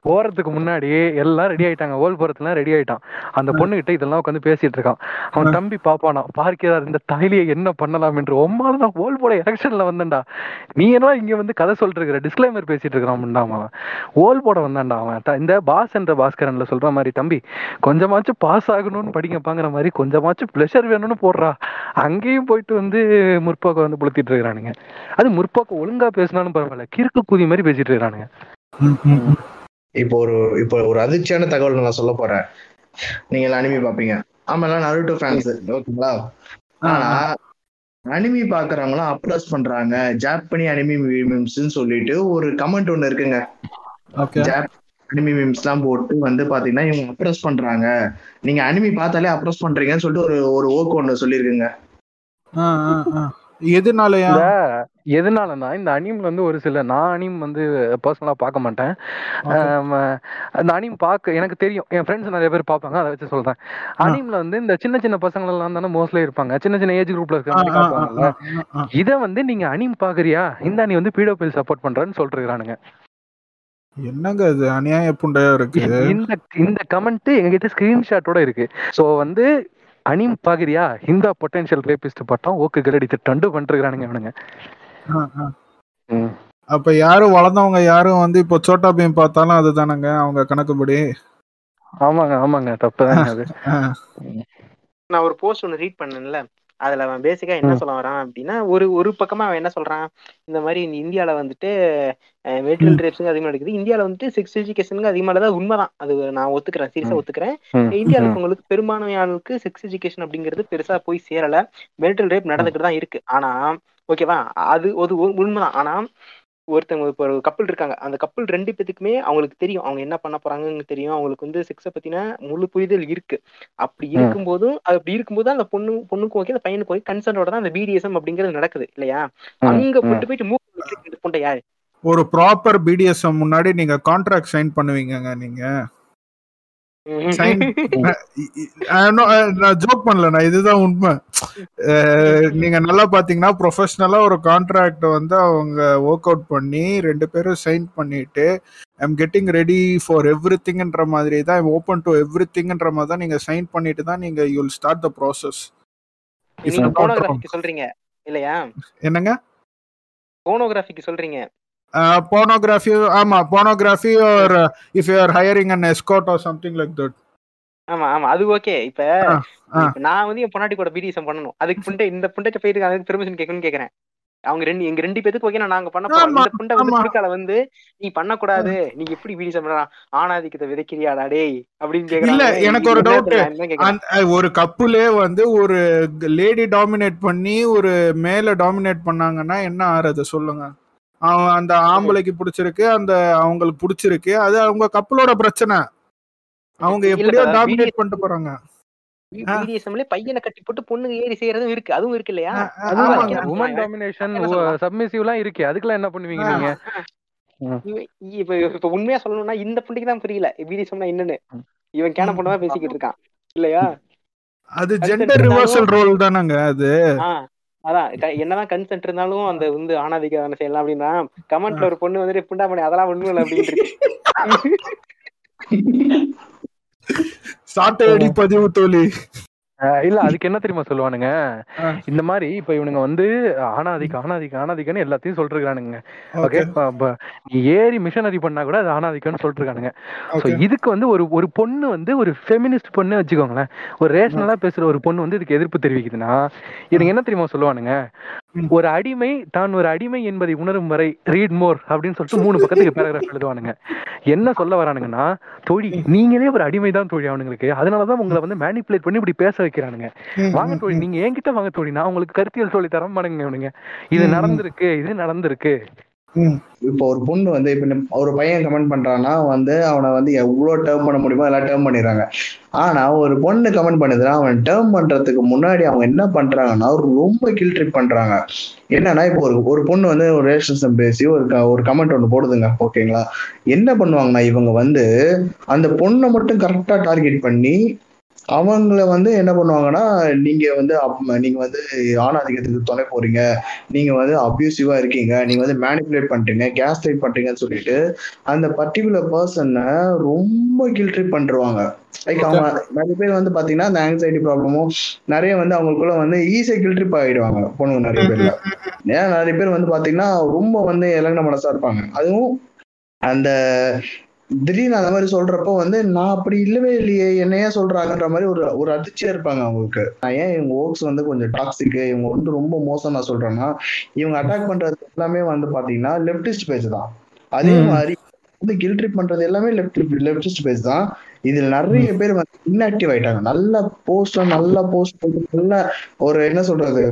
போறதுக்கு முன்னாடி எல்லாம் ரெடி ஆயிட்டாங்க. ஓல் போறதுலாம் ரெடி ஆயிட்டான். அந்த பொண்ணு கிட்ட இதெல்லாம் உட்காந்து பேசிட்டு இருக்கான். அவன் தம்பி பாப்பானா பார்க்கிறார் இந்த தாலியை என்ன பண்ணலாம்? என்று ஒம்மால ஓல் போட எரெக்ஷன்ல வந்தேன்டா. நீ என்ன இங்க வந்து கதை சொல்லிட்டு இருக்கிற? டிஸ்க்ளைமர் பேசிட்டு இருக்கிறான் அவன். ஓல் போட வந்தான்டா அவன். இந்த பாஸ் என்ற பாஸ்கரன்ல சொல்ற மாதிரி தம்பி கொஞ்சமாச்சும் பாஸ் ஆகணும்னு படிங்கப்பாங்கிற மாதிரி கொஞ்சமாச்சும் ப்ளஷர் வேணும்னு போடுறா. அங்கேயும் போயிட்டு வந்து முற்போக்க வந்து புளுத்திட்டு இருக்கிறானுங்க. அது முற்போக்க ஒழுங்கா பேசினாலும் பரவாயில்ல கிறுக்கு கூதி மாதிரி பேசிட்டு இருக்கிறானுங்க. இப்போ ஒரு இப்போ ஒரு அதிர்ச்சியான தகவல் நான் சொல்ல போறேன். நீங்க அனிமி பாப்பீங்க ஆமால நருட்டோ ஃபேன்ஸ் ஓகேங்களா? ஆனா அனிமி பாக்குறவங்களாம் அப்ரோச் பண்றாங்க. ஜாப்பனி அனிமி மீம்ஸ்னு சொல்லிட்டு ஒரு கமெண்ட் ஒண்ணு இருக்குங்க. அனிமி மீம்ஸ் எல்லாம் போட்டு வந்து பாத்தீங்கன்னா இவங்க அப்ரோச் பண்றாங்க. நீங்க அனிமி பார்த்தாலே அப்ரோச் பண்றீங்கன்னு சொல்லிட்டு ஒரு ஒரு ஓக்கு ஒண்ணு சொல்லியிருக்குங்க. எதுனாலயா? இந்த எதனாலனா இந்த அனிம் வந்து ஒரு சில நான் அனிம் வந்து பர்சனலா பார்க்க மாட்டேன். அந்த அனிம் பார்க்க எனக்கு தெரியும். என் ஃப்ரெண்ட்ஸ் நிறைய பேர் பார்ப்பாங்க அதை வச்சு சொல்றேன். அனிம்ல வந்து இந்த சின்ன சின்ன பசங்க எல்லாம் தானே மோஸ்ட்லி இருப்பாங்க. சின்ன சின்ன ஏஜ் குரூப்ல ஆ, காட்டுவாங்கல்ல. இத வந்து நீங்க அனிம் பாக்குறியா இந்த நீ வந்து பீடோபில் சப்போர்ட் பண்றேன்னு சொல்லிருக்கானுங்க என்னங்க இது? அநியாய புண்டையா இருக்கு. இந்த இந்த கமெண்ட் எங்ககிட்ட ஸ்கிரீன்ஷாட்டோட இருக்கு. சோ வந்து அனிம் பாக்குறியா இந்த பொட்டன்ஷியல் ரேபிஸ்ட் பட்டம் ஓக்கு கிரடி திட்டண்டு பண்ணிருக்கானுங்க அவனுங்க ஆ, ஆ. ம். அப்ப யாரும் வளர்ந்தவங்க யாரும் வந்து இப்போ சோட்டா பீம் பார்த்தாலும் அதுதானங்க அவங்க கணக்குப்படி? ஆமாங்க ஆமாங்க. தப்புதாங்க அது. நான் ஒரு போஸ்ட் ஒன்று ரீட் பண்ணேன்ல. அதுல அவன் பேசிக்கா என்ன. சொல்ல வரான் அப்படின்னா ஒரு ஒரு பக்கமா அவன் என்ன சொல்றான்? இந்த மாதிரி இந்த இந்தியால வந்துட்டு மெட்டீரியல் ரேப்ஸுங்க அதிகமா நடக்குது இந்தியால வந்துட்டு செக்ஸ் எஜுகேஷனுங்க அதிகமா தான் உண்மைதான். அது நான் ஒத்துக்கிறேன். சீரியஸா ம். ஒத்துக்கிறேன். ம். இருக்கவங்களுக்கு பெரும்பான்மையானவங்களுக்கு செக்ஸ் எஜுகேஷன் அப்படிங்கிறது பெருசா போய் சேரல. மெரிட்டல் ரேப் நடந்துகிட்டு தான் இருக்கு. ஆனா ஓகேவா அது ஒரு உண்மைதான். ஆனா ஒருத்தவங்க இப்போ ஒரு கப்பல் இருக்காங்க. அந்த கப்பல் ரெண்டு பேத்துக்குமே அவங்களுக்கு தெரியும். அவங்க என்ன பண்ண போறாங்கன்னு தெரியும். அவங்களுக்கு வந்து செக்ஸை பத்தின முழு புரிதல் இருக்கு. அப்படி. இருக்கும்போதும் அப்படி இருக்கும்போது அந்த பொண்ணு பொண்ணுக்கும் ஓகே அந்த பையனுக்கு ஓகே கன்சர்னோட தான் அந்த பிடிஎஸ்எம் அப்படிங்கிறது நடக்குது. இல்லையா? அங்க. கொண்டு போயிட்டு மூக்கு பொண்ணை யாரு? ஒரு ப்ராப்பர் பிடிஎஸ்எம் முன்னாடி நீங்க கான்ட்ராக்ட் சைன் பண்ணுவீங்கங்க நீங்க. சைன் நான் ஜோக் பண்ணல நான் இதுதான் உண்மை. நீங்க நல்லா பாத்தீங்கன்னா ப்ரொஃபஷனலா ஒரு கான்ட்ராக்ட் வந்து அவங்க ஒர்க் அவுட் பண்ணி ரெண்டு பேரும் சைன் பண்ணிட்டு I'm getting ready for every திங்ன்ற மாதிரி தான் ஓப்பன் டு எவ்ரி திங்ன்ற மாதிரி தான் நீங்க சைன் பண்ணிட்டு தான் நீங்க யூல் ஸ்டார்ட் த ப்ராசஸ் சொல்றீங்க இல்லையா? என்னங்க? போனோகிராஃபிக்கு சொல்றீங்க. போனோகிராஃபி ஆமா pornography or if you are hiring an escort or something like that ஆமா ஆமா அது ஓகே இப்ப நான் வந்து என் பொண்டாட்டி கூட பிடிஎஸ்எம் பண்ணணும். அதுக்கு புண்டை இந்த புண்டைட்ட போயிட்டு அதுக்கு பெர்மிஷன் கேட்கணும்னு கேக்குறேன் அவங்க ரெண்டு எங்க ரெண்டு பேத்துக்கு ஓகே நாங்க பண்ண போறோம். இந்த புண்டை வந்து ஆமா. குறுக்கால வந்து நீ பண்ணக்கூடாது. நீ எப்படி பிடிஎஸ்எம் பண்ணலாம்? ஆணாதிக்கத்தை விதைக்கிறியாடா டேய் அப்படின்னு கேக்குறாங்க எனக்கு ஒரு அஹ், ஒரு கப்புலே வந்து ஒரு லேடி டாமினேட் பண்ணி ஒரு மேல டாமினேட் பண்ணாங்கன்னா என்ன ஆறது சொல்லுங்க? அவன் அந்த ஆம்பளைக்கு பிடிச்சிருக்கு அந்த அவங்களுக்கு பிடிச்சிருக்கு. அது அவங்க கப்பலோட பிரச்சனை. அவங்க எப்படியோ டாமினேட் பண்ணிட்டு போறாங்க. பையனை கட்டி போட்டு பொண்ணுங்க ஏறி செய்யறதும் இருக்கு. அதுவும் இருக்கு இல்லையா? உமன். டாமினேஷன்? சப்மிசிவ்லாம் இருக்கு. அதுக்கெல்லாம் என்ன பண்ணுவீங்க. நீங்க? இப்ப இப்ப உண்மையா சொல்லணும்னா இந்த புண்டிக்கு தான் புரியல. பிடிஎஸ்எம்னா என்னன்னு. இவன் கேன பொண்ணு பேசிக்கிட்டு இருக்கான். இல்லையா? அது ஜெண்டர் ரிவர்சல் ரோல் தானங்க அது. அதான் என்னதான் கன்சென்ட் இருந்தாலும் அந்த வந்து ஆணாதிக்க தானே செய்யலாம் அப்படின்னா கமெண்ட்ல ஒரு பொண்ணு வந்துட்டு புண்டா பண்ணி அதெல்லாம் ஒண்ணும் இல்லை அப்படின்னு சாட்டை பதிவு தோழி. இல்ல அதுக்கு என்ன தெரியுமா சொல்லுவானுங்க. இந்த மாதிரி இப்ப இவனுங்க வந்து ஆனாதிக்கு ஆனாதிக்கு ஆனாதிக்கன்னு எல்லாத்தையும் சொல்லிருக்கானுங்க ஓகே? நீ ஏறி மிஷனரி பண்ணா கூட அது ஆனாதிக்கன்னு சொல்லிருக்கானுங்க. சோ இதுக்கு வந்து ஒரு ஒரு பொண்ணு வந்து ஒரு ஃபெமினிஸ்ட் பொண்ணு வச்சுக்கோங்களேன். ஒரு ரேஷனலா பேசுற ஒரு பொண்ணு வந்து இதுக்கு எதிர்ப்பு தெரிவிக்குதுன்னா இதுக்கு என்ன தெரியுமா சொல்லுவானுங்க. ஒரு அடிமை தான் ஒரு அடிமை என்பதை உணரும் வரை ரீட் மோர் அப்படின்னு சொல்லிட்டு மூணு பக்கத்துக்கு பேராகிராஃப் எழுதுவானுங்க. என்ன சொல்ல வரானுங்கன்னா தோழி நீங்களே ஒரு அடிமை தான் தோழி அவனுங்களுக்கு. அதனாலதான் உங்களை வந்து மேனிப்புலேட் பண்ணி இப்படி பேச வைக்கிறானுங்க. வாங்க தோழி. நீங்க என்கிட்ட வாங்க தோழி நான் உங்களுக்கு கருத்தியல் சொல்லி தர மாட்டேங்க இது. நடந்திருக்கு இது நடந்திருக்கு. இப்போ ஒரு பொண்ணு வந்து இப்ப ஒரு பையன் கமெண்ட் பண்றான்னா வந்து அவனை வந்து எவ்வளவு டேர்ம் பண்ண முடியுமோ எல்லாம் டேர்ம் பண்ணிடுறாங்க. ஆனா ஒரு பொண்ணு கமெண்ட் பண்ணுதுன்னா அவன் டேர்ம் பண்றதுக்கு முன்னாடி அவங்க என்ன பண்றாங்கன்னா ரொம்ப கில் ட்ரிப் பண்றாங்க. என்னன்னா இப்போ ஒரு ஒரு பொண்ணு வந்து ஒரு ரேஷனிசம் பேசி ஒரு ஒரு கமெண்ட் ஒன்று போடுதுங்க ஓகேங்களா என்ன பண்ணுவாங்கன்னா இவங்க வந்து அந்த பொண்ணை மட்டும் கரெக்டா டார்கெட் பண்ணி அவங்கள வந்து என்ன பண்ணுவாங்கன்னா நீங்க வந்து நீங்க வந்து ஆணாதிக்கத்துக்கு துணை போறீங்க. நீங்க வந்து அபியூசிவா இருக்கீங்க. நீங்க வந்து மேனிப்புலேட் பண்றீங்க கேஸ் ட்ரைட் பண்றீங்கன்னு சொல்லிட்டு அந்த பர்டிகுலர் பர்சனை ரொம்ப கில்ட்ரி பண்றாங்க லைக் அவங்க நிறைய பேர் வந்து பாத்தீங்கன்னா அந்த ஆங்ஸைட்டி ப்ராப்ளமும் நிறைய வந்து அவங்களுக்குள்ள வந்து ஈஸியா கில்ட்ரிப் ஆயிடுவாங்க. பொண்ணுங்க நிறைய பேர்ல. ஏன் நிறைய பேர் வந்து பாத்தீங்கன்னா ரொம்ப வந்து இலங்கின மனசா இருப்பாங்க. அதுவும் அந்த திடீர்னு அந்த மாதிரி சொல்றப்போ வந்து நான் அப்படி இல்லவே இல்லையே என்ன ஏன் சொல்றாங்கன்ற மாதிரி ஒரு ஒரு அதிர்ச்சியா இருப்பாங்க அவங்களுக்கு. நான் ஏன் இவங்க ஓக்ஸ் வந்து கொஞ்சம் டாக்ஸிக் இவங்க வந்து ரொம்ப மோசம் நான் சொல்றேன்னா இவங்க அட்டாக் பண்றது எல்லாமே வந்து பாத்தீங்கன்னா லெப்டிஸ்ட் பேஜ் தான். அதே. மாதிரி வந்து கில் ட்ரிப் பண்றது எல்லாமே லெப்ட் லெப்டிஸ்ட் பேஜ் தான். இதுல நிறைய பேர் வந்து இன்ஆக்டிவ் ஆயிட்டாங்க. நல்ல போஸ்ட் நல்ல போஸ்ட் நல்ல ஒரு என்ன சொல்றது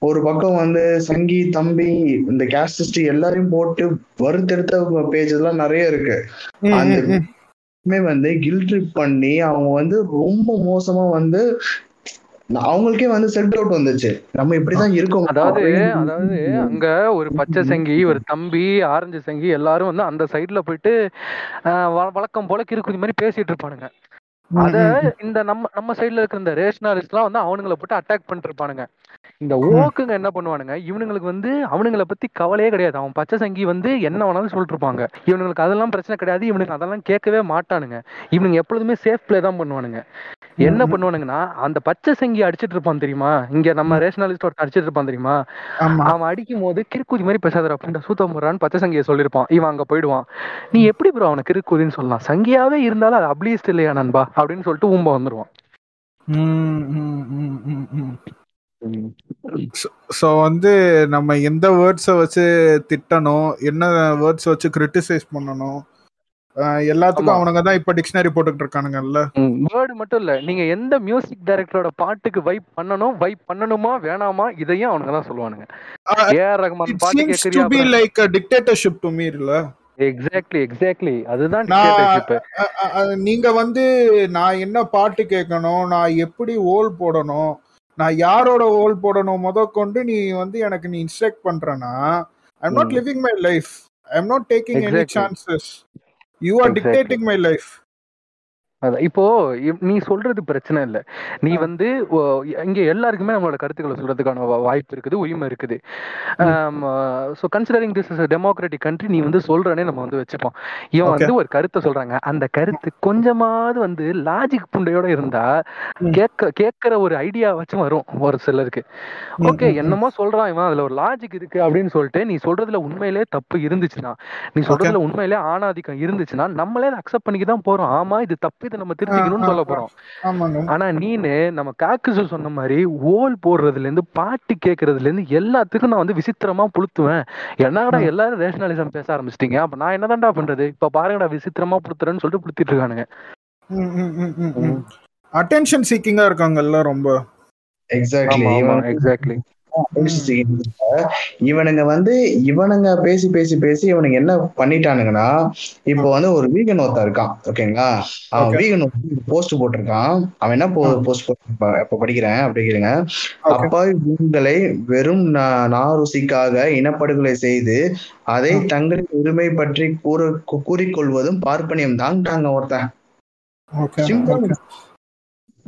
ஒரு பக்கம் வந்து சங்கி தம்பி இந்த கேஸ்டிஸ்ட் எல்லாரையும் போட்டு வறுத்தெடுத்த பேஜ் எல்லாம் நிறைய இருக்கு. அந்த. எல்லாமே வந்து கில் ட்ரிப் பண்ணி அவங்க வந்து ரொம்ப மோசமா வந்து அவங்களுக்கே வந்து செட் அவுட் வந்துச்சு. நம்ம இப்படிதான் இருக்கோம். அதாவது அதாவது அங்க ஒரு பச்சை சங்கி ஒரு தம்பி ஆரஞ்சு சங்கி எல்லாரும் வந்து அந்த சைடுல போயிட்டு ஆஹ் வ- வழக்கம் போல கிறுக்குதி மாதிரி பேசிட்டு இருப்பானுங்க. அத. இந்த நம்ம நம்ம சைடுல இருக்க இந்த ரேஷனாலிஸ்ட்லாம் வந்து அவனுங்கள போட்டு அட்டாக் பண்ணிட்டு இருப்பானுங்க. இந்த ஓக்குங்க என்ன பண்ணுவானுங்க? இவனுங்களுக்கு வந்து அவனுங்கள பத்தி கவலையே கிடையாது. அவன் பச்சை சங்கி வந்து என்ன வேணாலும் சொல்லிட்டு இருப்பாங்க இவனுங்களுக்கு அதெல்லாம் பிரச்சனை கிடையாது. இவனுக்கு அதெல்லாம் கேட்கவே மாட்டானுங்க. இவனுங்க எப்பொழுதுமே சேஃப் ப்ளே தான் பண்ணுவானுங்க. என்ன பண்ணுவானுங்கன்னா அந்த பச்சை சங்கி அடிச்சிட்டு இருப்பான் தெரியுமா? இங்க நம்ம ரேஷனாலிஸ்ட் ஒருத்தன் அடிச்சிட்டு இருப்பான் தெரியுமா? அவன் அடிக்கும் போது கிறுக்குதி மாதிரி பேசாதடா அப்படின்ட்டு சூத்தம் போடுறான்னு பச்சை சங்கியை சொல்லியிருப்பான். இவன் அங்க போயிடுவான். நீ எப்படி ப்ரோ அவனை கிறுக்குதின்னு சொல்லலாம்? சங்கியாவே இருந்தாலும் அது அப்ளீஸ்ட் இல்லையா நண்பா? அப்படின்னு சொல்லிட்டு ஊம்ப வந்துருவான். ஸோ வந்து நம்ம எந்த வேர்ட்ஸை வச்சு திட்டணும் என்ன வேர்ட்ஸ் வச்சு கிரிட்டிசைஸ் பண்ணணும் எல்லாத்துக்கும். அவனுங்க தான் இப்ப டிக்ஷனரி போட்டுக்கிட்டு இருக்கானுங்கல்ல. வேர்டு மட்டும் இல்ல. நீங்க எந்த மியூசிக் டைரக்டரோட பாட்டுக்கு வைப் பண்ணணும் வைப் பண்ணணுமா வேணாமா இதையும் அவனுங்க தான் சொல்லுவானுங்க. ஏஆர் ரஹ்மான் பாட்டு கேக்குறியா be like dictatorship to me இல்ல. எக்ஸாக்ட்லி எக்ஸாக்ட்லி அதுதான் நீங்க வந்து நான் என்ன பாட்டு கேட்கணும் நான் எப்படி ஓல் போடணும் நான் யாரோட ஓல் போடணும் முத கொண்டு நீ வந்து எனக்கு நீ instruct பண்றனா I am not. Living my life I am not taking any. Chances you are. Dictating my life அதான். இப்போ இப்- நீ சொல்றது பிரச்சனை இல்ல. நீ. வந்து இங்க எல்லாருக்குமே நம்மளோட கருத்துக்களை சொல்றதுக்கான வாய்ப்பு இருக்குது உரிமை இருக்குது. So considering this is democratic country நீ வந்து சொல்றனே நம்ம வந்து வச்சுப்போம். இவன். வந்து ஒரு கருத்தை சொல்றாங்க. அந்த கருத்து கொஞ்சமாவது வந்து லாஜிக் புண்டையோட இருந்தா. கேட்க கேட்கிற ஒரு ஐடியா வச்சும் வரும் ஒரு சிலருக்கு. ஓகே. என்னமோ சொல்றான் இவன் அதுல ஒரு லாஜிக் இருக்கு அப்படின்னு சொல்லிட்டு நீ சொல்றதுல உண்மையிலே தப்பு இருந்துச்சுன்னா நீ சொல்றதுல உண்மையிலே ஆணாதிக்கம் இருந்துச்சுன்னா நம்மளே அதை அக்செப்ட் பண்ணிக்க தான் போறோம். ஆமா இது தப்பு இதை நம்ம திருத்திக்கணும்னு சொல்ல. போறோம் ஆனா நீனு நம்ம காக்குசு சொன்ன மாதிரி ஓல் போடுறதுல இருந்து பாட்டு கேட்கறதுல இருந்து எல்லாத்துக்கும் நான் வந்து விசித்திரமா புளுத்துவேன். என்னடா. எல்லாரும் ரேஷனலிசம் பேச ஆரம்பிச்சிட்டீங்க? அப்ப நான் என்னதான்டா பண்றது? இப்ப பாருங்கடா விசித்திரமா புளுத்துறேன்னு சொல்லிட்டு புளுத்திட்டு இருக்கானுங்க. அட்டென்ஷன் சீக்கிங்கா இருக்காங்கல்ல ரொம்ப. எக்ஸாக்ட்லி எக்ஸாக்ட்லி இவனுங்க வந்து இவனுங்க பேசி பேசி பேசி இவனுங்க என்ன பண்ணிட்டானுங்கன்னா இப்போ வந்து ஒரு வீகன் ஒருத்தன் இருக்கான் ஓகேங்களா? அவன். வீகன் போஸ்ட் போட்டிருக்கான். அவன் என்ன போஸ்ட் போட்டிருப்பான் இப்ப படிக்கிறேன்? அப்படி கேளுங்க. அப்பாவி உங்களை வெறும் நாருசிக்காக இனப்படுகொலை செய்து அதை. தங்களின் உரிமை பற்றி கூற கூறிக்கொள்வதும் பார்ப்பனியம் தான்ட்டாங்க ஒருத்தன்.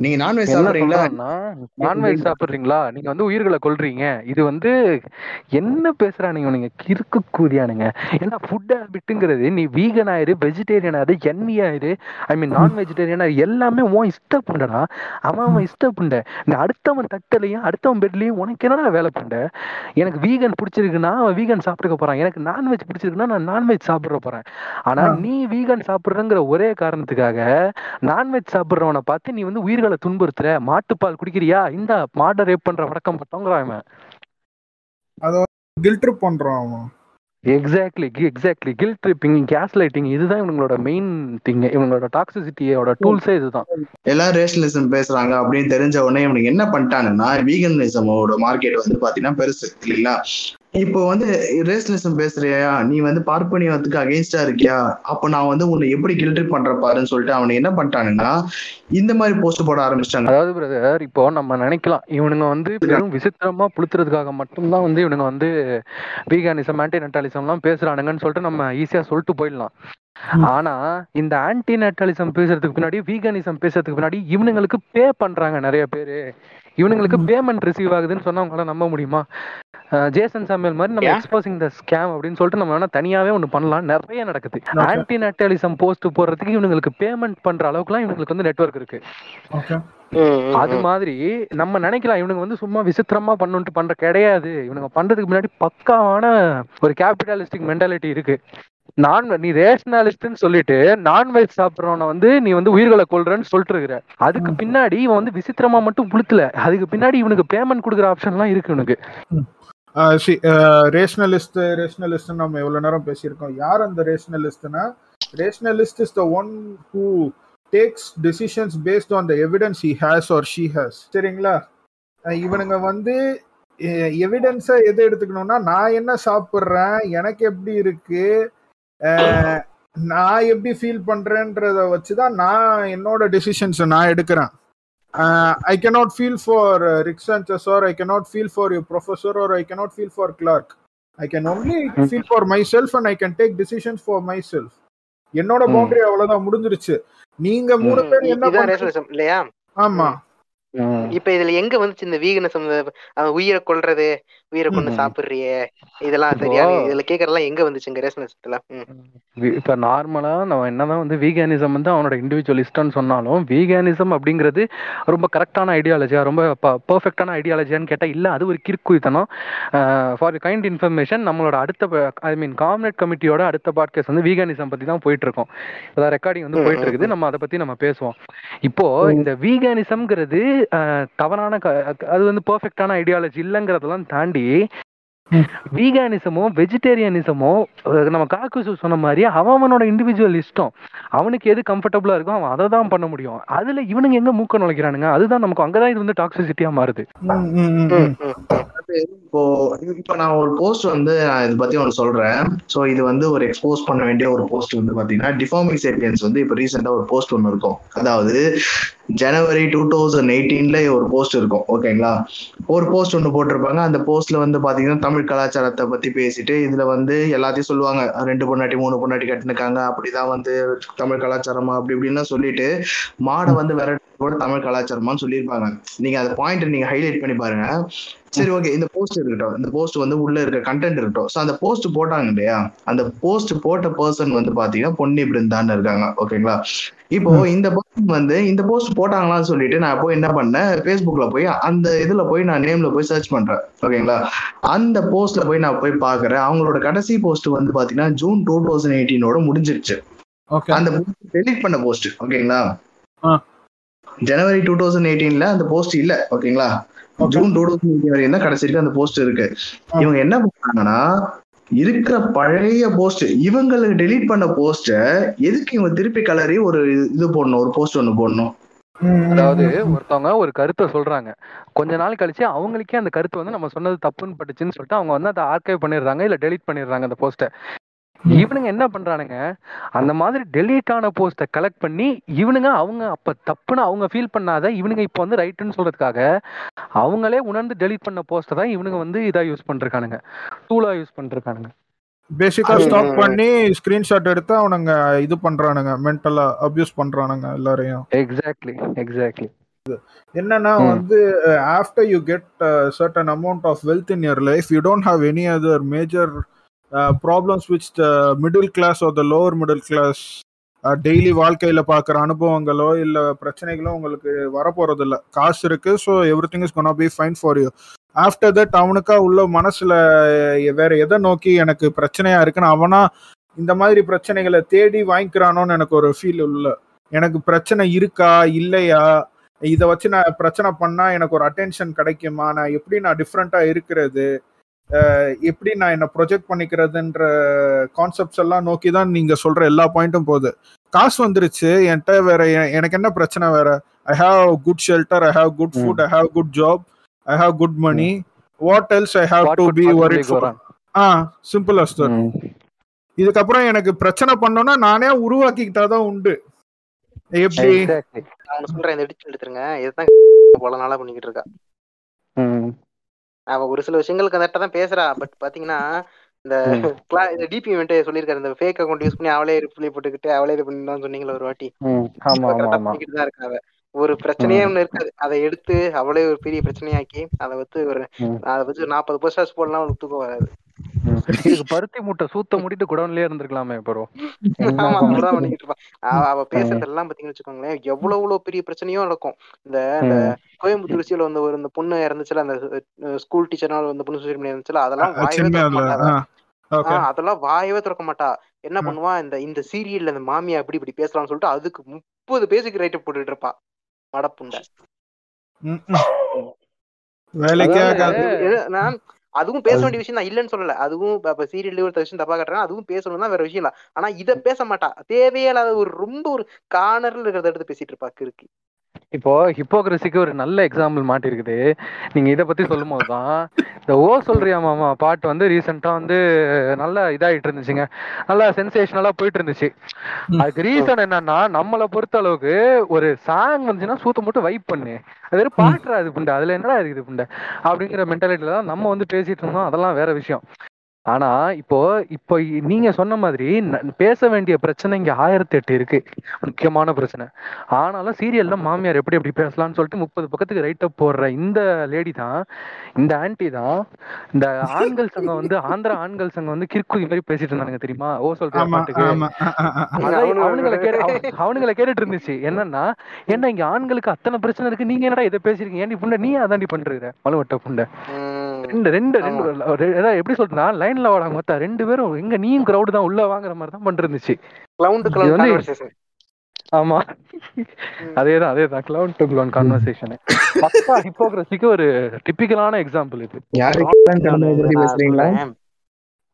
நீங்க நான்வெஜ் சாப்பிடுறீங்களா? நான்வெஜ் சாப்பிடுறீங்களா? நீங்க வந்து உயிர்களை கொல்றீங்க. இது வந்து என்ன பேசுறானுங்க நீங்க கிறுக்கு கூதியானுங்க. ஏன்னா ஃபுட் ஹேபிட்டுங்கிறது நீ வீகன் ஆயிரு வெஜிடேரியன் ஆயிரு என்வி ஆயிரு ஐ மீன் நான் வெஜிடேரியன் எல்லாமே உன் இஷ்டப்புண்டடா அவன் அவன் இஷ்டப்புண்ட இந்த அடுத்தவன் தட்டலையும் அடுத்தவன் பெட்லயும் உனக்கு என்னடா வேலை பண்ண எனக்கு வீகன் பிடிச்சிருக்குன்னா அவன் வீகன் சாப்பிட்டுக்க போறான். எனக்கு நான்வெஜ் பிடிச்சிருக்குன்னா நான் நான்வெஜ் சாப்பிட போறேன். ஆனா நீ வீகன் சாப்பிடுறங்கிற ஒரே காரணத்துக்காக நான்வெஜ் சாப்பிடுறவனை பார்த்து நீ வந்து உயிர்களை துன்புறுத்துற? மாட்டுப்பால் குடிக்கிறியா? இந்த மாடை ரேப் பண்ற வழக்கம் பட்டவங்கிறான் அவன் கில்ட்ரு பண்றான் அவன். Exactly exactly guilt tripping gaslighting இதுதான் இவங்களோட மெயின் திங் இவங்களோட டாக்ஸிசிட்டியோட டூல்ஸே இதுதான். எல்லாம் ரேஷனலிசம் பேசுறாங்க அப்படின்னு தெரிஞ்ச உடனே இவனுக்கு என்ன பண்ணிட்டானுன்னா வீகனிசமோட மார்க்கெட் வந்து பாத்தீங்கன்னா பெருசு இல்லைங்களா? இப்போ வந்து ரேஷனலிசம் பேசுறியா? நீ வந்து பார்ப்பனியத்துக்கு அகேன்ஸ்டா இருக்கியா? அப்ப நான் வந்து உன்னை எப்படி கில்ட்ரி பண்ற பாருன்னு சொல்லிட்டு அவனை என்ன பண்ணிட்டானுன்னா இந்த மாதிரி போஸ்ட் போட ஆரம்பிச்சிட்டாங்க. அதாவது பிரதர் இப்போ நம்ம நினைக்கலாம் இவனுங்க வந்து வெறும் விசித்திரமா புளுத்துறதுக்காக மட்டும்தான் வந்து இவனுங்க வந்து வீகானிசம் ஆன்டி நட்டாலிசம்லாம் பேசுறானுங்கன்னு சொல்லிட்டு நம்ம ஈஸியா சொல்லிட்டு போயிடலாம். ஆனா இந்த ஆன்டி நட்டாலிசம் பேசுறதுக்கு பின்னாடி வீகானிசம் பேசுறதுக்கு பின்னாடி இவனுங்களுக்கு பே பண்றாங்க நிறைய பேரு. இவனுங்களுக்கு பேமெண்ட் ரிசீவ் ஆகுதுன்னு சொன்னா அவங்களால நம்ப முடியுமா? ஜேசன் சாமியல் மாதிரி நம்ம. எக்ஸ்போசிங் த ஸ்கேம் அப்படின்னு சொல்லிட்டு நம்ம வேணா தனியாவே ஒண்ணு பண்ணலாம். நிறைய நடக்குது. ஆன்டி நட்டாலிசம் போஸ்ட் போடுறதுக்கு இவனுங்களுக்கு பேமெண்ட் பண்ற அளவுக்குலாம் இவங்களுக்கு வந்து நெட்வொர்க் இருக்கு. ஓகே அது மாதிரி நம்ம நினைக்கலாம் இவனுங்க வந்து சும்மா விசித்திரமா பண்ணுன்ட்டு பண்ற கிடையாது. இவனுங்க பண்றதுக்கு முன்னாடி பக்காவான ஒரு கேபிட்டலிஸ்டிக் மென்டாலிட்டி இருக்கு. நான் நீ ரேஷனாலிஸ்ட்னு சொல்லிட்டு நான்வெஜ் சாப்பிட்றவன வந்து நீ வந்து உயிர்களை கொல்றன்னு சொல்லிட்டு இருக்கிற. அதுக்கு பின்னாடி இவன் வந்து விசித்திரமா மட்டும் புளுத்துல அதுக்கு பின்னாடி இவனுக்கு பேமெண்ட் கொடுக்குற ஆப்ஷன்லாம் இருக்கு இவனுக்கு. ரேஷனலிஸ்ட் ரேஷனலிஸ்ட் நம்ம எவ்வளவு நேரம் பேசியிருக்கோம். யார் அந்த ரேஷனலிஸ்ட்னா rationalist is the one who takes decisions based on the evidence he has or she has சரிங்களா? இவனுங்க வந்து எவிடன்ஸை எது எடுத்துக்கணும்னா நான் என்ன சாப்பிட்றேன்? எனக்கு எப்படி இருக்கு? நான் எப்படி ஃபீல் பண்றேன்றத வச்சு தான் நான் என்னோட டெசிஷன்ஸை நான் எடுக்கிறேன். ஐ cannot feel for uh, Rick Sanchez or I cannot feel for your professor or I cannot feel for Clark. I can only feel for myself and I can take decisions for myself. என்னோட ம். Boundary அவ்வளவுதான் முடிஞ்சிருச்சு நீங்க மூணு பேர் என்ன rationalism இல்லையா ஆமா இப்ப இதுல எங்க வந்துச்சு இந்த வீகனிசம் உயிரை கொல்றது உயிரை கொண்டு. சாப்பிடுறியே? இதெல்லாம் சரியா? இதுல கேக்குறதெல்லாம் எங்க வந்துச்சு இங்க ரேஷனலிசத்துல வி- இப்ப நார்மலா நம்ம என்னதான் வந்து வீகானிசம் வந்து அவனோட இண்டிவிஜுவலிஸ்ட்னு சொன்னாலும் வீகானிசம் அப்படிங்கிறது ரொம்ப கரெக்டான ஐடியாலஜியா ரொம்ப பர்ஃபெக்டான ஐடியாலஜியான்னு கேட்டா இல்ல அது ஒரு கிறுக்குத்தனம் ஃபார் கைண்ட் இன்ஃபர்மேஷன் நம்மளோட அடுத்த ஐ மீன் காம்னெட் கமிட்டியோட அடுத்த பாட்காஸ்ட் வந்து வீகானிசம் பத்தி தான் போயிட்டு இருக்கோம் அதான் ரெக்கார்டிங் வந்து போயிட்டு இருக்குது நம்ம அதை பத்தி நம்ம பேசுவோம். இப்போ இந்த வீகானிசம்ங்கிறது தவறான அது வந்து பர்ஃபெக்டான ஐடியாலஜி இல்லைங்கிறதெல்லாம் தாண்டி வீகானிசமோ வெஜிடேரியனிசமோ நம்ம காக்கு சொன்ன மாதிரி அவன் அவனோட இண்டிவிஜுவல் இஷ்டம். அவனுக்கு எது கம்ஃபர்டபுளா இருக்கோ அவன் அதை தான் பண்ண முடியும். அதுல இவனுங்க எங்க மூக்க நுழைக்கிறானுங்க? அதுதான் நமக்கு அங்கதான் இது வந்து டாக்ஸிசிட்டியா மாறுது. இப்போ இப்போ நான் ஒரு போஸ்ட் வந்து நான் இதை பத்தி ஒன்று சொல்றேன். ஸோ இது வந்து ஒரு எக்ஸ்போஸ் பண்ண வேண்டிய ஒரு போஸ்ட் வந்து பாத்தீங்கன்னா டிஃபார்மிங் சேப்பியன்ஸ் வந்து இப்போ ரீசெண்டா ஒரு போஸ்ட் ஒன்று இருக்கும். அதாவது ஜனவரி டூ தௌசண்ட் எயிட்டீன்ல ஒரு போஸ்ட் இருக்கும் ஓகேங்களா ஒரு போஸ்ட் ஒன்று போட்டிருப்பாங்க. அந்த போஸ்ட்ல வந்து பாத்தீங்கன்னா தமிழ் கலாச்சாரத்தை பத்தி பேசிட்டு இதுல வந்து எல்லாத்தையும் சொல்லுவாங்க. ரெண்டு பொண்ணாட்டி மூணு பொண்ணாட்டி கட்டினுக்காங்க அப்படிதான் வந்து தமிழ் கலாச்சாரமா அப்படி இப்படின்னு சொல்லிட்டு மாடை வந்து விரட்டு கூட தமிழ் கலாச்சாரமான்னு சொல்லியிருப்பாங்க. நீங்க அந்த பாயிண்ட் நீங்க ஹைலைட் பண்ணி பாருங்க. சரி ஓகே இந்த போஸ்ட் இருக்கட்டும். இந்த போஸ்ட் வந்து உள்ள இருக்க கண்டென்ட் இருக்கட்டும். ஸோ அந்த போஸ்ட் போட்டாங்க இல்லையா? அந்த போஸ்ட் போட்ட பர்சன் வந்து பாத்தீங்கன்னா பொன்னி பிருந்தான்னு இருக்காங்க ஓகேங்களா இப்போ இந்த பர்சன் வந்து இந்த போஸ்ட் போட்டாங்களான்னு சொல்லிட்டு நான் போய் என்ன பண்ணேன்? ஃபேஸ்புக்ல போய் அந்த இதுல போய் நான் நேம்ல போய் சர்ச் பண்றேன். ஓகேங்களா? அந்த போஸ்ட்ல போய் நான் போய் பாக்குறேன் அவங்களோட கடைசி போஸ்ட் வந்து பாத்தீங்கன்னா ஜூன் டூ தௌசண்ட் எயிட்டீனோட முடிஞ்சிருச்சு. அந்த டெலிட் பண்ண போஸ்ட் ஓகேங்களா. ஜனவரி டூ தௌசண்ட் எயிட்டீன்ல அந்த போஸ்ட் இல்ல ஓகேங்களா. ஜூன் டூ தௌசண்ட் எயிட்டீன் வரையும் தான் கடைசி வரைக்கும் அந்த போஸ்ட் இருக்கு. இவங்க என்ன பண்ணாங்கன்னா இருக்கிற பழைய போஸ்ட் இவங்களுக்கு டெலீட் பண்ண போஸ்ட எதுக்கு இவங்க திருப்பி கலரி ஒரு இது போடணும் ஒரு போஸ்ட் ஒண்ணு போடணும்? அதாவது ஒருத்தவங்க ஒரு கருத்தை சொல்றாங்க. கொஞ்ச நாள் கழிச்சு அவங்களுக்கே அந்த கருத்து வந்து நம்ம சொன்னது தப்புன்னு பட்டுச்சுன்னு சொல்லிட்டு அவங்க வந்து அதை ஆர்கைவ் பண்ணிடுறாங்க இல்ல டெலீட் பண்ணிடுறாங்க அந்த போஸ்ட்டை இவனுங்க என்ன பண்றானுங்க? அந்த மாதிரி டெலீட் ஆன போஸ்ட்டை கலெக்ட் பண்ணி இவனுங்க அவங்க அப்ப தப்புன்னு அவங்க ஃபீல் பண்ணாத இவனுங்க இப்போ வந்து ரைட்டுன்னு சொல்றதுக்காக அவங்களே உணர்ந்து டெலீட் பண்ண போஸ்ட்டை தான் இவனுங்க வந்து இதா யூஸ் பண்ணிருக்கானுங்க டூலா யூஸ் பண்ணிருக்கானுங்க பேசிக்கா ஸ்டாப் பண்ணி ஸ்கிரீன்ஷாட் எடுத்து அவனுங்க இது பண்றானுங்க மென்டலா அபியூஸ் பண்றானுங்க எல்லாரையும். எக்ஸாக்ட்லி எக்ஸாக்ட்லி என்னன்னா. வந்து after you get certain amount of wealth in your life you don't have any other major problems which the middle class or the lower middle class daily வாழ்க்கையில் பார்க்குற அனுபவங்களோ இல்லை பிரச்சனைகளோ உங்களுக்கு வரப்போகிறது இல்லை காசு இருக்குது so everything is gonna be fine for you after that அவனுக்கா உள்ள மனசில் வேற எதை நோக்கி எனக்கு பிரச்சனையாக இருக்குன்னு அவனா இந்த மாதிரி பிரச்சனைகளை தேடி வாங்கிக்கிறானோன்னு எனக்கு ஒரு ஃபீல் உள்ள. எனக்கு பிரச்சனை இருக்கா இல்லையா? இதை வச்சு நான் பிரச்சனை பண்ணால் எனக்கு ஒரு அட்டென்ஷன் கிடைக்குமா? நான் எப்படி நான் டிஃப்ரெண்ட்டாக இருக்கிறது? எப்படி நான் என்ன ப்ரொஜெக்ட் பண்ணிக்கிறதுன்ற கான்செப்ட்ஸ் எல்லாம் நோக்கி தான் நீங்க சொல்ற எல்லா பாயிண்ட்டும் போகுது காசு வந்துருச்சு என்கிட்ட வேற எனக்கு என்ன பிரச்சனை வேற I have good shelter I have good food I have good job I have good money what else I have What to be for wrong? Ah simple as that. இதுக்கப்புறம் எனக்கு பிரச்சனை பண்ணோம்னா நானே உருவாக்கிக்கிட்டாதான் உண்டு எப்படி. நான் சொல்றேன் இந்த இடிச்சு எடுத்துருங்க இதுதான் பல நாளா பண்ணிக்கிட்டு இருக்கா. அவ ஒரு சில விஷயங்களுக்கு அந்த தான் பேசுறா. பட் பாத்தீங்கன்னா இந்த. கிளா இந்த டிபி வந்துட்டு சொல்லியிருக்காரு. இந்த ஃபேக் அக்கௌண்ட் யூஸ் பண்ணி அவளே ரிப்ளை போட்டுக்கிட்டு அவளே இது பண்ணி சொன்னீங்களா ஒரு வாட்டி. கரெக்டா பண்ணிக்கிட்டு தான் இருக்கா அவ ஒரு பிரச்சனையே ஒண்ணு இருக்காது. அதை எடுத்து அவளே ஒரு பெரிய பிரச்சனையாக்கி அதை வச்சு ஒரு. அதை வச்சு நாற்பது போஸ்டர்ஸ் போடலாம் அவளுக்கு தூக்கம் வராது. பருத்தி மூட்டை சூத்த மூடிட்டு குடோன்லயே இருந்திருக்கலாமே ப்ரோ அவ பேசுறதெல்லாம் பாத்தீங்கன்னு வச்சுக்கோங்களேன் எவ்வளவு எவ்வளவு பெரிய பிரச்சனையும் நடக்கும். இந்த இந்த கோயம்புத்தூர் விஷயம் வந்து ஒரு இந்த பொண்ணு இறந்துச்சுல அந்த ஸ்கூல் டீச்சர்னால அந்த பொண்ணு சூசைட் பண்ணி இருந்துச்சுல அதெல்லாம் அதெல்லாம் வாயவே திறக்க மாட்டா. என்ன. பண்ணுவா? இந்த இந்த சீரியல்ல இந்த மாமியா இப்படி இப்படி பேசலாம்னு சொல்லிட்டு அதுக்கு முப்பது பேஜுக்கு ரைட்டு போட்டுட்டு இருப்பா. மடப்புண்டை. வேலைக்கே அதுவும் பேச வேண்டிய விஷயம் தான். இல்லைன்னு சொல்லல. அதுவும் இப்ப- இப்ப சீரியல் ஒரு விஷயம் தப்பா காட்டுறேன் அதுவும் பேசணும் தான் வேற விஷயம் இல்ல. ஆனா இத பேச மாட்டா. தேவையில்லாத ஒரு ரொம்ப ஒரு கார்னர்ல இருக்கிறத எடுத்து பேசிட்டு இருப்பா கிறுக்கி. இப்போ ஹிப்போக்ரஸிக்கு ஒரு நல்ல எக்ஸாம்பிள் மாட்டிருக்குது. நீங்க இத பத்தி சொல்லும் போதுதான் இந்த ஓ சொல்றியா மாமா பாட்டு வந்து ரீசெண்டா வந்து நல்லா இதாயிட்டு இருந்துச்சுங்க. நல்லா சென்சேஷனலா போயிட்டு இருந்துச்சு. அதுக்கு ரீசன் என்னன்னா நம்மளை பொறுத்த அளவுக்கு ஒரு சாங் வந்துச்சுன்னா சூத்த மட்டும் வைப் பண்ணு. அது வெறும் பாட்டுறா இது புண்டை அதுல என்னடா இருக்குது புண்டை? அப்படிங்கிற மென்டாலிட்டில தான் நம்ம வந்து பேசிட்டு இருந்தோம். அதெல்லாம் வேற விஷயம். ஆனா இப்போ இப்போ நீங்க சொன்ன மாதிரி பேச வேண்டிய பிரச்சனை இங்க ஆயிரத்தி எட்டு இருக்கு. முக்கியமான பிரச்சனை. ஆனாலும் சீரியல்ல மாமியார் எப்படி எப்படி பேசலாம்னு சொல்லிட்டு முப்பது பக்கத்துக்கு ரைட் அப் போடுற இந்த லேடி தான் இந்த ஆன்டி தான் இந்த ஆண்கள் சங்கம் வந்து ஆந்திரா ஆண்கள் சங்கம் வந்து கிறுக்குதி மாதிரி பேசிட்டு இருந்தாங்க தெரியுமா? ஓ சொல்ற பாட்டுக்கு? அவனுங்களை கேட்டு அவ- அவனுங்களை கேட்டுட்டு இருந்துச்சு. என்னன்னா என்ன இங்க ஆண்களுக்கு அத்தனை பிரச்சனை இருக்கு? நீங்க என்னடா இதை பேசுறீங்க ஏன்டி புண்டை நீ அதாண்டி பண்ற மலுவட்ட புண்டை. ரெண்டு ரெண்டு ரெண்டு எப்படி சொல்றா லைன்ல வாடாங்க மொத்தம் ரெண்டு பேரும் எங்க நீயும் கிரௌடு தான் உள்ள வாங்குற மாதிரி தான் பண்ணிருந்துச்சு. கிளவுண்ட் வந்து- கான்வர்சேஷன் ஆமா. அதேதான் அதேதான். கிளவுன் டு கிளவுன் கான்வர்சேஷன் பக்கா ஹிப்போக்ரஸிக்கு ஒரு டிபிக்கலான எக்ஸாம்பிள் இது. பேசுறீங்களா?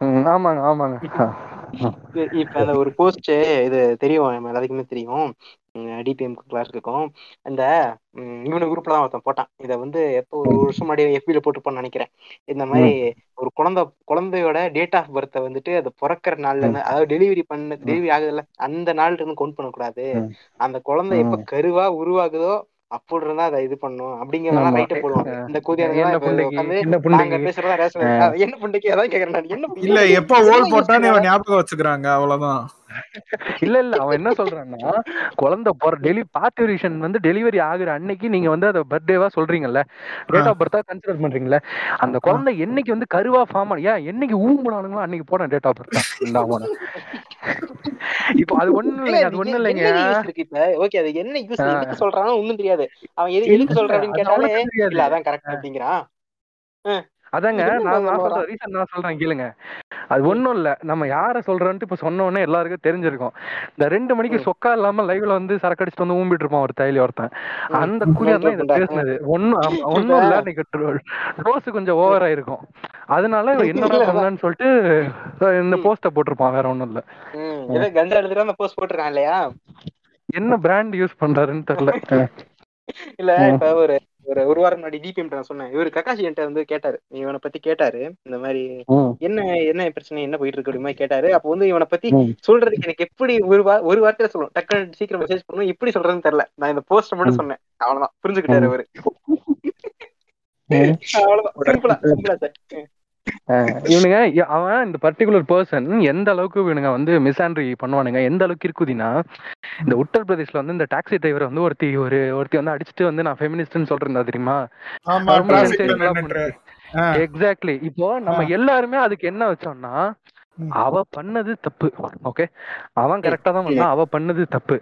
ஆமாங்க ஆமாங்க. இப்ப- அந்த ஒரு போஸ்ட் இது தெரியும் நம்ம எல்லாத்துக்குமே தெரியும். டிபிஎம் கிளாஸ் இருக்கும் அந்த இவனு குரூப்ல தான் ஒருத்தன் போட்டான். இத வந்து எப்போ ஒரு வருஷம் முன்னாடி எஃபில போட்டுப்பான்னு நினைக்கிறேன். இந்த மாதிரி ஒரு குழந்தை குழந்தையோட டேட் ஆஃப் பர்த்தை வந்துட்டு அது பிறக்கிற நாள்ல அதாவது டெலிவரி பண்ண டெலிவரி ஆகுதுல்ல அந்த நாள்ல இருந்து கவுண்ட் பண்ணக்கூடாது. அந்த குழந்தை எப்ப. கருவா உருவாகுதோ அப்படி இருந்தா அதை இது பண்ணும். அப்படிங்கிறதெல்லாம். ரைட்டு போடுவாங்க. இந்த கூதி என்ன புண்டைக்கு? உட்காந்து என்ன நாங்க புண்டைக்கு? பேசுறதா ரேஷன். என்ன புண்டைக்கு? அதான் கேக்குறேன் நான். என்ன இல்ல எப்ப ஓல்? இவன் ஞாபகம் வச்சுக்கிறாங்க அவ்வளவுதான். இல்ல இல்ல அவன் என்ன சொல்றான்னா குழந்தை போற டெலி பார்ட்டிவேஷன் வந்து டெலிவரி ஆகுற அன்னைக்கு நீங்க வந்து அதை பர்த்டேவா சொல்றீங்கல்ல டேட் ஆஃப் பர்த்தா கன்சிடர் பண்றீங்கல்ல அந்த குழந்தை என்னைக்கு வந்து கருவா ஃபார்ம் ஏன் என்னைக்கு ஊம்புனானுங்களோ அன்னைக்கு போன டேட் ஆஃப் பர்த் இப்போ அது ஒண்ணும் இல்ல, அது இல்லைங்க. use இருக்கு இப்ப? ஓகே அது என்ன யூஸ். எதுக்கு சொல்றானோ? ஒண்ணும் தெரியாது. அவன் எது எதுக்கு சொல்ற அப்படின்னு அது கேட்டாலே. இல்ல அதான் கரெக்ட் அப்படிங்கிறான். அதாங்க என்ன நான் நான் சொல்றேன் ரீசன் நான் சொல்றேன் கேளுங்க. அது ஒண்ணும் இல்ல. நம்ம யார சொல்றோன்ட்டு இப்ப சொன்ன உடனே எல்லாருக்கும் தெரிஞ்சிருக்கும். இந்த ரெண்டு மணிக்கு. சொக்கா இல்லாம லைவ்ல வந்து சரக்கு அடிச்சுட்டு வந்து ஊம்பிட்டு இருப்பான் ஒரு தைலி ஒருத்தன். அந்த கூலியான் தான் இதை. பேசுனது. ஆமா, ஒண்ணும் இல்ல இன்னைக்கு டோஸ் கொஞ்சம் ஓவர் ஆயிருக்கும். அதனால இல்ல, பண்ணலான்னு சொல்லிட்டு இந்த. போஸ்ட போட்டிருப்பான் வேற ஒண்ணும் இல்ல. ஏதோ கஞ்சா எடுத்துட்டு அந்த போஸ்ட் போட்டிருக்கான் இல்லையா? என்ன பிராண்ட் யூஸ் பண்றாருன்னு தெரியல. இல்ல. இப்ப ஒரு ஒரு ஒரு வாரம் முன்னாடி டிபிஎம் நான் சொன்னேன். இவரு கக்காஷி என்கிட்ட வந்து கேட்டாரு. இவனை பத்தி கேட்டாரு. இந்த மாதிரி என்ன என்ன பிரச்சனை என்ன போயிட்டு இருக்கு மாதிரி கேட்டாரு. அப்போ வந்து இவனை பத்தி. சொல்றதுக்கு எனக்கு எப்படி ஒரு வா ஒரு வார்த்தையில சொல்லணும். டக்குன்னு சீக்கிரம் மெசேஜ் பண்ணணும். எப்படி சொல்றதுன்னு தெரியல. நான் இந்த போஸ்ட் மட்டும். சொன்னேன். அவ்வளவுதான். புரிஞ்சுக்கிட்டாரு. அவரு. அவ்வளவுதான். சிம்பிளா சிம்பிளா சார். இவனுங்க அவன் இந்த பர்டிகுலர் பர்சன் எந்த அளவுக்கு இவனுங்க வந்து மிஸ்ஆண்ட்ரி பண்ணுவானுங்க எந்த அளவுக்கு இருக்குதுன்னா இந்த உத்தரப்பிரதேஷ்ல வந்து இந்த டாக்ஸி டிரைவர் வந்து ஒருத்தி ஒரு ஒருத்தி வந்து அடிச்சுட்டு வந்து நான் ஃபெமினிஸ்ட்னு சொல்றேன் தெரியுமா. எக்ஸாக்ட்லி இப்போ நம்ம. எல்லாருமே அதுக்கு என்ன வச்சோம்னா. அவ பண்ணது தப்பு. ஓகே அவன் கரெக்டா தான் பண்ணான் அவ பண்ணது தப்பு.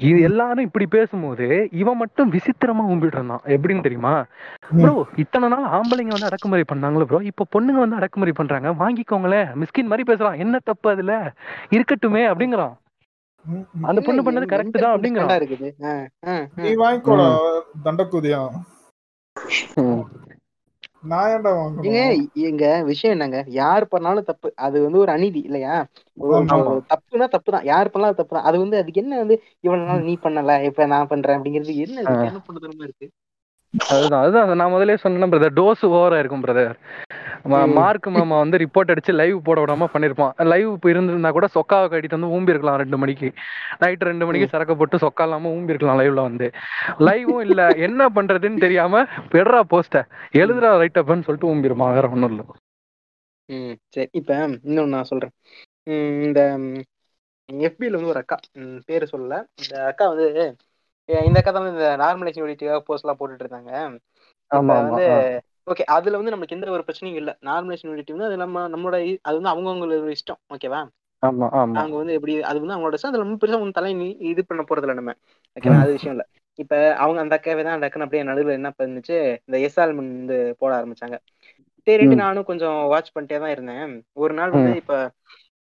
இது எல்லாரும் இப்படி பேசும்போது இவன் மட்டும் விசித்திரமா கும்பிட்டு இருந்தான் எப்படின்னு தெரியுமா ப்ரோ இத்தனை நாள் ஆம்பளைங்க வந்து அடக்குமுறை பண்ணாங்களோ ப்ரோ இப்போ பொண்ணுங்க வந்து அடக்குமுறை பண்றாங்க வாங்கிக்கோங்களேன் மிஸ்கின் மாதிரி பேசுறான் என்ன தப்பு அதுல இருக்கட்டுமே அப்படிங்கிறான். அந்த பொண்ணு பண்ணது கரெக்ட் தான் அப்படிங்கிறான் இருக்குது நான் ஏன்டா எங்க விஷயம் என்னங்க? யார் பண்ணாலும் தப்பு. அது வந்து ஒரு அநீதி இல்லையா? தப்புனா தப்பு தான் யார் பண்ணாலும் தப்பு தான் அது வந்து அதுக்கு என்ன வந்து இவ்வளவு நாள் நீ பண்ணல இப்ப நான் பண்றேன் அப்படிங்கிறது என்ன என்ன பண்ணுறதுமா இருக்கு? அதுதான் அதுதான். நான் முதல்ல சொன்னேன் பிரதர் டோஸ் ஓவரா இருக்கும் பிரதர். மார்க் மாமா வந்து ரிப்போர்ட் அடிச்சு லைவ் போட விடாம பண்ணிருப்பான். லைவ் இப்போ இருந்திருந்தா கூட சொக்காவை கட்டிட்டு வந்து ஊம்பி இருக்கலாம் ரெண்டு மணிக்கு. நைட் ரெண்டு மணிக்கு சரக்க போட்டு சொக்கா இல்லாம ஊம்பி இருக்கலாம் லைவ்ல வந்து. லைவும் இல்ல. என்ன பண்றதுன்னு தெரியாம பெடுறா போஸ்ட எழுதுறா ரைட் அப்னு சொல்லிட்டு ஊம்பிருமா வேற ஒண்ணும் இல்ல. ம் சரி. இப்ப இன்னொன்னு நான் சொல்றேன். ம், இந்த எஃபில வந்து ஒரு அக்கா பேரு சொல்லல. இந்த அக்கா வந்து இந்த அக்கா தான் இந்த நார்மலைசேஷன் போஸ்ட் எல்லாம் போட்டுட்டு இருந்தாங்க. வந்து ஓகே அதுல வந்து நமக்கு எந்த ஒரு பிரச்சனையும் இல்ல. நார்மலைசேஷன் யூனிட்டி வந்து அது நம்ம நம்மளோட அது வந்து அவங்கவுங்களோட இஷ்டம் ஓகேவா அவங்க வந்து எப்படி அது வந்து அவங்களோட அதுல ரொம்ப பெருசா ஒன்றும் தலை இது பண்ண போறது இல்ல நம்ம. ஓகேவா அது விஷயம் இல்ல. இப்ப அவங்க அந்த அக்காவே தான் அக்கன் அப்படியே நடுவில் என்ன பண்ணுச்சு இந்த எஸ்ஆல்மன் வந்து போட ஆரம்பிச்சாங்க. சரிட்டு. நானும் கொஞ்சம் வாட்ச் பண்ணிட்டே தான் இருந்தேன். ஒரு நாள் வந்து. இப்ப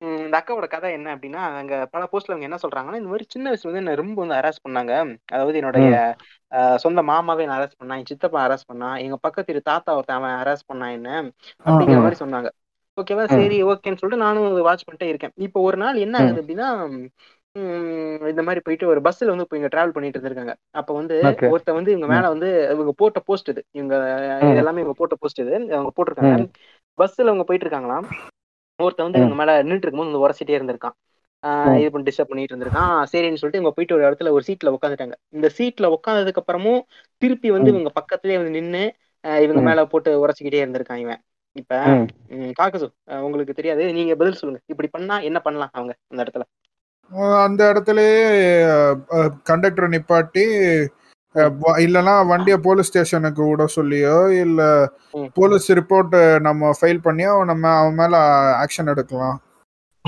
இந்த அக்காவோட கதை என்ன அப்படின்னா அங்க பல போஸ்ட்ல அவங்க என்ன சொல்றாங்கன்னா இந்த மாதிரி சின்ன வயசுல வந்து என்ன ரொம்ப வந்து ஹராஸ் பண்ணாங்க அதாவது என்னுடைய சொந்த மாமாவே என்ன ஹராஸ் பண்ணான் என் சித்தப்பா ஹராஸ் பண்ணான் எங்க பக்கத்து தாத்தா ஒருத்தன் அவன் ஹராஸ் பண்ணான் என்ன அப்படிங்கிற. மாதிரி சொன்னாங்க ஓகேவா. சரி ஓகேன்னு சொல்லிட்டு நானும் வாட்ச் பண்ணிட்டே இருக்கேன் இப்போ ஒரு நாள் என்ன. ஆகுது அப்படின்னா இந்த மாதிரி போயிட்டு ஒரு பஸ்ல வந்து இப்போ இங்க டிராவல் பண்ணிட்டு இருந்திருக்காங்க அப்ப வந்து. ஒருத்த வந்து இவங்க மேல வந்து இவங்க போட்ட போஸ்ட் இது இவங்க ம். இது எல்லாமே இவங்க போட்ட போஸ்ட் இது அவங்க போட்டிருக்காங்க. பஸ்ல அவங்க போயிட்டு இருக்காங்களாம் ஒருத்த வந்து. இவங்க மேல நின்றுட்டு இருக்கும்போது வந்து உரசிட்டே இருந்திருக்கான். இது பண்ணி டிஸ்டர்ப் பண்ணிட்டு இருந்திருக்கான் சரின்னு சொல்லிட்டு இவங்க போயிட்டு ஒரு இடத்துல ஒரு சீட்ல உட்காந்துட்டாங்க இந்த சீட்ல உட்காந்ததுக்கு அப்புறமும் திருப்பி வந்து. இவங்க பக்கத்துலயே வந்து நின்னு ஆஹ் இவங்க. மேல போட்டு உரசிக்கிட்டே இருந்திருக்கான் இவன் இப்ப காக்கசு உங்களுக்கு தெரியாது நீங்க பதில் சொல்லுங்க இப்படி பண்ணா என்ன பண்ணலாம் அவங்க அந்த இடத்துல அந்த இடத்துலயே கண்டக்டர் நிப்பாட்டி இல்லனா வண்டியை போலீஸ் ஸ்டேஷனுக்கு விட சொல்லியோ இல்ல. போலீஸ் ரிப்போர்ட் நம்ம ஃபைல் பண்ணியோ நம்ம அவன் மேல ஆக்ஷன் எடுக்கலாம்.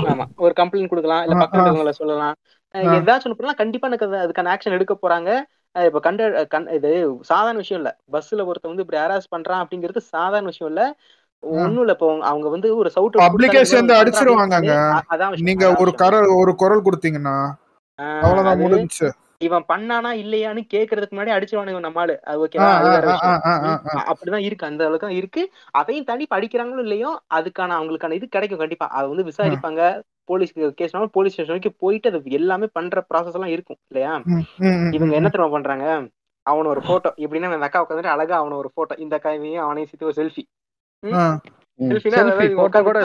ஆமா. ஒரு கம்ப்ளைண்ட் கொடுக்கலாம் இல்ல. இருக்கவங்கள சொல்லலாம். ஏதாச்சும் ஒண்ணு கண்டிப்பா எனக்கு அது- அதுக்கான ஆக்ஷன் எடுக்க போறாங்க. இப்ப கண்ட கண் இது சாதாரண விஷயம் இல்ல. பஸ்ல ஒருத்தன் வந்து இப்படி ஹராஸ் பண்றான் அப்படிங்கிறது சாதாரண விஷயம் இல்ல. ஒண்ணும் இல்ல இப்போ அவங்க வந்து ஒரு சவுட் Publicers வந்து அடிச்சிருவாங்கங்க. நீங்க ஒரு கரல் ஒரு குரல் கொடுத்தீங்கன்னா அவ்வளவுதான் முடிஞ்சுச்சு. இவன் பண்ணானா இல்லையான்னு கேக்குறதுக்கு முன்னாடி அடிச்சிருவானுங்க நம்மாலு அது ஓகேவா. அப்படிதான் இருக்கு. அந்த அளவுக்கு இருக்கு. அதையும் தாண்டி படிக்கிறாங்களோ இல்லையோ அதுக்கான அவங்களுக்கான இது கிடைக்கும் கண்டிப்பா. அதை வந்து விசாரிப்பாங்க. போலீஸ் கேஸ்னாலும் போலீஸ் ஸ்டேஷன் வரைக்கும் போயிட்டு அது எல்லாமே பண்ற ப்ராசஸ் எல்லாம் இருக்கும் இல்லையா? இவங்க. என்ன தெரியுமா பண்றாங்க? அவன ஒரு போட்டோ எப்படின்னா அந்த அக்கா உட்காந்துட்டு அழகா அவன ஒரு போட்டோ இந்த அக்காவையும் அவனையும் சேர்த்து ஒரு செல்ஃபி செல்ஃபினா கூட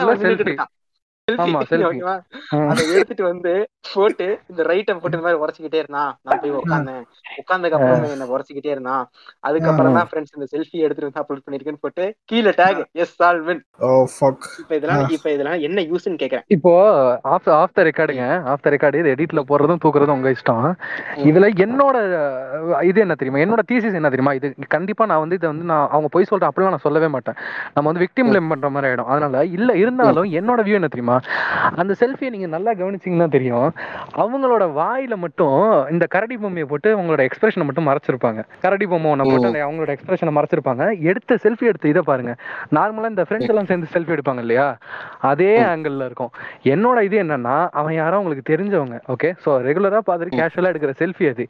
அதை எடுத்துட்டு வந்து போட்டு இந்த ரைட்டை போட்டு இந்த மாதிரி உரைச்சிக்கிட்டே இருந்தான் நான் போய் உட்காந்தேன் உட்கார்ந்ததுக்கு அப்புறம் என்ன உரைச்சிக்கிட்டே இருந்தான். அதுக்கப்புறம் தான் ஃப்ரெண்ட்ஸ் இந்த செல்ஃபி எடுத்துட்டு வந்து அப்லோட் பண்ணிருக்கேன்னு போட்டு கீழே டேக் எஸ் ஆல் வின் இப்ப இதெல்லாம் இப்ப இதெல்லாம் என்ன யூஸ்ன்னு கேக்குறேன். இப்போ ஆஃப் ஆஃப் த ரெக்கார்டுங்க ஆஃப் த ரெக்கார்டு இது எடிட்ல போடுறதும் தூக்குறதும் உங்க இஷ்டம். இதுல என்னோட இது என்ன தெரியுமா? என்னோட தீசிஸ் என்ன தெரியுமா? இது கண்டிப்பா நான் வந்து இதை வந்து நான் அவங்க பொய் சொல்றேன் அப்படிலாம் நான் சொல்லவே மாட்டேன். நம்ம வந்து விக்டிம் பிளேம் பண்ற மாதிரி ஆயிடும். அதனால இல்ல இருந்தாலும் என்னோட வியூ என்ன தெரியுமா? அந்த செல்ஃபியை நீங்க நல்லா கவனிச்சீங்கன்னா தெரியும். அவங்களோட வாயில மட்டும் இந்த கரடி பொம்மையை போட்டு அவங்களோட எக்ஸ்பிரஷனை மட்டும் மறைச்சிருப்பாங்க. கரடி பொம்மை ஒண்ணை போட்டு அவங்களோட எக்ஸ்பிரஷனை மறைச்சிருப்பாங்க. எடுத்த செல்ஃபி எடுத்து இதை பாருங்க. நார்மலா இந்த ஃப்ரெண்ட்ஸ் எல்லாம் சேர்ந்து செல்ஃபி எடுப்பாங்க இல்லையா? அதே ஆங்கிள் இருக்கும். என்னோட இது என்னன்னா அவன் யாரோ உங்களுக்கு தெரிஞ்சவங்க ஓகே ஸோ ரெகுலரா பார்த்துட்டு கேஷுவலா எடுக்கிற செல்ஃபி அது.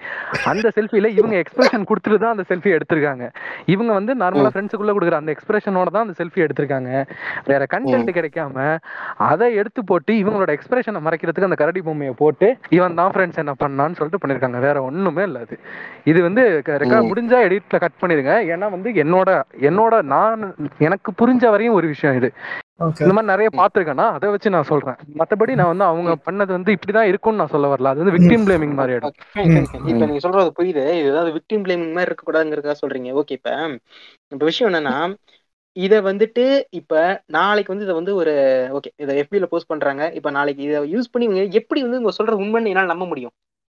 அந்த செல்ஃபில இவங்க எக்ஸ்பிரஷன் கொடுத்துட்டு தான் அந்த செல்ஃபி எடுத்திருக்காங்க. இவங்க வந்து நார்மலா ஃப்ரெண்ட்ஸுக்குள்ள கொடுக்குற அந்த எக்ஸ்பிரஷனோட தான் அந்த செல்ஃபி எடுத்திருக்காங்க. வேற கண்டென்ட் கிடைக்காம அதை எடுத்து போட்டு இவங்களோட எக்ஸ்பிரஷனை மறைக்கிறதுக்கு அந்த கரடி பொம்மையை போட்டு இவன் தான் ஃப்ரெண்ட்ஸ் என்ன பண்ணான்னு சொல்லிட்டு பண்ணிருக்காங்க. வேற ஒண்ணுமே இல்ல அது. இது வந்து ரெக்கார்ட் முடிஞ்சா எடிட்ல கட் பண்ணிருங்க ஏன்னா வந்து என்னோட என்னோட நான் எனக்கு புரிஞ்ச வரையும் ஒரு விஷயம் இது. இந்த மாதிரி நிறைய பாத்துருக்கேன்னா அதை வச்சு நான் சொல்றேன். மத்தபடி நான் வந்து அவங்க பண்ணது வந்து இப்படிதான் இருக்கும்னு நான் சொல்ல வரல. அது வந்து விக்டிம் பிளேமிங் மாதிரி ஆயிடும். இப்ப நீங்க சொல்றது புரியுது. இது ஏதாவது விக்டிம் பிளேமிங் மாதிரி இருக்க கூடாதுங்கிறதா சொல்றீங்க. ஓகே இப்ப இப்ப விஷயம் என்னன்னா இத வந்துட்டு இப்ப நாளைக்கு வந்து இத வந்து ஒரு ஓகே இத எஃபில போஸ்ட் பண்றாங்க. இப்ப நாளைக்கு இத யூஸ் பண்ணி இவங்க எப்படி வந்து இவங்க சொல்றது உண்மைன்னு என்னால நம்ப முடியும்.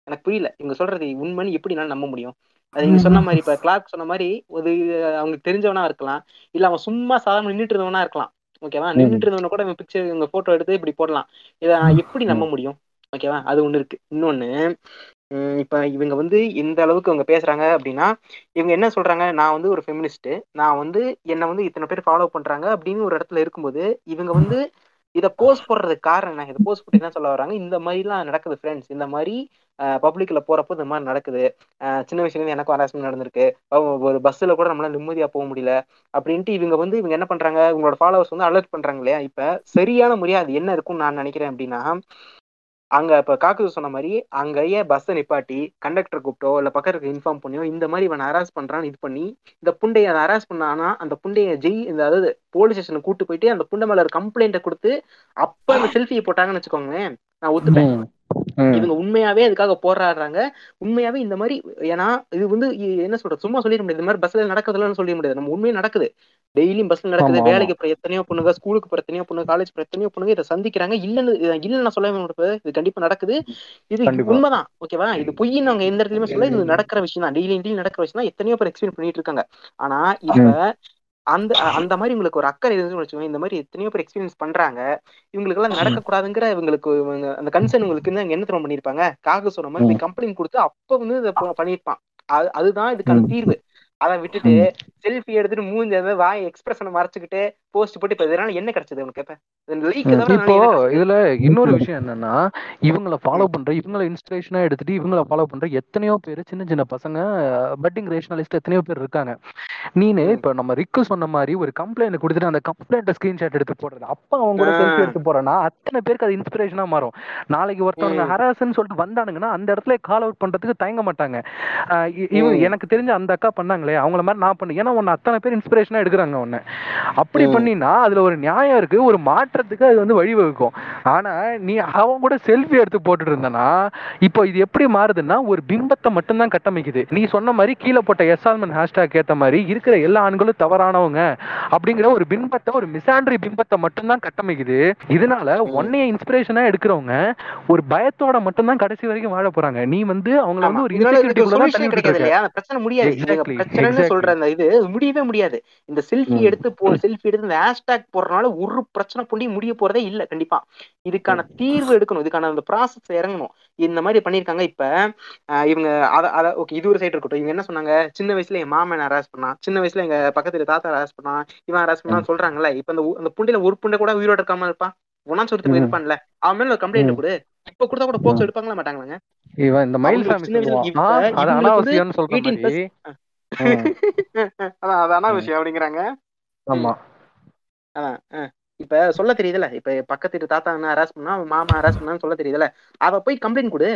எனக்கு புரியல. இவங்க சொல்றது உண்மைன்னு எப்படி என்னால நம்ப முடியும்? அது நீங்க சொன்ன மாதிரி இப்ப கிளார்க் சொன்ன மாதிரி ஒரு அவங்களுக்கு தெரிஞ்சவனா இருக்கலாம். இல்ல அவன் சும்மா சாதாரண நின்னுட்டு இருந்தவனா இருக்கலாம். ஓகேவா நின்னுட்டு இருந்தவன கூட இவங்க பிக்சர் இவங்க போட்டோ எடுத்து இப்படி போடலாம். இத நான் எப்படி நம்ப முடியும்? ஓகேவா அது ஒண்ணு இருக்கு. இன்னொன்னு இப்ப இவங்க வந்து இந்த அளவுக்கு இவங்க பேசுறாங்க அப்படின்னா இவங்க என்ன சொல்றாங்க? நான் வந்து ஒரு ஃபெமினிஸ்ட் நான் வந்து என்ன வந்து இத்தனை பேர் ஃபாலோ பண்றாங்க அப்படின்னு ஒரு இடத்துல இருக்கும்போது இவங்க வந்து இதை போஸ்ட் போடுறதுக்கு காரணம் என்ன? இதை போஸ்ட் போட்டு என்ன சொல்ல வராங்க? இந்த மாதிரிலாம் நடக்குது ஃப்ரெண்ட்ஸ் இந்த மாதிரி பப்ளிக்ல போறப்போ இந்த மாதிரி நடக்குது. சின்ன வயசுலேருந்து எனக்கும் ஹராஸ்மெண்ட் நடந்திருக்கு. ஒரு பஸ்ஸில் கூட நம்மளால நிம்மதியாக போக முடியல. அப்படின்ட்டு இவங்க வந்து இவங்க என்ன பண்றாங்க? இவங்களோட ஃபாலோவர்ஸ் வந்து அலர்ட் பண்றாங்க இல்லையா? இப்போ சரியான முறையாக அது என்ன இருக்கும்னு நான் நினைக்கிறேன் அப்படின்னா அங்க இப்ப காக்கு சொன்ன மாதிரி அங்கேயே பஸ்ஸை நிப்பாட்டி கண்டக்டர் கூப்பிட்டோ இல்ல பக்கத்துக்கு இன்ஃபார்ம் பண்ணியோ இந்த மாதிரி இவன் ஹராஸ் பண்றான்னு இது பண்ணி இந்த புண்டையை அதை ஹராஸ் பண்ணானா அந்த புண்டைய ஜெய் இந்த அதாவது போலீஸ் ஸ்டேஷனுக்கு கூட்டு போயிட்டு அந்த புண்டை மேல கம்ப்ளைண்ட்டை கொடுத்து அப்ப அந்த செல்ஃபியை போட்டாங்கன்னு வச்சுக்கோங்களேன் நான் ஒத்துப்பேன். இவங்க உண்மையாவே அதுக்காக போராடுறாங்க. உண்மையாவே இந்த மாதிரி ஏன்னா இது வந்து என்ன சொல்றது சும்மா சொல்லிட முடியாது. இந்த மாதிரி பஸ்ல நடக்குதுன்னு சொல்லிட முடியாது. நம்ம உண்மையா நடக்குது. டெய்லியும் பஸ்ல நடக்குது. வேலைக்கு போற எத்தனையோ பொண்ணுங்க ஸ்கூலுக்கு போற எத்தனையோ பொண்ணுங்க காலேஜ் போற எத்தனையோ பொண்ணுங்க இதை சந்திக்கிறாங்க. இல்லன்னு இல்லன்னு நான் சொல்லவே மாட்டேன். இது கண்டிப்பா நடக்குது. இது. உண்மைதான். ஓகேவா இது பொய்ன்னு அவங்க எந்த இடத்துலயுமே சொல்ல இது நடக்கிற விஷயம் தான் டெய்லி டெய்லி நடக்கிற விஷயம் தான் எத்தனையோ பேர் எக்ஸ்பீரியன்ஸ் பண்ணிட்டு இருக்காங்க. ஆனா இப்ப அந்த அந்த மாதிரி உங்களுக்கு ஒரு அக்கறை இருந்துச்சுன்னு வச்சுக்கோங்க இந்த மாதிரி எத்தனையோ பேர் எக்ஸ்பீரியன்ஸ் பண்றாங்க. இவங்களுக்கு எல்லாம் நடக்கக்கூடாதுங்கிற இவங்களுக்கு இவங்க அந்த கன்சர்ன் உங்களுக்கு இருந்து அங்க என்ன தெரியுமா பண்ணிருப்பாங்க காக சொன்ன மாதிரி கம்ப்ளைண்ட் கொடுத்து அப்ப வந்து இதை பண்ணிருப்பான் அது அதுதான் இதுக்கான தீர்வு. அதை விட்டுட்டு செல்ஃபி எடுத்துட்டு மூஞ்சி வாய் எக்ஸ்பிரஷனை மறைச்சுக்கிட்டு போஸ்ட் போட்டு இப்ப இதனால என்ன கிடைச்சது உனக்கு இப்ப? இதுல இன்னொரு விஷயம் என்னன்னா இவங்கள ஃபாலோ பண்ற இவங்கள இன்ஸ்பிரேஷனா எடுத்துட்டு இவங்கள ஃபாலோ பண்ற எத்தனையோ பேர் சின்ன சின்ன பசங்க பட்டிங் ரேஷனலிஸ்ட் எத்தனையோ பேர் இருக்காங்க நீனு. இப்ப நம்ம ரிக்கு சொன்ன மாதிரி ஒரு கம்ப்ளைண்ட் கொடுத்துட்டு அந்த கம்ப்ளைண்ட் ஸ்கிரீன்ஷாட் எடுத்து போடுறது அப்ப அவங்க கூட செல்ஃபி. எடுத்து போறேன்னா அத்தனை பேருக்கு அது இன்ஸ்பிரேஷனா மாறும் நாளைக்கு ஒருத்தவங்க. ஹராசன் சொல்லிட்டு வந்தானுங்கன்னா அந்த இடத்துல கால் அவுட் பண்றதுக்கு தயங்க மாட்டாங்க. எனக்கு தெரிஞ்ச அந்த அக்கா பண்ணாங்களே அவங்கள மாதிரி நான் பண்ணு ஏன்னா உன்னை அத்தனை பேர் இன்ஸ்பிரேஷனா எடுக்கிறாங்க உன்னை அப்படி ம். பண்ணினா அதுல ஒரு நியாயம் இருக்கு ஒரு மாற்றத்துக்கு அது வந்து வழிவகுக்கும் ஆனா நீ அவன் கூட செல்ஃபி எடுத்து போட்டுட்டு இருந்தனா இப்போ இது எப்படி மாறுதுன்னா ஒரு பிம்பத்தை மட்டும்தான் கட்டமைக்குது நீ சொன்ன மாதிரி கீழே போட்ட எஸ்ஆல்மன் ஹேஷ்டாக் ஏத்த மாதிரி இருக்கிற எல்லா ஆண்களும் தவறானவங்க அப்படிங்கிற ஒரு பிம்பத்தை ஒரு மிசாண்ட்ரி பிம்பத்தை மட்டும்தான் கட்டமைக்குது இதனால ம். உன்னைய இன்ஸ்பிரேஷனா எடுக்கிறவங்க ஒரு பயத்தோட மட்டும்தான் கடைசி வரைக்கும் வாழ போறாங்க நீ வந்து அவங்கள. வந்து ஒரு பிரச்சனை முடியாது. சொல்ற அந்த இது முடியவே முடியாது இந்த செல்ஃபி. எடுத்து போ செல்ஃபி எடுத்து இந்த ஹேஷ்டேக் போடுறதுனால ஒரு பிரச்சனை புண்டி முடிய போறதே இல்ல கண்டிப்பா. இதுக்கான தீர்வு எடுக்கணும். இதுக்கான அந்த ப்ராசஸ் இறங்கணும். இந்த மாதிரி பண்ணிருக்காங்க இப்ப இவங்க அத ஓகே இது ஒரு சைடு இருக்கட்டும். இவங்க என்ன சொன்னாங்க? சின்ன வயசுல என் மாமன் ஹராஸ் பண்ணான். சின்ன வயசுல எங்க பக்கத்துல தாத்தா ஹராஸ் பண்ணான். இவன் ஹராஸ் பண்ணான்னு சொல்றாங்கல்ல இப்ப அந்த அந்த புண்டையில ஒரு புண்டை கூட உயிரோட இருக்காம இருப்பான். ஒருத்தர் ம். இருப்பான்ல அவன் மேல கம்ப்ளைண்ட் ம். கொடு. இப்ப கொடுத்தா கூட ம். எடுப்பாங்களா மாட்டாங்களாங்க? இவன் இந்த மயில் அவங்களுக்கு சாமி சின்ன வயசுல சொல்லுவான். இப்ப ஆ, அது இவங்களுக்கு வந்து அனாவசியம்னு சொல்ற 18 மாதிரி. பிளஸ் ம், அதான் அது அனாவசியம் அப்படிங்கிறாங்க. ஆமா. அதான். இப்ப சொல்ல தெரியுதுல இப்ப பக்கத்து வீட்டு தாத்தா என்ன ஹராஸ் பண்ணா மாமா ஹராஸ் பண்ணான்னு சொல்ல தெரியுதுல அத போய் கம்ப்ளைண்ட் கொடு.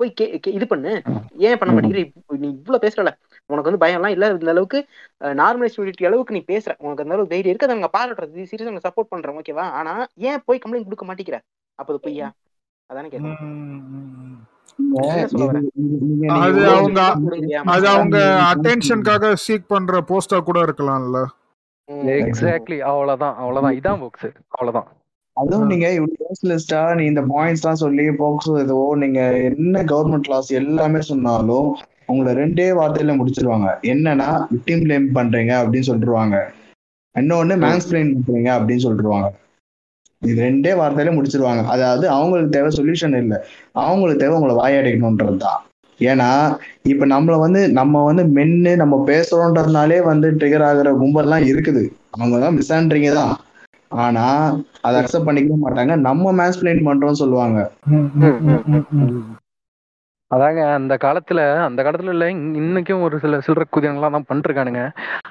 போய் கே கே- இது பண்ணு. ஏன் பண்ண. மாட்டேங்கிற நீ இவ்வளவு பேசுறல உனக்கு வந்து பயம் எல்லாம் இல்ல இந்த அளவுக்கு நார்மலைசிட்டி அளவுக்கு நீ பேசுற. உனக்கு அந்த அளவுக்கு தைரியம் இருக்கு அதை அவங்க பாராட்டுறது சீரியஸ் அவங்க சப்போர்ட் பண்றோம் ஓகேவா ஆனா ஏன் போய் கம்ப்ளைண்ட் கொடுக்க மாட்டேங்கிற? அப்ப அது பொய்யா? அதானே வர? அது அவங்க அது அவங்க அட்டென்ஷனுக்காக சீக் பண்ற போஸ்டா கூட இருக்கலாம்ல. எக்ஸாக்ட்லி அவ்வளவுதான் அவ்வளவுதான். இதான் புக்ஸ் அவ்வளவுதான். அதுவும் நீங்க இவ்வளவு லிஸ்டா நீ இந்த பாயிண்ட்ஸ் எல்லாம் சொல்லி போக்சோ எதுவோ நீங்க என்ன கவர்மெண்ட் லாஸ் எல்லாமே சொன்னாலும் உங்களை ரெண்டே வார்த்தையில முடிச்சிருவாங்க. என்னன்னா விக்டிம் பிளேம் பண்றீங்க அப்படின்னு சொல்லிடுவாங்க இன்னொன்னு மேன்ஸ்பிளைன் பண்றீங்க அப்படின்னு சொல்லிடுவாங்க இது ரெண்டே வார்த்தையில முடிச்சிருவாங்க. அதாவது அவங்களுக்கு தேவை சொல்யூஷன் இல்லை. அவங்களுக்கு தேவை உங்களை வாயடைக்கணுன்றது தான். ஏன்னா இப்ப நம்மள வந்து நம்ம வந்து மென்னு நம்ம பேசுறோன்றதுனாலே வந்து ட்ரிகர் ஆகுற கும்பல்லாம் இருக்குது. அவங்க தான் மிஸ்ஆண்ட்ரிங்க தான். ஆனா அதை அக்செப்ட் பண்ணிக்கவே மாட்டாங்க. நம்ம மேன்ஸ்பிளைன் பண்றோம்னு சொல்லுவாங்க. அதாங்க அந்த காலத்துல அந்த காலத்துல இல்ல இன்- இன்னைக்கும் ஒரு சில சில்லற குதிரங்கள்லாம் தான் பண்ணிட்டுருக்கானுங்க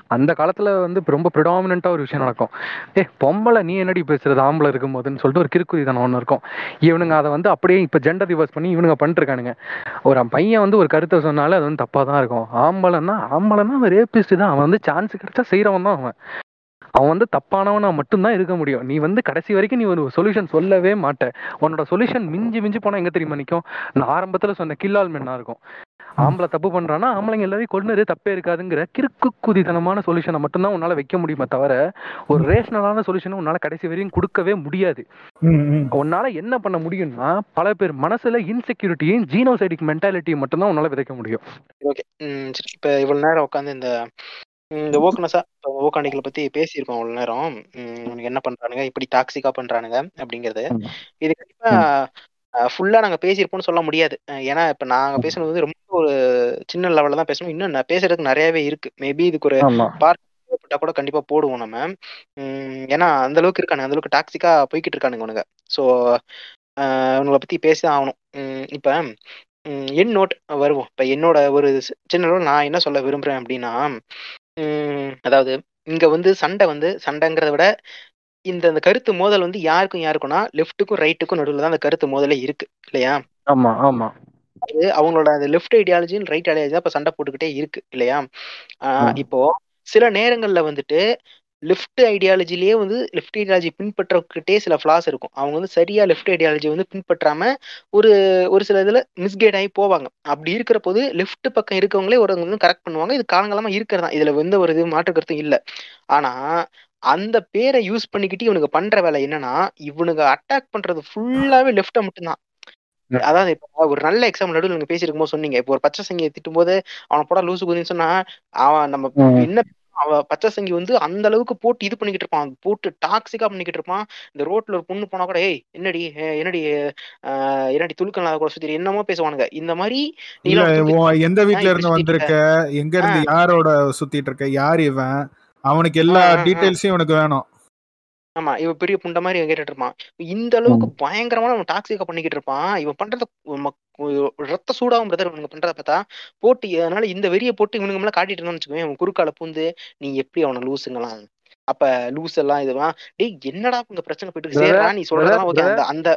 அந்த காலத்துல வந்து இப்ப ரொம்ப ப்ரிடாமினா ஒரு விஷயம் நடக்கும். ஏ பொம்பளை நீ என்னடி பேசுறது ஆம்பளை இருக்கும் போதுன்னு சொல்லிட்டு ஒரு கிறுக்குதிதானம் ஒன்று இருக்கும். இவனுங்க அதை வந்து அப்படியே இப்ப ஜெண்டர் ரிவர்ஸ் பண்ணி இவனுங்க பண்ணிருக்கானுங்க ஒரு பையன் வந்து ஒரு கருத்தை சொன்னாலே அது வந்து தப்பா தான் இருக்கும். ஆம்பளைன்னா ஆம்பளைன்னா அவன் ரேபிஸ்ட் தான். அவன் வந்து சான்ஸ் கிடைச்சா செய்யறவன் தான் அவன். அவன் வந்து தப்பானவனா மட்டும்தான் இருக்க முடியும். நீ வந்து கடைசி வரைக்கும் நீ ஒரு சொல்யூஷன் சொல்லவே மாட்ட. உன்னோட சொல்யூஷன் மிஞ்சி மிஞ்சி போனா எங்க தெரியுமா நிக்கும்? நான் ஆரம்பத்துல சொன்ன கில்லால் மென்னா இருக்கும். ஆம்பளை தப்பு பண்றான்னா ஆம்பளைங்க எல்லாரையும் கொண்டுரு தப்பே இருக்காதுங்கிற கிறுக்கு குதித்தனமான சொல்யூஷனை மட்டும்தான் உன்னால வைக்க முடியுமே தவிர ஒரு ரேஷனலான சொல்யூஷனை உன்னால கடைசி வரையும் கொடுக்கவே முடியாது. உன்னால என்ன பண்ண முடியும்னா பல பேர் மனசுல இன்செக்யூரிட்டியும் ஜீனோசைடிக் மென்டாலிட்டியும் மட்டும்தான் உன்னால விதைக்க முடியும். ஓகே இப்போ இவ்வளவு நேரம் உட்காந்து இந்த இந்த ஓக்கனஸா ஓக்காண்டிகளை பத்தி பேசியிருக்கோம் இவ்வளவு நேரம். ம், இவனுங்க என்ன பண்றானுங்க? இப்படி டாக்ஸிக்கா பண்றானுங்க அப்படிங்கிறது. இது கண்டிப்பா ஃபுல்லா நாங்க பேசியிருப்போம்னு சொல்ல முடியாது. ஏன்னா இப்ப நாங்க பேசுனது வந்து ரொம்ப ஒரு சின்ன லெவல்ல தான் பேசணும். இன்னும் நான் பேசுறதுக்கு நிறையவே இருக்கு. மேபி இதுக்கு ஒரு பார்ட் கூட கண்டிப்பா போடுவோம் நம்ம. உம் ஏன்னா அந்த அளவுக்கு இருக்கானுங்க. அந்த அளவுக்கு டாக்ஸிக்கா போய்கிட்டு இருக்கானுங்க இவனுங்க. ஸோ இவங்களை பத்தி பேசி ஆகணும். உம் இப்ப உம் என் நோட் வருவோம். இப்ப என்னோட ஒரு சின்ன நான் என்ன சொல்ல விரும்புறேன் அப்படின்னா உம் அதாவது இங்க வந்து சண்டை வந்து சண்டைங்கிறத விட இந்த இந்த கருத்து மோதல் வந்து யாருக்கும் யாருக்கும்னா லெஃப்ட்டுக்கும் ரைட்டுக்கும் நடுவில் தான் அந்த கருத்து மோதலே இருக்கு இல்லையா? ஆமா ஆமா. அது அவங்களோட அந்த லெஃப்ட் ஐடியாலஜியும் ரைட் ஐடியாலஜி தான் இப்போ சண்டை போட்டுக்கிட்டே இருக்கு இல்லையா. இப்போ சில நேரங்கள்ல வந்துட்டு லெஃப்ட் ஐடியாலஜிலேயே வந்து லெஃப்ட் ஐடியாலஜி பின்பற்றக்கிட்டே சில ஃபிளாஸ் இருக்கும். அவங்க வந்து சரியா லெஃப்ட் ஐடியாலஜி வந்து பின்பற்றாம ஒரு ஒரு சில இதுல மிஸ்கைட் ஆகி போவாங்க. அப்படி இருக்கிற போது லெஃப்ட் பக்கம் இருக்கவங்களே ஒரு வந்து கரெக்ட் பண்ணுவாங்க. இது காலங்காலமா இருக்கிறதா இதுல எந்த ஒரு இது மாற்று கருத்தும் இல்ல. ஆனா அந்த பேரை யூஸ் பண்ணிக்கிட்டு இவனுங்க பண்ற வேலை என்னன்னா இவனுங்க அட்டாக் பண்றது ஃபுல்லாவே லெஃப்ட்டை மட்டும்தான். அதாவது இப்போ ஒரு நல்ல எக்ஸாம்பிள் நடுவில் நீங்க பேசியிருக்கும் போது சொன்னீங்க. இப்போ ஒரு பச்சை சங்கியை திட்டும் போது அவனை போடா லூசு குதின்னு சொன்னா அவன் நம்ம. என்ன அவன் பச்சை சங்கி வந்து அந்த அளவுக்கு போட்டு இது பண்ணிக்கிட்டு இருப்பான். போட்டு டாக்ஸிக்கா பண்ணிக்கிட்டு இருப்பான். இந்த ரோட்ல ஒரு பொண்ணு போனா கூட ஏய் என்னடி என்னடி என்னடி துளுக்கன் கூட சுத்தி என்னமோ பேசுவானுங்க. இந்த மாதிரி எந்த வீட்ல இருந்து வந்திருக்க? எங்க இருந்து யாரோட சுத்திட்டு இருக்க? யார் இவன்? அவனுக்கு எல்லா. டீடைல்ஸையும் இவனுக்கு வேணும். ஆமா இவன் பெரிய புண்ட மாதிரி இவன் கேட்டுட்டு இருப்பான். இந்த அளவுக்கு பயங்கரமான அவன் டாக்ஸிக்கா பண்ணிக்கிட்டு இருப்பான். இவன் பண்றத ரத்த சூடாகும் பிரதர் இவனுங்க பண்றத பார்த்தா போட்டு அதனால இந்த வெறியை போட்டு இவனுங்க மேல காட்டிட்டு இருந்தோம்னு வச்சுக்கோங்க இவன் குறுக்கால பூந்து நீ எப்படி அவனை லூசுங்களாம் அப்ப லூஸ் எல்லாம் இதுவா டேய் என்னடா உங்க பிரச்சனை போயிட்டு இருக்கு? நீ சொல்றதெல்லாம் ஓகே அந்த அந்த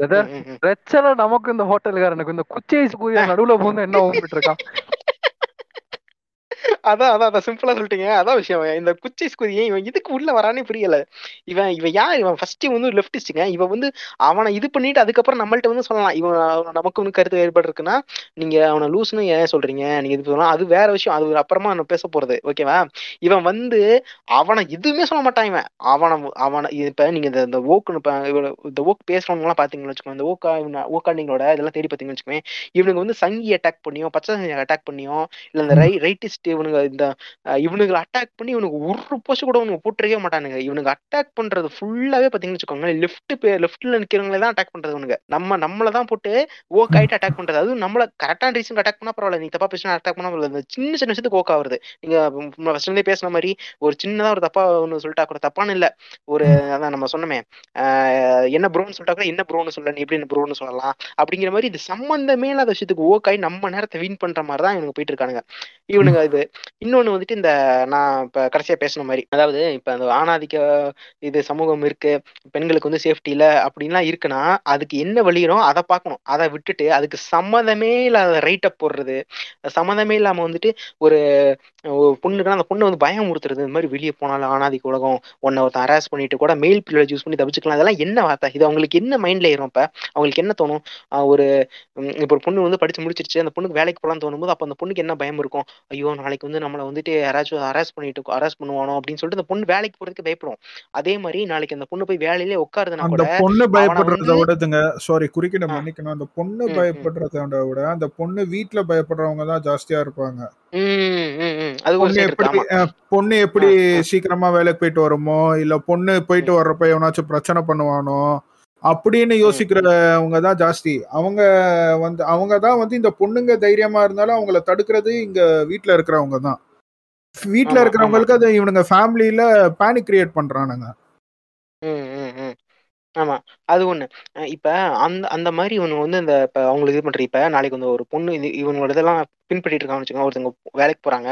Brother, ம், ம், ம். பிரச்சனை நமக்கு இந்த ஹோட்டலுக்காரனுக்கு இந்த குச்சி ஐஸ் கூதிய நடுவுல போந்து என்ன ஓம்பிட்டு இருக்கான்? அதான் அதான் அதான் சிம்பிளா சொல்லிட்டீங்க. அதான் விஷயம். இந்த குச்சி ஸ்குதியை இவன் இதுக்கு உள்ள வரானே புரியல. இவன் இவன் யார்? இவன் ஃபர்ஸ்ட் வந்து லெஃப்டிஸ்டுங்க இவன் வந்து அவனை இது பண்ணிட்டு அதுக்கப்புறம் நம்மள்ட்ட வந்து சொல்லலாம். இவன் நமக்கு வந்து கருத்து வேறுபாடு இருக்குன்னா நீங்க அவனை லூஸ்னு ஏன் சொல்றீங்க? நீங்க இது சொல்லலாம். அது வேற விஷயம். அது அப்புறமா நம்ம பேச போறது. ஓகேவா இவன் வந்து அவனை எதுவுமே சொல்ல மாட்டான் இவன். அவனை அவனை இப்ப நீங்க இந்த இந்த ஓக்கு இப்ப இவன- இந்த ஓக் பேசுறவங்க எல்லாம் பாத்தீங்கன்னு வச்சுக்கோங்க. இந்த ஓக்கா ஓக்காண்டிங்களோட இதெல்லாம் தேடி பாத்தீங்கன்னு வச்சுக்கோங்க இவனுங்க வந்து சங்கி அட்டாக் பண்ணியும் பச்சை சங்கி அட்டாக் பண்ணியும் இல்ல இந்த ரை ரைட்டிஸ்ட் இவனுங்க இந்த இவனுங்களை அட்டாக் பண்ணி இவனுக்கு ஒரு போஸ்ட் கூட இவனுக்கு போட்டுருக்கவே மாட்டானுங்க. இவனுங்க அட்டாக் பண்றது ஃபுல்லாவே பாத்தீங்கன்னு வச்சுக்கோங்க லெஃப்ட் லெஃப்ட்ல நிக்கிறவங்களே தான் அட்டாக் பண்றது இவனுங்க. நம்ம நம்மள தான் போட்டு ஓக் ஆயிட்டு அட்டாக் பண்றது. அதுவும் நம்மள கரெக்டான ரீசன் அட்டாக் பண்ணா பரவாயில்ல. நீ தப்பா பேசினா அட்டாக் பண்ணா பரவாயில்ல. சின்ன சின்ன விஷயத்துக்கு ஓக் ஆகுறது. நீங்க ஃபர்ஸ்ட் இருந்தே பேசின மாதிரி ஒரு சின்னதா ஒரு தப்பா ஒன்று சொல்லிட்டா கூட தப்பான்னு இல்ல. ஒரு அதான் நம்ம சொன்னோமே என்ன ப்ரோன்னு சொல்லிட்டா கூட என்ன ப்ரோன்னு சொல்ல நீ எப்படி என்ன ப்ரோன்னு சொல்லலாம்? அப்படிங்கிற மாதிரி இது சம்பந்தமே இல்லாத விஷயத்துக்கு ஓக்காய் நம்ம நேரத்தை வீண் பண்ற மாதிரி தான் இவனுங்க போயிட்டு இருக்கானுங்க. இவனுங்க இது இன்னொன்னு வந்துட்டு இந்த நான் இப்ப கடைசியா பேசின மாதிரி அதாவது இப்ப அந்த ஆணாதிக்க இது சமூகம் இருக்கு பெண்களுக்கு வந்து சேஃப்டி இல்ல அப்படின்லாம் இருக்குன்னா அதுக்கு என்ன வழியினோ அதை பார்க்கணும் அதை விட்டுட்டு அதுக்கு சம்மதமே இல்லாத ரைட்டை போடுறது சம்மதமே இல்லாம வந்துட்டு ஒரு பொண்ணுக்குன்னா அந்த பொண்ணை வந்து பயமுறுத்துறது இந்த மாதிரி வெளியே போனாலும் ஆணாதிக்க உலகம் உன்னை ஒருத்தன் ஹராஸ் பண்ணிட்டு கூட மெயில் ப்ரிவிலேஜ் யூஸ் பண்ணி தப்பிச்சுக்கலாம். அதெல்லாம் என்ன வார்த்தை? இது அவங்களுக்கு என்ன மைண்ட்ல ஏறும் இப்ப? அவங்களுக்கு என்ன தோணும்? ஒரு இப்போ இப்ப ஒரு பொண்ணு வந்து படிச்சு முடிச்சிருச்சு அந்த பொண்ணுக்கு வேலைக்கு போகலான்னு தோணும்போது அப்போ அந்த பொண்ணுக்கு என்ன பயம் இருக்கும்? ஐயோ நாளைக்கு வந்து நம்மளை வந்துட்டு யாராச்சும் ஹராஸ் பண்ணிட்டு ஹராஸ் பண்ணுவானோ அப்படின்னு சொல்லிட்டு அந்த பொண்ணு வேலைக்கு போறதுக்கு பயப்படும் அதே மாதிரி நாளைக்கு அந்த பொண்ணு போய் வேலையிலே உட்காருதுன்னா கூட பொண்ணு பயப்படுறத விடதுங்க சாரி குறுக்கிட. மன்னிக்கணும். அந்த பொண்ணு. பயப்படுறத விட அந்த பொண்ணு வீட்ல பயப்படுறவங்க தான் ஜாஸ்தியா இருப்பாங்க. பொண்ணு எப்படி சீக்கிரமா வேலைக்கு போயிட்டு வருமோ? இல்ல பொண்ணு போயிட்டு வர்றப்ப எவனாச்சும் பிரச்சனை பண்ணுவானோ? அப்படின்னு யோசிக்கிறவங்க தான் ஜாஸ்தி. அவங்க வந்து அவங்க தான் வந்து இந்த பொண்ணுங்க தைரியமா இருந்தாலும் அவங்கள தடுக்கிறது இங்க வீட்ல இருக்கிறவங்க தான் வீட்ல ஆமா, இருக்கிறவங்களுக்கு அது இவனுங்க ஃபேமிலியில பேனிக் கிரியேட் பண்றானுங்க. ஆமா. அது ஒண்ணு. அஹ் இப்ப அந்த அந்த மாதிரி இவனுங்க வந்து இந்த இப்ப அவங்களுக்கு இது பண்ற இப்ப நாளைக்கு வந்து ஒரு பொண்ணு இது இவங்களோட இதெல்லாம் பின்பற்றிட்டு இருக்காங்கன்னு வச்சுக்கோங்க. ஒருத்தவங்க வேலைக்கு போறாங்க.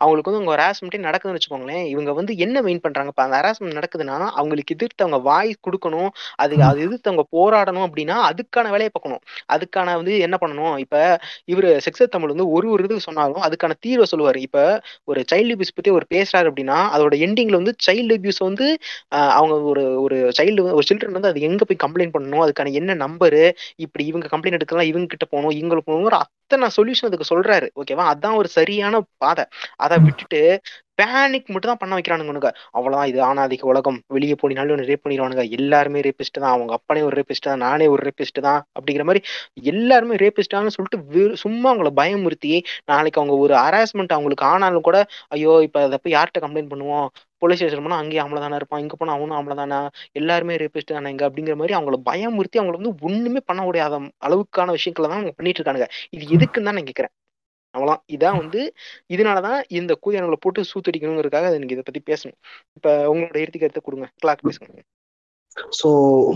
அவங்களுக்கு வந்து உங்க ஹராஸ்மெண்ட்டே நடக்குதுன்னு வச்சுக்கோங்களேன். இவங்க வந்து என்ன மெயின் பண்றாங்க? இப்ப அந்த ஹராஸ்மெண்ட் நடக்குதுன்னா அவங்களுக்கு எதிர்த்து அவங்க வாய்ஸ் கொடுக்கணும் அது அது எதிர்த்து அவங்க போராடணும் அப்படின்னா அதுக்கான வேலையை பார்க்கணும். அதுக்கான வந்து என்ன பண்ணணும்? இப்ப இவரு செக்ஸர் தமிழ் வந்து ஒரு ஒரு இது சொன்னாலும் அதுக்கான தீர்வை சொல்லுவாரு. இப்ப ஒரு சைல்டு அபியூஸ் பத்தி ஒரு பேசுறாரு அப்படின்னா அதோட எண்டிங்ல வந்து சைல்டு அபியூஸ் வந்து அவங்க ஒரு ஒரு சைல்டு ஒரு சில்ட்ரன் வந்து அது எங்க போய் எப்படி கம்ப்ளைண்ட் பண்ணணும். அதுக்கான என்ன நம்பரு இப்படி இவங்க கம்ப்ளைண்ட் எடுக்கலாம் இவங்க கிட்ட போகணும் இவங்களுக்கு போகணும் அத்தனை சொல்யூஷன் அதுக்கு சொல்றாரு. ஓகேவா அதான் ஒரு சரியான பாதை. அதை விட்டுட்டு பேனிக் மட்டும் தான் பண்ண வைக்கிறானுங்க அவ்வளவுதான் இது ஆணாதிக்க உலகம். வெளியே போனினாலும் ஒன்று ரேப் பண்ணிடுவானுங்க. எல்லாருமே ரேபிஸ்ட் தான். அவங்க அப்பனே ஒரு ரேபிஸ்ட் தான். நானே ஒரு ரேபிஸ்ட் தான். அப்படிங்கிற மாதிரி எல்லாருமே ரேபிஸ்டான்னு சொல்லிட்டு சும்மா அவங்கள பயமுறுத்தி நாளைக்கு அவங்க ஒரு ஹராஸ்மெண்ட் அவங்களுக்கு ஆனாலும் கூட ஐயோ இப்ப அதை போய் யார்கிட்ட கம்ப்ளைண்ட் பண்ணுவோம்? போலீஸ் ஸ்டேஷன் போனா அங்கேயும் ஆம்பளை தானே இருப்பான். இங்க போனா அவனும் ஆம்பளை தானே எல்லாருமே ரேபிஸ்ட் தானே இங்க? அப்படிங்கிற மாதிரி அவங்கள பயமுறுத்தி அவங்கள வந்து ஒண்ணுமே பண்ண முடியாத அளவுக்கான விஷயங்களை தான் அவங்க பண்ணிட்டு இருக்கானுங்க. இது எதுக்குன்னு தான் நான் கேட்கிறேன் அவ்வளோதான். இதான் வந்து இதனால தான் இந்த கூதியானங்களை போட்டு சூத்தடிக்கணுங்கிறதுக்காக எனக்கு இதை பற்றி பேசணும். இப்போ உங்களோட இறுதி கருத்தை கொடுங்க. கிளாக் பேசுங்க. ஸோ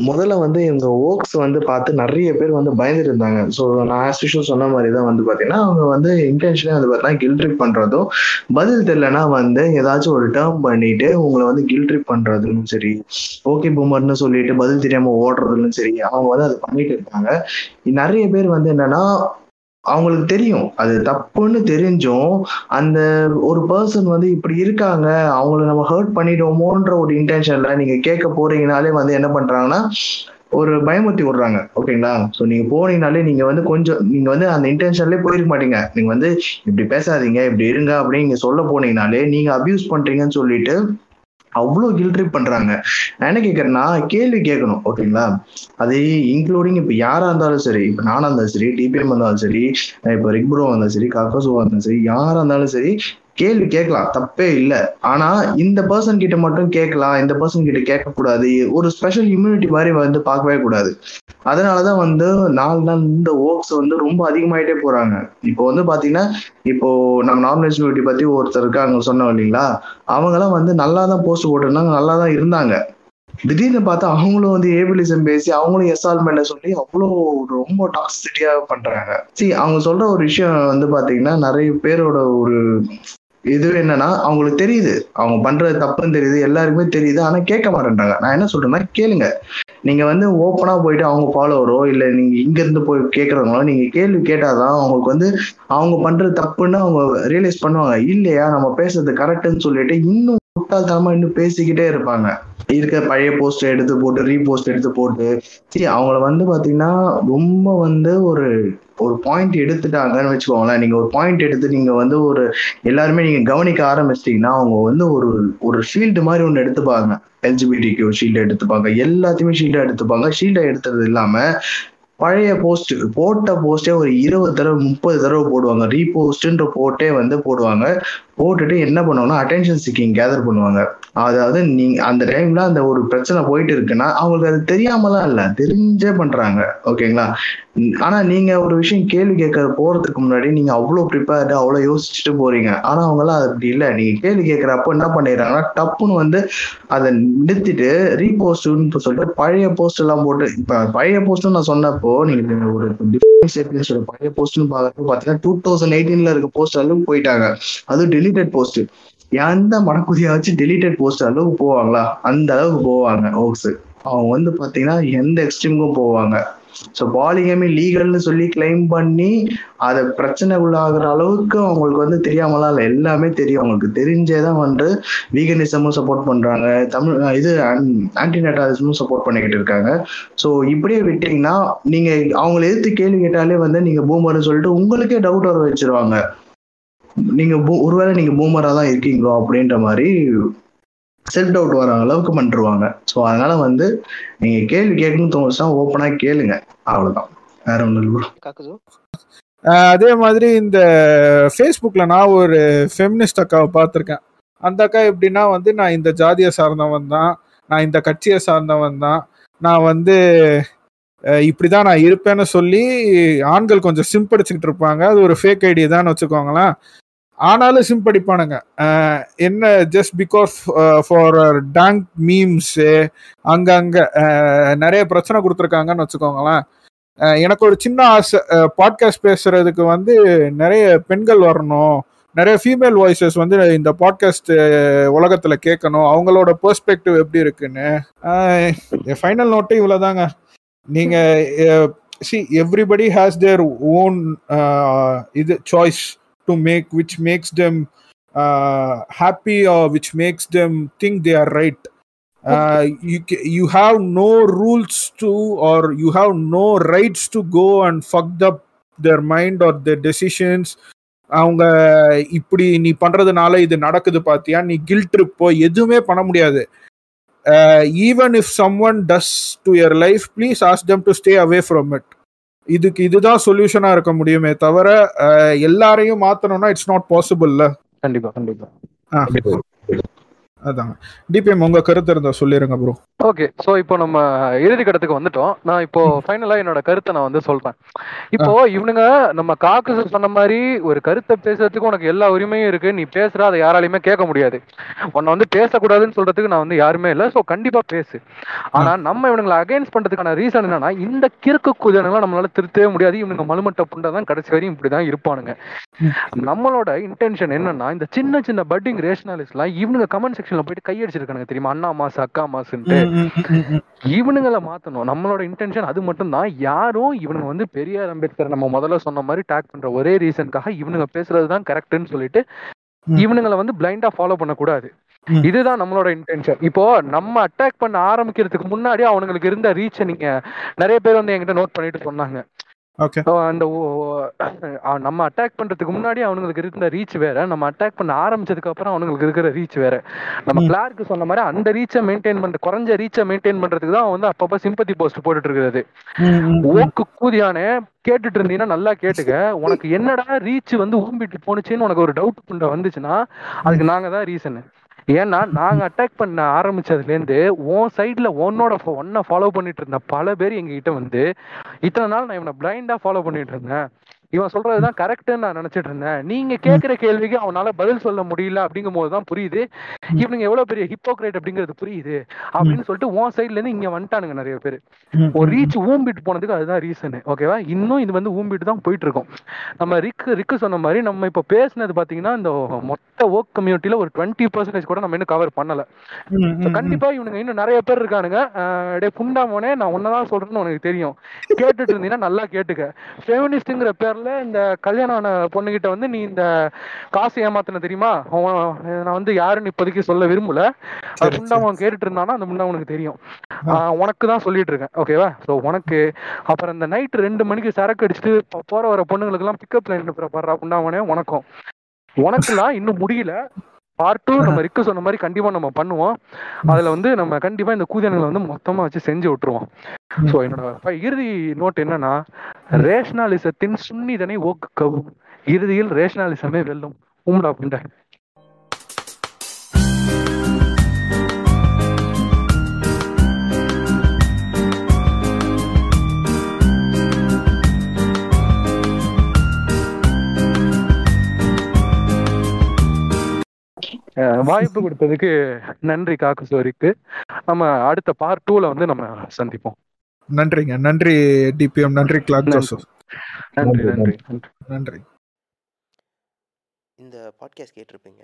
முதல்ல வந்து இந்த ஓக்ஸ் வந்து பார்த்து நிறைய பேர் வந்து பயந்துட்டு இருந்தாங்க ஸோ நான் ஆஸ் யூஷுவல் சொன்ன மாதிரி தான் வந்து பார்த்தீங்கன்னா அவங்க வந்து இன்டென்ஷனே வந்து பார்த்தீங்கன்னா கில் ட்ரிப் பண்ணுறதும் பதில் தெரியலனா வந்து ஏதாச்சும் ஒரு டேர்ம் பண்ணிட்டு உங்களை வந்து கில் ட்ரிப் சரி ஓகே பூமர்னு சொல்லிட்டு பதில் தெரியாமல் ஓடுறதுலும் சரி அவங்க வந்து அதை பண்ணிட்டு இருக்காங்க நிறைய பேர் வந்து என்னன்னா அவங்களுக்கு தெரியும். அது தப்புன்னு தெரிஞ்சும் அந்த ஒரு பர்சன் வந்து இப்படி இருக்காங்க அவங்கள நம்ம ஹர்ட் பண்ணிடுவோமோன்ற ஒரு இன்டென்ஷன்ல நீங்க கேட்க போறீங்கனாலே வந்து என்ன பண்றாங்கன்னா ஒரு பயமுறுத்தி விடுறாங்க. ஓகேங்களா? ஸோ நீங்க போனீங்கனாலே நீங்க வந்து கொஞ்சம் நீங்க வந்து அந்த இன்டென்ஷன்லேயே போயிருக்க மாட்டீங்க. நீங்க வந்து இப்படி பேசாதீங்க இப்படி இருங்க அப்படின்னு நீங்க சொல்ல போனீங்கனாலே நீங்க அபியூஸ் பண்றீங்கன்னு சொல்லிட்டு அவ்வளோ கில்ட்ரிப் பண்றாங்க. நான் என்ன கேட்கறேன்னா கேள்வி கேட்கணும் ஓகேங்களா அது இன்க்ளூடிங் இப்போ யாரா இருந்தாலும் சரி இப்போ நானா இருந்தாலும் சரி டிபிஎம் இருந்தாலும் சரி இப்போ ரிக்ப்ரோ இருந்தாலும் சரி கக்கசுவா இருந்தாலும் சரி யாரா இருந்தாலும் சரி கேள்வி கேட்கலாம் தப்பே இல்லை. ஆனா இந்த பர்சன் கிட்ட மட்டும் கேட்கலாம் இந்த பர்சன் கிட்ட கேட்கக்கூடாது. ஒரு ஸ்பெஷல் இம்யூனிட்டி மாதிரி வந்து பார்க்கவே கூடாது. அதனாலதான் வந்து நாலு நாள் இந்த ஓக்ஸ் வந்து ரொம்ப அதிகமாயிட்டே போறாங்க. இப்போ வந்து பாத்தீங்கன்னா இப்போ நம்ம நார்மலேஜ் இம்யூனிட்டி பத்தி ஒருத்தர் இருக்காங்க சொன்னோம் இல்லைங்களா? அவங்கெல்லாம் வந்து நல்லா தான் போஸ்ட் போட்டிருந்தாங்க நல்லா தான் இருந்தாங்க. திடீர்னு பார்த்தா அவங்களும் வந்து ஏபிலிசம் பேசி அவங்களும் எஸ்ஆல் சொல்லி அவ்வளோ ரொம்ப டாக்ஸிட்டியா பண்றாங்க. சரி அவங்க சொல்ற ஒரு விஷயம் வந்து பாத்தீங்கன்னா நிறைய பேரோட ஒரு இது என்னன்னா அவங்களுக்கு தெரியுது. அவங்க பண்றது தப்புன்னு தெரியுது. எல்லாருக்குமே தெரியுது. ஆனா கேட்க மாட்டேன்றாங்க. நான் என்ன சொல்றேன்னா கேளுங்க. நீங்க வந்து ஓப்பனா போயிட்டு அவங்க ஃபாலோவரோ இல்ல நீங்க இங்க இருந்து போய் கேக்குறவங்களோ நீங்க கேள்வி கேட்டாதான் அவங்களுக்கு வந்து அவங்க பண்றது தப்புன்னு அவங்க ரியலைஸ் பண்ணுவாங்க. இல்லையா நம்ம பேசுறது கரெக்ட்னு சொல்லிட்டு இன்னும் முட்டாள்தனமா இன்னும் பேசிக்கிட்டே இருப்பாங்க. இருக்க பழைய போஸ்ட் எடுத்து போட்டு ரீபோஸ்ட் எடுத்து போட்டு. சரி அவங்கள வந்து பாத்தீங்கன்னா ரொம்ப வந்து ஒரு ஒரு பாயிண்ட் எடுத்துட்டாங்கன்னு வச்சுக்கோங்களேன். நீங்க ஒரு பாயிண்ட் எடுத்து நீங்க வந்து ஒரு எல்லாருமே நீங்க கவனிக்க ஆரம்பிச்சிட்டீங்கன்னா அவங்க வந்து ஒரு ஒரு ஷீல்டு மாதிரி ஒன்று எடுத்துப்பாங்க. எல்ஜிபிடிக்கு ஷீல்டு எடுத்துப்பாங்க. எல்லாத்தையுமே ஷீல்டா எடுத்துப்பாங்க. ஷீல்டை எடுத்தது இல்லாம பழைய போஸ்ட் போட்ட போஸ்டே ஒரு இருபது தடவை முப்பது தடவை போடுவாங்க. ரீபோஸ்ட்ன்ற போட்டே வந்து போடுவாங்க. போட்டுட்டு என்ன பண்ணுவாங்கன்னா அட்டென்ஷன் சிக்கிங் கேதர் பண்ணுவாங்க. அதாவது நீங்க அந்த டைம்ல அந்த ஒரு பிரச்சனை போயிட்டு இருக்குன்னா அவங்களுக்கு அது தெரியாமலாம் இல்லை. தெரிஞ்சே பண்றாங்க. ஓகேங்களா? ஆனா நீங்க ஒரு விஷயம் கேள்வி கேட்க போறதுக்கு முன்னாடி நீங்க அவ்வளவு ப்ரிப்பேர்டு அவ்வளவு யோசிச்சுட்டு போறீங்க. ஆனா அவங்களாம் அது அப்படி இல்லை. நீங்க கேள்வி கேட்கறப்போ என்ன பண்ணிடுறாங்கன்னா டப்புன்னு வந்து அதை நிறுத்திட்டு ரீபோஸ்ட்னு சொல்லிட்டு பழைய போஸ்ட் எல்லாம் போட்டு இப்ப பழைய போஸ்ட்னு நான் சொன்னப்போ நீங்க ஒரு டிஃபரன்ஸ் பழைய போஸ்ட்னு பாக்குறப்ப பாத்தீங்கன்னா டூ தௌசண்ட் எயிட்டீன்ல இருக்க போஸ்ட் அளவுக்கு போயிட்டாங்க. அதுவும் டெலிட்டட் போஸ்ட் எந்த மடக்குதியா வச்சு டெலிட்டட் போஸ்ட் அளவுக்கு போவாங்களா? அந்த அளவுக்கு போவாங்க ஓக்ஸ் அவங்க வந்து பாத்தீங்கன்னா எந்த எக்ஸ்ட்ரீமுக்கும் போவாங்க. ஸோ பாலிகமி லீகல்னு சொல்லி கிளைம் பண்ணி அதை பிரச்சனை உள்ளாகிற அளவுக்கு அவங்களுக்கு வந்து தெரியாமலாம் இல்லை எல்லாமே தெரியும் அவங்களுக்கு. தெரிஞ்சே தான் வந்து வீகனிசமும் சப்போர்ட் பண்றாங்க தமிழ் இது ஆன்டி நட்டாலிசமும் சப்போர்ட் பண்ணிக்கிட்டு இருக்காங்க. ஸோ இப்படியே விட்டீங்கன்னா நீங்கள் அவங்களை எதிர்த்து கேள்வி கேட்டாலே வந்து நீங்கள் பூமர்னு சொல்லிட்டு உங்களுக்கே டவுட் வர வச்சிருவாங்க. நீங்க பூ- ஒருவேளை நீங்க பூமரா தான் இருக்கீங்களோ அப்படின்ற மாதிரி செல்ஃப் டவுட் வர அளவுக்கு பண்ணிருவாங்க. ஸோ அதனால வந்து நீங்க கேள்வி கேட்கணும்னு தோணுச்சுன்னா ஓப்பனா கேளுங்க. அவ்வளவுதான். வேற ஒன்றும் அதே மாதிரி இந்த ஃபேஸ்புக்ல நான் ஒரு ஃபெமினிஸ்ட் அக்காவை பார்த்துருக்கேன். அந்த அக்கா எப்படின்னா வந்து நான் இந்த ஜாதியை சார்ந்தவன் தான். நான் இந்த கட்சியை சார்ந்தவன் தான். நான் வந்து இப்படிதான் நான் இருப்பேன்னு சொல்லி ஆண்கள் கொஞ்சம் சிம்படிச்சுக்கிட்டு இருப்பாங்க. அது ஒரு ஃபேக் ஐடி தான் வச்சுக்கோங்களேன். ஆனாலும் சிம்படிப்பானுங்க. அஹ் என்ன just because for tank memes அங்கங்க நிறைய பிரச்சனை கொடுத்துருக்காங்கன்னு வச்சுக்கோங்களேன். எனக்கு ஒரு சின்ன ஆசை. பாட்காஸ்ட் பேசுறதுக்கு வந்து நிறைய பெண்கள் வரணும். நிறைய ஃபீமேல் வாய்ஸஸ் வந்து இந்த பாட்காஸ்ட் உலகத்தில் கேட்கணும். அவங்களோட பெர்ஸ்பெக்டிவ் எப்படி இருக்குன்னு. ஃபைனல் நோட்டு இவ்வளோதாங்க நீங்க see everybody has their own இது choice to make which makes them happy which makes them think they are right you have no rules to or you have no rights to go and fucked up their mind or their decisions. அவங்க இப்படி நீ பண்றதுனால இது நடக்குது பாத்தியா? நீ guilt ட்ரிப்போ எதுவுமே பண்ண முடியாது. Even if someone does to your life please ask them to stay away from it இதுக்கு இதுதான் சொல்யூஷனா இருக்க முடியுமே தவிர அஹ், எல்லாரையும் மாத்தணும்னா இட்ஸ் நாட் பாசிபிள்ல கண்டிப்பா கண்டிப்பா. அதான் டிபிஎம் உங்க கருத்து இருந்தா சொல்லிருங்க ப்ரோ ஓகே சோ இப்போ நம்ம இறுதி கட்டத்துக்கு வந்துட்டோம். நான் இப்போ ஃபைனலா என்னோட கருத்தை நான் வந்து சொல்றேன். இப்போ இவனுங்க நம்ம காக்கு சொன்ன மாதிரி ஒரு கருத்தை பேசுறதுக்கு உனக்கு எல்லா உரிமையும் இருக்கு. நீ பேசுற அதை யாராலையுமே கேட்க முடியாது. உன்னை வந்து பேசக்கூடாதுன்னு சொல்றதுக்கு நான் வந்து யாருமே இல்லை. ஸோ கண்டிப்பா பேசு. ஆனா நம்ம இவனுங்களை அகைன்ஸ்ட் பண்றதுக்கான ரீசன் என்னன்னா இந்த கிறுக்கு குதிரங்களை நம்மளால திருத்தவே முடியாது. இவனுங்க மலுமட்ட புண்டை தான் கடைசி வரையும் இப்படிதான் இருப்பானுங்க. நம்மளோட இன்டென்ஷன் என்னன்னா இந்த சின்ன சின்ன பட்டிங் ரேஷனாலிஸ்ட்லாம் இவனுங்க கமெண்ட் செக்ஷன்ல போயிட்டு கையடிச்சிருக்கானுங்க தெரியுமா? அண்ணா மாசு அக்கா மாசுன்ட்டு. இவனுங்களை மாத்தணும். நம்மளோட இன்டென்ஷன் அது மட்டும் தான் யாரும் இவனுங்க வந்து பெரியார் அம்பேத்கர் நம்ம முதல்ல சொன்ன மாதிரி டேக் பண்ற ஒரே ரீசனுக்காக இவனுங்க பேசுறது தான் கரெக்ட்னு சொல்லிட்டு இவனுங்களை வந்து பிளைண்டா ஃபாலோ பண்ணக்கூடாது. இதுதான் நம்மளோட இன்டென்ஷன் இப்போ நம்ம அட்டாக் பண்ண ஆரம்பிக்கிறதுக்கு முன்னாடி அவனுங்களுக்கு இருந்த ரீச்சை நீங்க நிறைய பேர் வந்து என்கிட்ட நோட் பண்ணிட்டு சொன்னாங்க. அந்த நம்ம அட்டாக் பண்றதுக்கு முன்னாடி அவனுங்களுக்கு இருந்த ரீச் வேற. நம்ம அட்டாக் பண்ண ஆரம்பிச்சதுக்கு அப்புறம் அவனுங்களுக்கு இருக்கிற ரீச் வேற. நம்ம. கிளார்க்கு சொன்ன மாதிரி அந்த ரீச்சை மெயின்டைன் பண்ற குறைஞ்ச ரீச்சை மெயின்டைன் பண்றதுக்கு தான் அவன் வந்து அப்பப்ப சிம்பத்தி போஸ்ட் போட்டுட்டு இருக்கிறது. ஓக்கு கூதியானே கேட்டுட்டு இருந்தீங்கன்னா நல்லா கேட்டுக்க. உனக்கு என்னடா ரீச் வந்து ஊம்பிட்டு போனுச்சுன்னு உனக்கு ஒரு டவுட் புண்ட வந்துச்சுன்னா அதுக்கு நாங்க தான் ரீசன் ஏன்னா நாங்க அட்டாக் பண்ண ஆரம்பிச்சதுல இருந்து உன் சைட்ல உன்னோட ஒன்ன ஃபாலோ பண்ணிட்டு இருந்த பல பேர் எங்ககிட்ட வந்து இத்தனை நாள் நான் இவனை பிளைண்டா ஃபாலோ பண்ணிட்டு இருந்தேன். இவன் சொல்றதுதான் கரெக்ட்னு நான் நினைச்சிட்டு இருந்தேன். நீங்க கேக்குற கேள்விக்கு அவனால பதில் சொல்ல முடியல அப்படிங்கும் போதுதான் புரியுது. இவனுங்க எவ்வளவு பெரிய ஹிப்போக்ரேட் அப்படிங்கிறது புரியுது. அப்படின்னு சொல்லிட்டு உன் சைடுல இருந்து இங்க வந்துட்டானுங்க நிறைய பேர். ஒரு ரீச் ஊம்பிட்டு போனதுக்கு அதுதான் ரீசன் ஓகேவா இன்னும் இது வந்து ஊம்பிட்டு தான் போயிட்டு இருக்கும். நம்ம ரிக்கு ரிக்கு சொன்ன மாதிரி நம்ம இப்போ பேசுனது பாத்தீங்கன்னா இந்த மொத்த ஒர்க் கம்யூனிட்டியில ஒரு டுவெண்ட்டி பர்சன்டேஜ் கூட நம்ம இன்னும் கவர் பண்ணல. கண்டிப்பா இவனுங்க இன்னும் நிறைய பேர் இருக்கானுங்க. அஹ் டேய் புண்டா மோனே நான் ஒன்னதான் சொல்றேன்னு உனக்கு தெரியும். கேட்டுட்டு இருந்தீங்கன்னா நல்லா கேட்டுக்க. ஃபெமினிஸ்ட்ங்கிற பேர்ல இந்த கல்யாணம் ஆன பொண்ணுகிட்ட வந்து நீ இந்த காசு ஏமாத்தின தெரியுமா? நான் வந்து யாருன்னு இப்போதைக்கு சொல்ல விரும்பல. அது புண்டா அவன் கேட்டுட்டு இருந்தானா? அந்த முண்டா உனக்கு தெரியும். உனக்கு தான் சொல்லிட்டு இருக்கேன். ஓகேவா ஸோ உனக்கு அப்புறம் இந்த நைட் ரெண்டு மணிக்கு சரக்கு அடிச்சுட்டு போற வர பொண்ணுங்களுக்கு எல்லாம் பிக்கப் லைன் பாடுறா புண்டாவனே உனக்கும். உனக்குலாம் இன்னும் முடியல. பார்ட் டூ நம்ம ரிக்கு சொன்ன மாதிரி கண்டிப்பா நம்ம பண்ணுவோம். அதுல வந்து நம்ம கண்டிப்பா இந்த கூதியன்களை வந்து மொத்தமா வச்சு செஞ்சு விட்டுருவோம். சோ என்னோட இறுதி நோட் என்னன்னா ரேஷனாலிசத்தின் சுன்னிதனை ஓக்குக்கவும். இறுதியில் ரேஷனாலிசமே வெல்லும். உம்டா புண்டை வாய்ப்பு கொடுத்ததுக்கு நன்றி காக்கு சோரிக்கு. நம்ம அடுத்த பார்ட் டூல வந்து நம்ம சந்திப்போம். நன்றிங்க. நன்றி டிபிஎம் நன்றி கிளாக் நன்றி. ஜோசப் நன்றி நன்றி இந்த பாட்காஸ்ட் கேட்டிருப்பீங்க.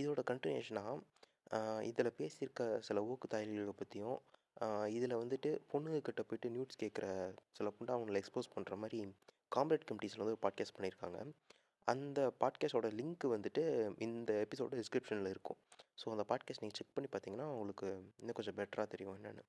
இதோட கண்டினியூஷனாக இதில் பேசியிருக்க சில ஊக்கு தாயல்களை பற்றியும் இதில் வந்துட்டு பொண்ணுங்க கிட்ட போயிட்டு நியூட்ஸ் கேட்குற சில புண்டா அவங்களை எக்ஸ்போஸ் பண்ணுற மாதிரி காம்ரேட் கமிட்டிஸில் வந்து ஒரு பாட்காஸ்ட் பண்ணியிருக்காங்க. அந்த பாட்காஸ்டோட லிங்க் வந்துட்டு இந்த எபிசோட டிஸ்கிரிப்ஷனில் இருக்கும். ஸோ அந்த பாட்காஸ்ட் நீங்கள் செக் பண்ணி பார்த்தீங்கன்னா உங்களுக்கு இன்னும் கொஞ்சம் பெட்டராக தெரியும் என்னென்னு.